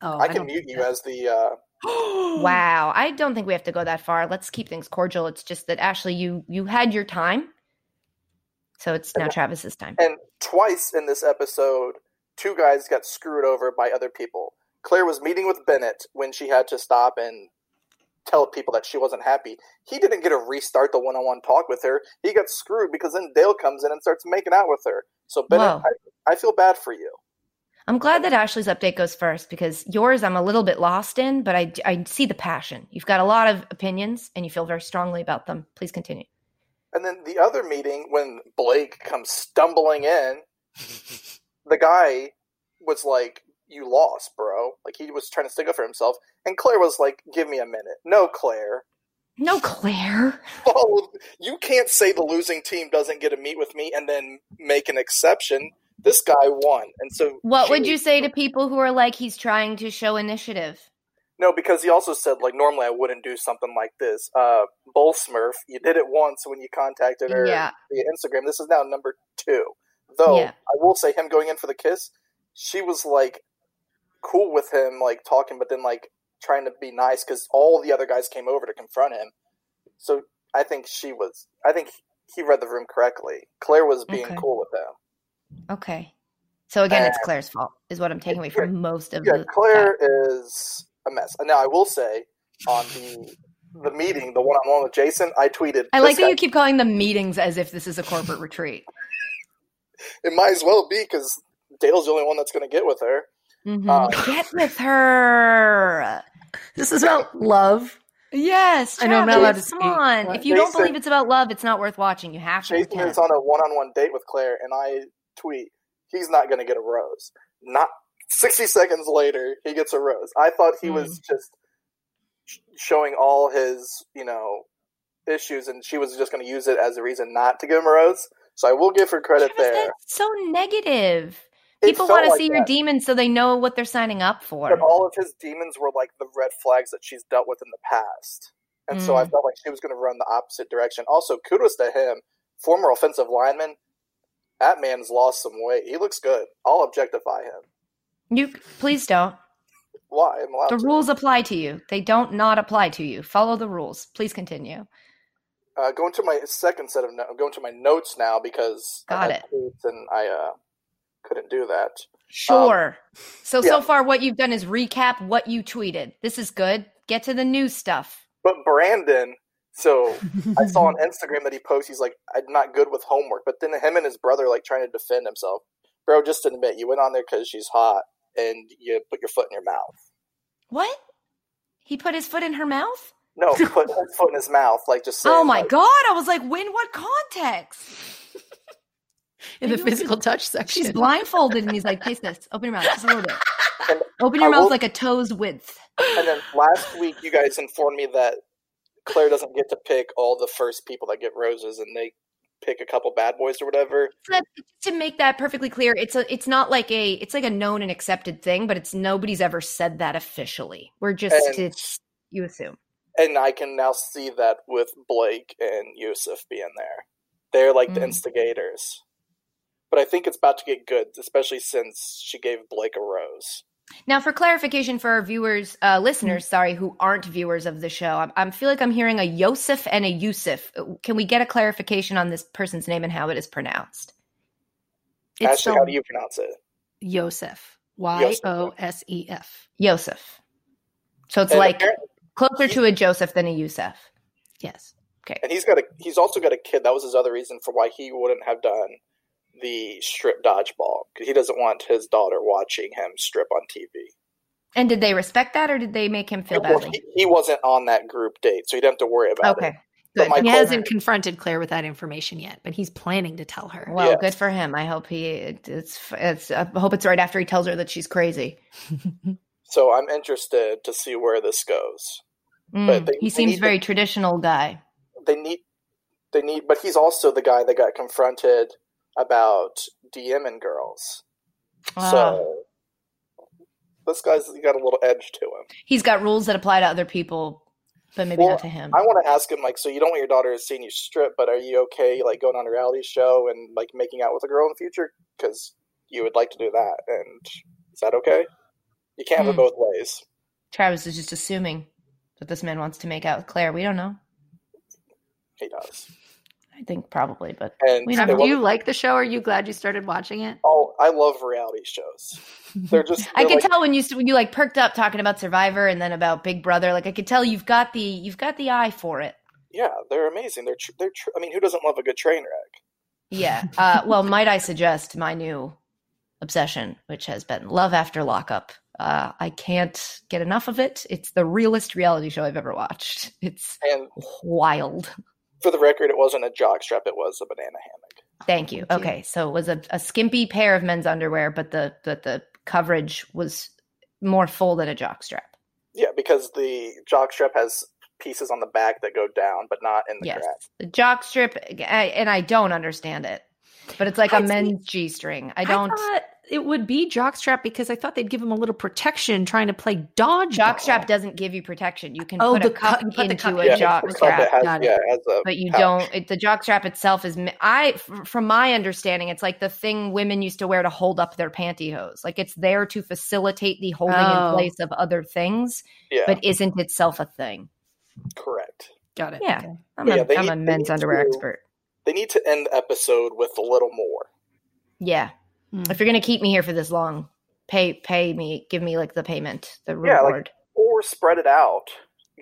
Oh, I can mute you that. as the. Uh, <gasps> Wow, I don't think we have to go that far. Let's keep things cordial. It's just that Ashley, you you had your time, so it's now Okay. Travis's time. And twice in this episode, two guys got screwed over by other people. Clare was meeting with Bennett when she had to stop and tell people that she wasn't happy. He didn't get to restart the one-on-one talk with her. He got screwed because then Dale comes in and starts making out with her. So Bennett, I, I feel bad for you. I'm glad that Ashley's update goes first because yours I'm a little bit lost in, but I I see the passion. You've got a lot of opinions and you feel very strongly about them. Please continue. And then the other meeting, when Blake comes stumbling in, <laughs> the guy was like, You lost, bro. Like, he was trying to stick up for himself. And Clare was like, Give me a minute. No, Clare. No, Clare. Well, you can't say the losing team doesn't get to meet with me and then make an exception. This guy won, and so What would you say to people who are like he's trying to show initiative? No, because he also said like normally I wouldn't do something like this. Uh, Bull Smurf, you did it once when you contacted her Yeah. via Instagram. This is now number two. Though Yeah. I will say, him going in for the kiss, she was like cool with him, like talking, but then like trying to be nice because all the other guys came over to confront him. So I think she was. I think he read the room correctly. Clare was being Okay. cool with them. Okay. So again, it's Uh, Clare's fault, is what I'm taking away from most of Yeah, the. Clare is a mess. Now I will say on the the meeting, the one on one with Jason, I tweeted. I like "This that guy- you keep calling them meetings as if this is a corporate retreat. <laughs> It might as well be because Dale's the only one that's going to get with her. Uh, Get with her. This is about love. Yes, I know I'm not allowed to Come speak. on. What? If you don't believe it's about love, it's not worth watching. You have to. Jason is on a one on one date with Clare, and I tweet, he's not going to get a rose. Not 60 seconds later, he gets a rose. I thought he was just showing all his, you know, issues, and she was just going to use it as a reason not to give him a rose. So I will give her credit Travis, there. that's so negative. People want to like see your that. demons so they know what they're signing up for. But all of his demons were like the red flags that she's dealt with in the past. And so I Mm. felt like she was going to run the opposite direction. Also, kudos to him. Former offensive lineman. That man's lost some weight. He looks good. I'll objectify him. You please don't. Why? I'm allowed The to. rules apply to you. They don't not apply to you. Follow the rules. Please continue. Uh, going to my second set of notes. going to my notes now because Got I it. and I uh, couldn't do that. Sure. so Um, yeah. so far what you've done is recap what you tweeted. This is good. Get to the new stuff. But Brandon, so I saw on <laughs> Instagram that he posts he's like, I'm not good with homework. But then him and his brother like trying to defend himself. Bro, just admit you went on there because she's hot and you put your foot in your mouth. What? He put his foot in her mouth? No, put <laughs> his foot in his mouth, like just saying. Oh my like, god! I was like, when? What context? In the Maybe we physical touch section. She's blindfolded, and he's like, "Taste this. Open your mouth, just a little bit. <laughs> And Open your I mouth will- like a toe's width." And then last week, you guys informed me that Clare doesn't get to pick all the first people that get roses, and they pick a couple bad boys or whatever. So to make that perfectly clear, it's a it's not like a it's like a known and accepted thing, but it's nobody's ever said that officially. We're just And- it's you assume. And I can now see that with Blake and Yusuf being there. They're like the Mm. instigators. But I think it's about to get good, especially since she gave Blake a rose. Now, for clarification for our viewers, uh, listeners, sorry, who aren't viewers of the show, I, I feel like I'm hearing a Yosef and a Yusuf. Can we get a clarification on this person's name and how it is pronounced? Ashley, how do you pronounce it? Yosef. Yosef. O S E F. Yosef. So it's And like closer to a Joseph than a Yusuf. Yes. Okay. And he's got a he's also got a kid. That was his other reason for why he wouldn't have done the strip dodgeball because he doesn't want his daughter watching him strip on TV. And did they respect that, or did they make him feel Well, badly? he, he wasn't on that group date, so he didn't have to worry about it. Okay, good. He hasn't confronted Clare with that information yet, but he's planning to tell her. Well, Yes. good for him. I hope he it's it's. I hope it's right after he tells her that she's crazy. <laughs> So I'm interested to see where this goes. Mm, But they- he they seems need very traditional guy. They need they need, but he's also the guy that got confronted about DMing girls. Ah. So this guy's got a little edge to him. He's got rules that apply to other people, but maybe Well, not to him. I want to ask him like, so you don't want your daughter seeing you strip, but are you okay like going on a reality show and like making out with a girl in the future because you would like to do that? And is that okay? You can't have Hmm. it both ways. Travis is just assuming that this man wants to make out with Clare. We don't know. He does. I think probably, but And We don't Have know. love- you like the show? Are you glad you started watching it? Oh, I love reality shows. They're just. <laughs> I they're could like- tell when you when you like perked up talking about Survivor and then about Big Brother. Like I could tell you've got the you've got the eye for it. Yeah, they're amazing. They're tr- they're. Tr- I mean, who doesn't love a good train wreck? Yeah. Uh, well, might I suggest my new obsession, which has been Love After Lockup. Uh, I can't get enough of it. It's the realest reality show I've ever watched. It's And wild. For the record, it wasn't a jockstrap; it was a banana hammock. Thank you. Okay, so it was a, a skimpy pair of men's underwear, but the but the coverage was more full than a jockstrap. Yeah, because the jockstrap has pieces on the back that go down, but not in the Yes, crack. the jock strip, and I don't understand it, but it's like a I see. men's g string. I don't. thought it would be jockstrap because I thought they'd give him a little protection trying to play dodge. Jockstrap doesn't give you protection. You can Oh, put the a cup cup- you put the into cup- a Yeah, jock it's called- strap. it has, yeah, has a but you pouch. don't it, the jockstrap itself is mi- i f- from my understanding it's like the thing women used to wear to hold up their pantyhose like it's there to facilitate the holding Oh. in place of other things Yeah, but isn't itself a thing correct. Got it. Yeah. Okay. i'm, Yeah, a, they I'm need- a men's underwear to- expert They need to end the episode with a little more. yeah Mm. if you're gonna keep me here for this long pay pay me give me like the payment the Yeah, like- reward Or spread it out.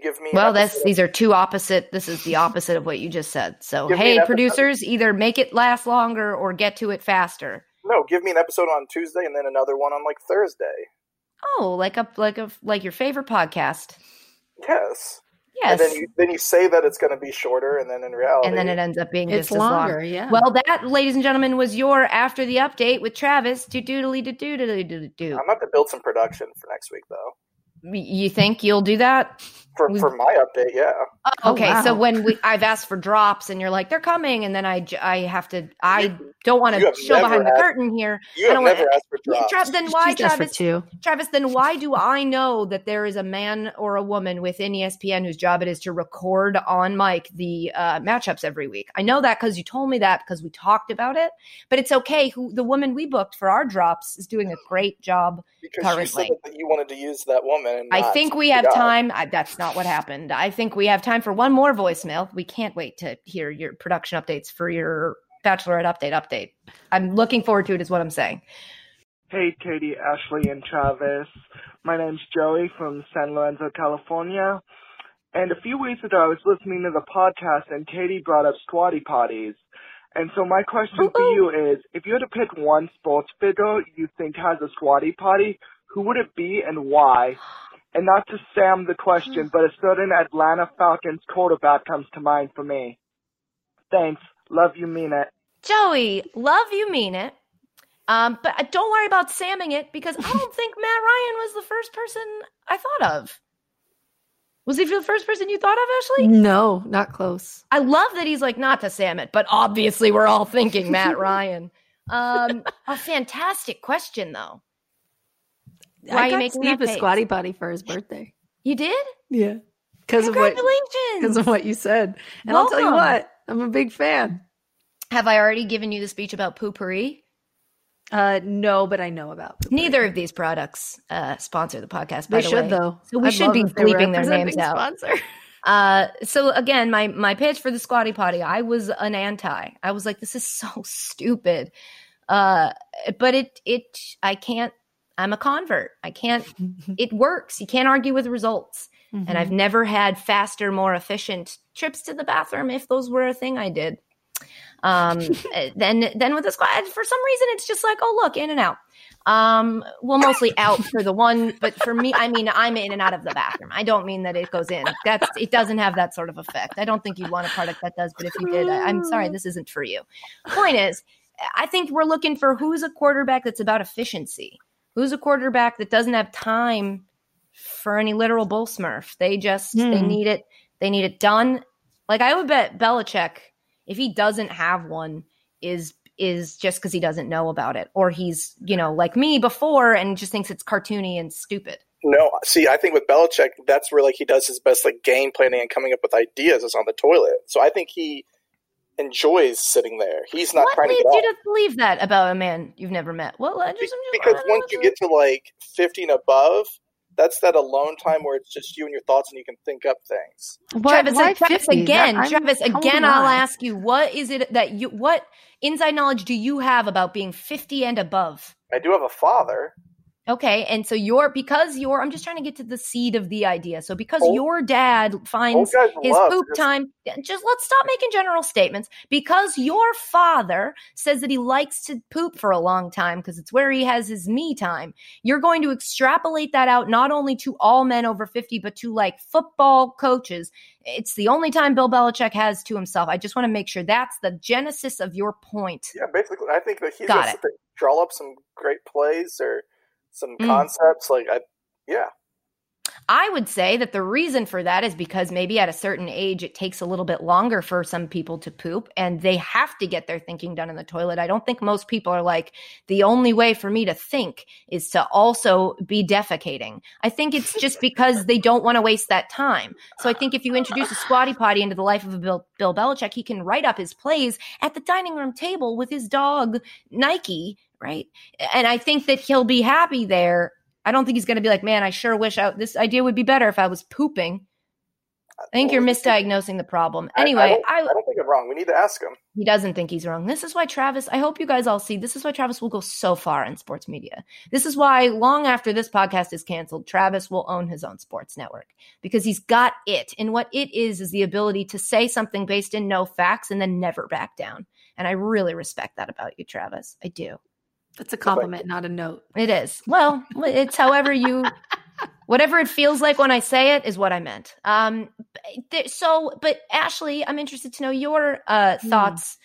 Give me. well that's these are two opposite this is the opposite of what you just said so Give hey producers either make it last longer or get to it faster no. Give me an episode on Tuesday and then another one on like Thursday. oh like a like a like your favorite podcast Yes. Yes And then you then you say that it's going to be shorter, and then in reality, and then it ends up being It's just as long. longer. Yeah. Well, that, ladies and gentlemen, was your after the update with Travis. Do doodly do doodly do do. I'm going to build some production for next week, though. You think you'll do that? For We- for my update, yeah. Oh, okay, so when we I've asked for drops and you're like they're coming, and then I I have to I You- don't want to show never behind the curtain here. You I have don't never wanna- asked for drops. Tra- then why, She's Travis? two. Travis, then why do I know that there is a man or a woman within ESPN whose job it is to record on mic the uh, matchups every week? I know that because you told me that because we talked about it. But it's okay. Who the woman we booked for our drops is doing a great job. because you said currently. that you wanted to use that woman. And I think we have guy. time. I, that's not what happened. I think we have time for one more voicemail. We can't wait to hear your production updates for your Bachelorette update update. I'm looking forward to it. Is what I'm saying. Hey, Katie, Ashley, and Travis. My name's Joey from San Lorenzo, California. And a few weeks ago, I was listening to the podcast, and Katie brought up squatty potties. And so my question for you is, if you had to pick one sports figure you think has a squatty potty, who would it be and why? <gasps> <gasps> <sighs> And not to Sam the question, but a certain Atlanta Falcons quarterback comes to mind for me. Thanks. Love you, mean it. Joey, love you mean it. Um, but uh, don't worry about samming it because I don't <laughs> think Matt Ryan was the first person I thought of. Was he the first person you thought of, Ashley? No, not close. I love that he's like not to Sam it, but obviously we're all thinking Matt <laughs> Ryan. Um, a fantastic question though. Why are I you got making Steve a squatty potty for his birthday. You did? Yeah, because of what Congratulations! because of what you said. And I'll tell you what, I'm a big fan. Have I already given you the speech about Poo-Pourri? Uh, no, but I know about Poo-Pourri. Neither of these products uh, sponsor the podcast. By They the should way. though. So we I'd should be bleeping their names out. Sponsor. <laughs> Uh, so again, my my pitch for the squatty potty, I was an anti. I was like, this is so <laughs> stupid. Uh, but it it I can't. I'm a convert. I can't. <laughs> It works. You can't argue with results. And Mm-hmm. I've never had faster, more efficient trips to the bathroom if those were a thing I did. Um, <laughs> then then with the squad, for some reason, it's just like, oh look, in and out. Um, well, mostly out for the one, but for me, I mean, I'm in and out of the bathroom. I don't mean that it goes in. That's it doesn't have that sort of effect. I don't think you want a product that does, but if you did, I, I'm sorry, this isn't for you. Point is, I think we're looking for who's a quarterback that's about efficiency. Who's a quarterback that doesn't have time for any literal bull smurf? They just they Hmm. need it. They need it done. Like I would bet Belichick, if he doesn't have one, is is just because he doesn't know about it, or he's you know like me before and just thinks it's cartoony and stupid. No, see, I think with Belichick, that's where like he does his best like game planning and coming up with ideas is on the toilet. So I think he enjoys sitting there. He's not what trying to leads get you off. to believe that about a man you've never met? Well, I just, I'm because once don't you get to like 50 and above, that's that alone time where it's just you and your thoughts and you can think up things. What- Travis, why Travis 50? again, That- Travis, again, I'll I? ask you, what is it that you, what inside knowledge do you have about being 50 and above? I do have a father. Okay, and so you're because you're. I'm just trying to get to the seed of the idea. So because Old- your dad finds his poop just- time, just let's stop making general statements. Because your father says that he likes to poop for a long time because it's where he has his me time. You're going to extrapolate that out not only to all men over 50, but to like football coaches. It's the only time Bill Belichick has to himself. I just want to make sure that's the genesis of your point. Yeah, basically, I think that he's Got just it. to draw up some great plays or some Mm. concepts. Like, I, yeah, I would say that the reason for that is because maybe at a certain age it takes a little bit longer for some people to poop and they have to get their thinking done in the toilet. I don't think most people are like the only way for me to think is to also be defecating. I think it's <laughs> just because they don't want to waste that time. So I think if you introduce a squatty potty into the life of a Bill, Bill Belichick, he can write up his plays at the dining room table with his dog Nike, right? And I think that he'll be happy there I don't think he's going to be like, man, I sure wish I, this idea would be better if I was pooping. I think you're misdiagnosing the problem. Anyway, I, I, don't, I, don't, think I'm wrong. We need to ask him. He doesn't think he's wrong. This is why Travis, I hope you guys all see, this is why Travis will go so far in sports media. This is why, long after this podcast is canceled, Travis will own his own sports network because he's got it. And what it is, is the ability to say something based in no facts and then never back down. And I really respect that about you, Travis. I do. That's a compliment, not a note. It is. Well, it's however you, <laughs> whatever it feels like when I say it is what I meant. Um, th- so, but Ashley, I'm interested to know your uh, hmm. thoughts. Hmm.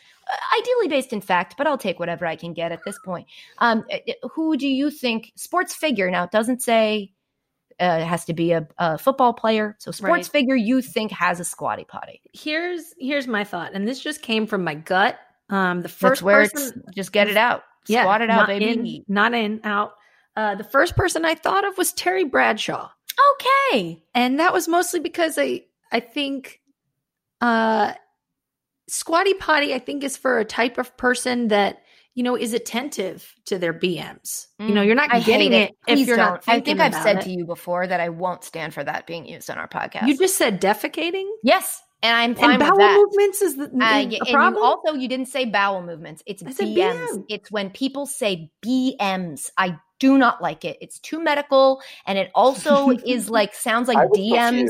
Ideally based in fact, but I'll take whatever I can get at this point. Um, who do you think sports figure? Now it doesn't say uh, it has to be a, a football player. So sports right. figure you think has a squatty potty. Here's here's my thought, and this just came from my gut. Um, the first That's where person, just get it out. Yeah, Squat it out, baby. In, not in, out. Uh, the first person I thought of was Terry Bradshaw. Okay. And that was mostly because I I think uh squatty potty I think is for a type of person that you know is attentive to their BMs. Mm, you know, you're not I getting it, it if you're don't. not. I think I've said it. to you before that I won't stand for that being used on our podcast. You just said defecating. Yes, and I'm fine and bowel with that. movements is the uh, yeah, a problem. You also, you didn't say bowel movements. It's BMs. BM. It's when people say BMs. I do not like it. It's too medical, and it also is <laughs> like sounds like DMs.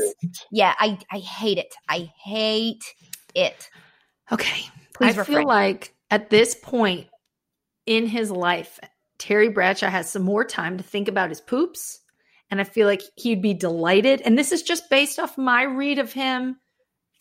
Yeah, I I hate it. I hate it. Okay, Please I refrain. feel like at this point in his life, Terry Bradshaw has some more time to think about his poops. And I feel like he'd be delighted. And this is just based off my read of him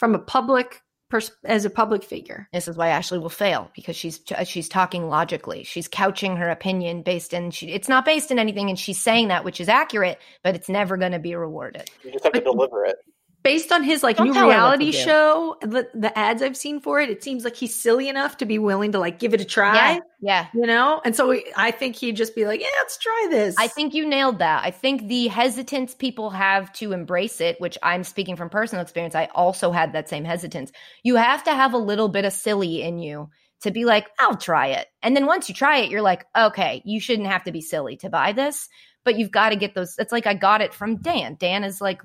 from a public pers- as a public figure. This is why Ashley will fail because she's uh, she's talking logically. She's couching her opinion based in she it's not based in anything and she's saying that which is accurate, but it's never going to be rewarded. You just have to deliver it based on his like Don't new reality show, the, the ads I've seen for it, it seems like he's silly enough to be willing to like give it a try. Yeah, yeah. you know. And so I think he'd just be like, "Yeah, let's try this." I think you nailed that. I think the hesitance people have to embrace it, which I'm speaking from personal experience. I also had that same hesitance. You have to have a little bit of silly in you to be like, "I'll try it," and then once you try it, you're like, "Okay, you shouldn't have to be silly to buy this." But you've got to get those. It's like I got it from Dan. Dan is like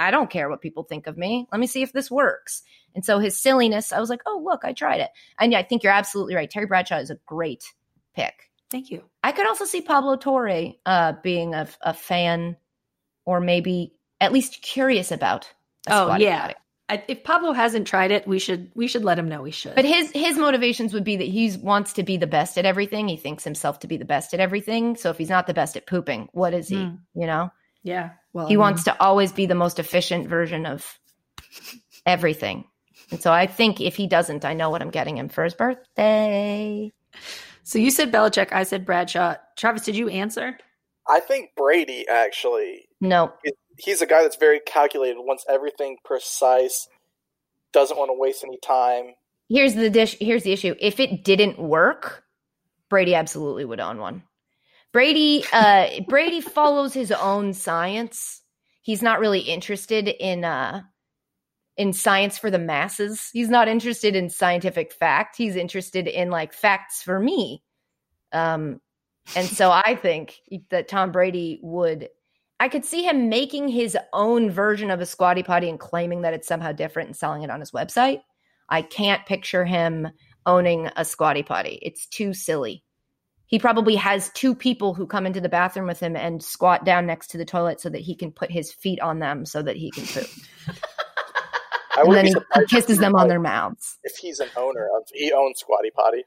I don't care what people think of me. Let me see if this works. And so his silliness, I was like, oh, look, I tried it. And yeah, I think you're absolutely right. Terry Bradshaw is a great pick. Thank you. I could also see Pablo Torre uh, being a, a, fan or maybe at least curious about. oh, yeah. I, if Pablo hasn't tried it, we should we should let him know we should. But his his motivations would be that he wants to be the best at everything. He thinks himself to be the best at everything. So if he's not the best at pooping, what is he? Mm. You know? Yeah. Well, he I mean, wants to always be the most efficient version of everything. And so I think if he doesn't, I know what I'm getting him for his birthday. So you said Belichick, I said Bradshaw. Travis, did you answer? I think Brady actually. No. He's a guy that's very calculated, wants everything precise, doesn't want to waste any time. Here's the dish here's the issue. If it didn't work, Brady absolutely would own one. Brady uh Brady follows his own science. He's not really interested in uh in science for the masses. He's not interested in scientific fact. He's interested in like facts for me. Um and so <laughs> I think that Tom Brady would I could see him making his own version of a squatty potty and claiming that it's somehow different and selling it on his website. I can't picture him owning a squatty potty. It's too silly he probably has two people who come into the bathroom with him and squat down next to the toilet so that he can put his feet on them so that he can poop. <laughs> and then he, he kisses them on their mouths. If he's an owner of, he owns Squatty Potty.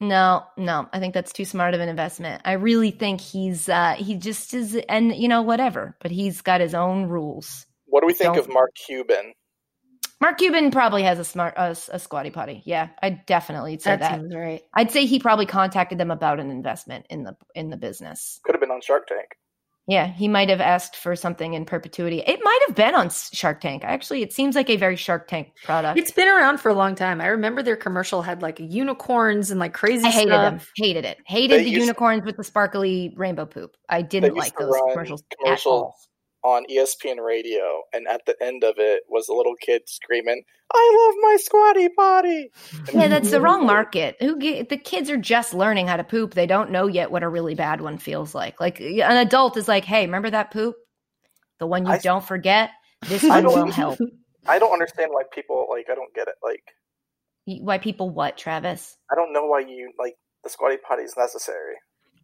No, no, I think that's too smart of an investment. I really think he's uh he just is, and you know whatever, but he's got his own rules. What do we think Don't, of Mark Cuban? Mark Cuban probably has a smart a, a squatty potty. Yeah, I definitely say that. that. right. I'd say he probably contacted them about an investment in the in the business. Could have been on Shark Tank. Yeah, he might have asked for something in perpetuity. It might have been on Shark Tank. Actually, it seems like a very Shark Tank product. It's been around for a long time. I remember their commercial had like unicorns and like crazy I hated stuff. them. Hated it. Hated They the used- unicorns with the sparkly rainbow poop. I didn't like those run commercials, at all. On ESPN radio, and at the end of it was a little kid screaming, "I love my squatty potty." And <laughs> Yeah, that's the wrong market. Who get, the kids are just learning how to poop. They don't know yet what a really bad one feels like. Like an adult is like, "Hey, remember that poop? The one you I- don't forget. This I one will help." <laughs> I don't understand why people like. I don't get it. Like, Why people what, Travis? I don't know why you like the squatty potty is necessary.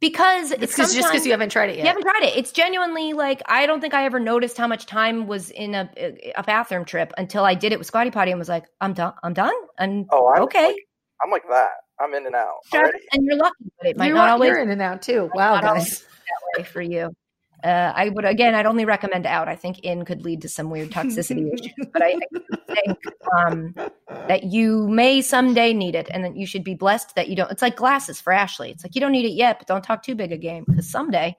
Because It's it's 'cause- just because you haven't tried it yet. You haven't tried it. It's genuinely like I don't think I ever noticed how much time was in a a bathroom trip until I did it with Squatty Potty and was like, I'm done. I'm done. And Oh, I'm okay, like, I'm like that. I'm in and out Sure. already. and you're lucky, but it might You're, not always you're in and out too. Wow, guys. that way for you. Uh, I would again. I'd only recommend out. I think in could lead to some weird toxicity issues, but I, I <laughs> think um, that you may someday need it, and that you should be blessed that you don't. It's like glasses for Ashley. It's like you don't need it yet, but don't talk too big a game because someday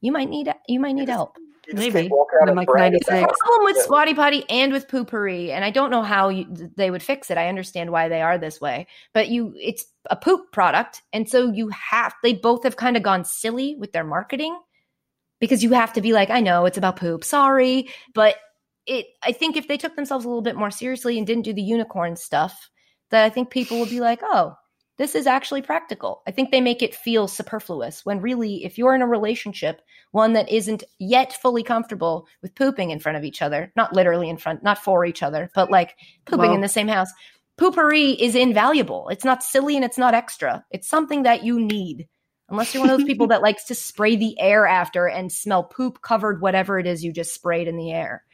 you might need you might need help. Maybe. can't walk out I'm like 96. out. problem with Yeah. Squatty Potty and with Poo-Pourri, and I don't know how you, they would fix it. I understand why they are this way, but you, it's a poop product, and so you have. They both have kind of gone silly with their marketing because you have to be like, I know it's about poop, sorry, but it. I think if they took themselves a little bit more seriously and didn't do the unicorn stuff, that I think people would be like, oh. This is actually practical. I think they make it feel superfluous when really, if you're in a relationship one that isn't yet fully comfortable with pooping in front of each other, not literally in front, not for each other, but like pooping Well- in the same house. Poo-Pourri is invaluable. It's not silly and it's not extra. It's something that you need. Unless you're one of those people <laughs> that likes to spray the air after and smell poop covered whatever it is you just sprayed in the air.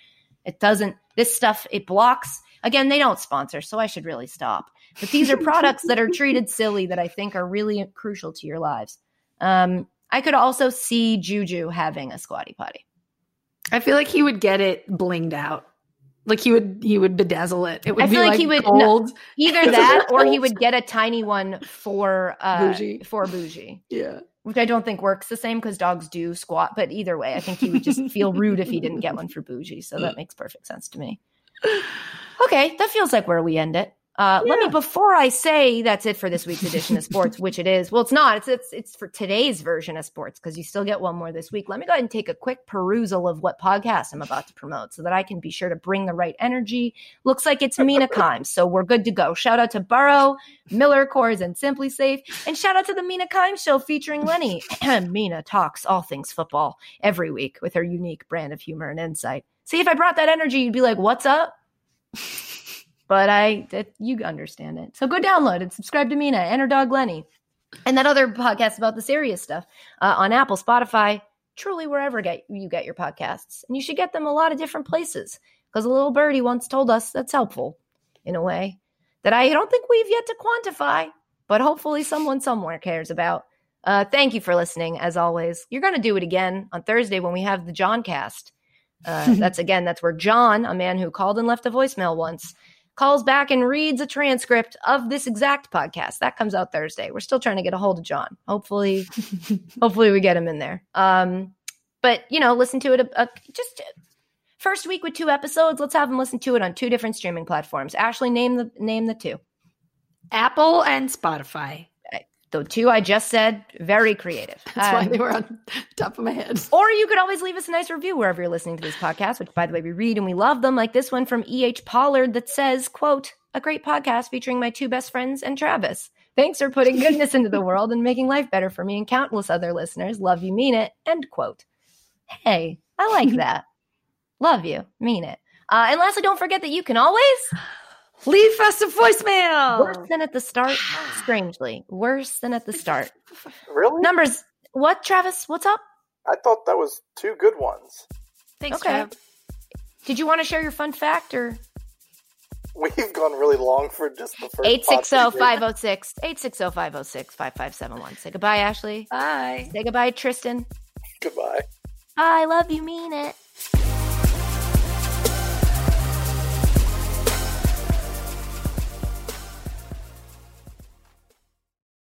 It doesn't, this stuff, it blocks. Again, they don't sponsor, so I should really stop. But these are products that are treated silly that I think are really crucial to your lives. Um, I could also see Juju having a squatty potty. I feel like he would get it blinged out. Like he would he would bedazzle it. It would I be feel like like, he would- gold. Either <laughs> that or he would get a tiny one for uh Boujee. for Boujee. Yeah. Which I don't think works the same because dogs do squat, but either way, I think he would just feel rude if he didn't get one for Boujee. So that <laughs> makes perfect sense to me. Okay, that feels like where we end it. Uh, Let me before I say that's it for this week's edition of sports, which it is. Well, it's not. It's it's it's for today's version of sports because you still get one more this week. Let me go ahead and take a quick perusal of what podcast I'm about to promote so that I can be sure to bring the right energy. Looks like it's Mina <laughs> Kimes, so we're good to go. Shout out to Burrow, Miller Coors, and SimpliSafe, and shout out to the Mina Kimes show featuring Lenny. <clears throat> Mina talks all things football every week with her unique brand of humor and insight. See, if I brought that energy, you'd be like, "What's up?" <laughs> but I that you understand it. So go download and subscribe to Mina and her dog Lenny, and that other podcast about the serious stuff uh, on Apple, Spotify, truly wherever get you get your podcasts, and you should get them a lot of different places because a little birdie once told us that's helpful in a way that I don't think we've yet to quantify, but hopefully someone somewhere cares about. Uh, thank you for listening. As always, you're going to do it again on Thursday when we have the John cast. Uh, <laughs> that's again, that's where John, a man who called and left a voicemail once, calls back and reads a transcript of this exact podcast. That comes out Thursday. We're still trying to get a hold of John. Hopefully, <laughs> hopefully we get him in there. Um, but you know, listen to it. A, a, just uh, first week with two episodes. Let's have him listen to it on two different streaming platforms. Ashley, name the name the two. Apple and Spotify. The two I just said, very creative. <laughs> That's why Um, they were on top of my head. <laughs> Or you could always leave us a nice review wherever you're listening to this podcast, which by the way, we read and we love them, like this one from E.H. Pollard that says, quote, a great podcast featuring my two best friends and Travis. Thanks for putting goodness into the world and making life better for me and countless other listeners. Love you, mean it. End quote. Hey, I like <laughs> that. Love you, mean it. Uh, and lastly, don't forget that you can always Leave us a voicemail. worse than at the start. <sighs> Strangely, worse than at the start. <laughs> Really? Numbers. What, Travis? What's up? I thought that was two good ones. Thanks, Okay. Trav. Did you want to share your fun fact or We've gone really long for just the first. 860-506. 860-506-5571. Say goodbye, Ashley. Bye. Say goodbye, Tristan. Goodbye. I love you, mean it.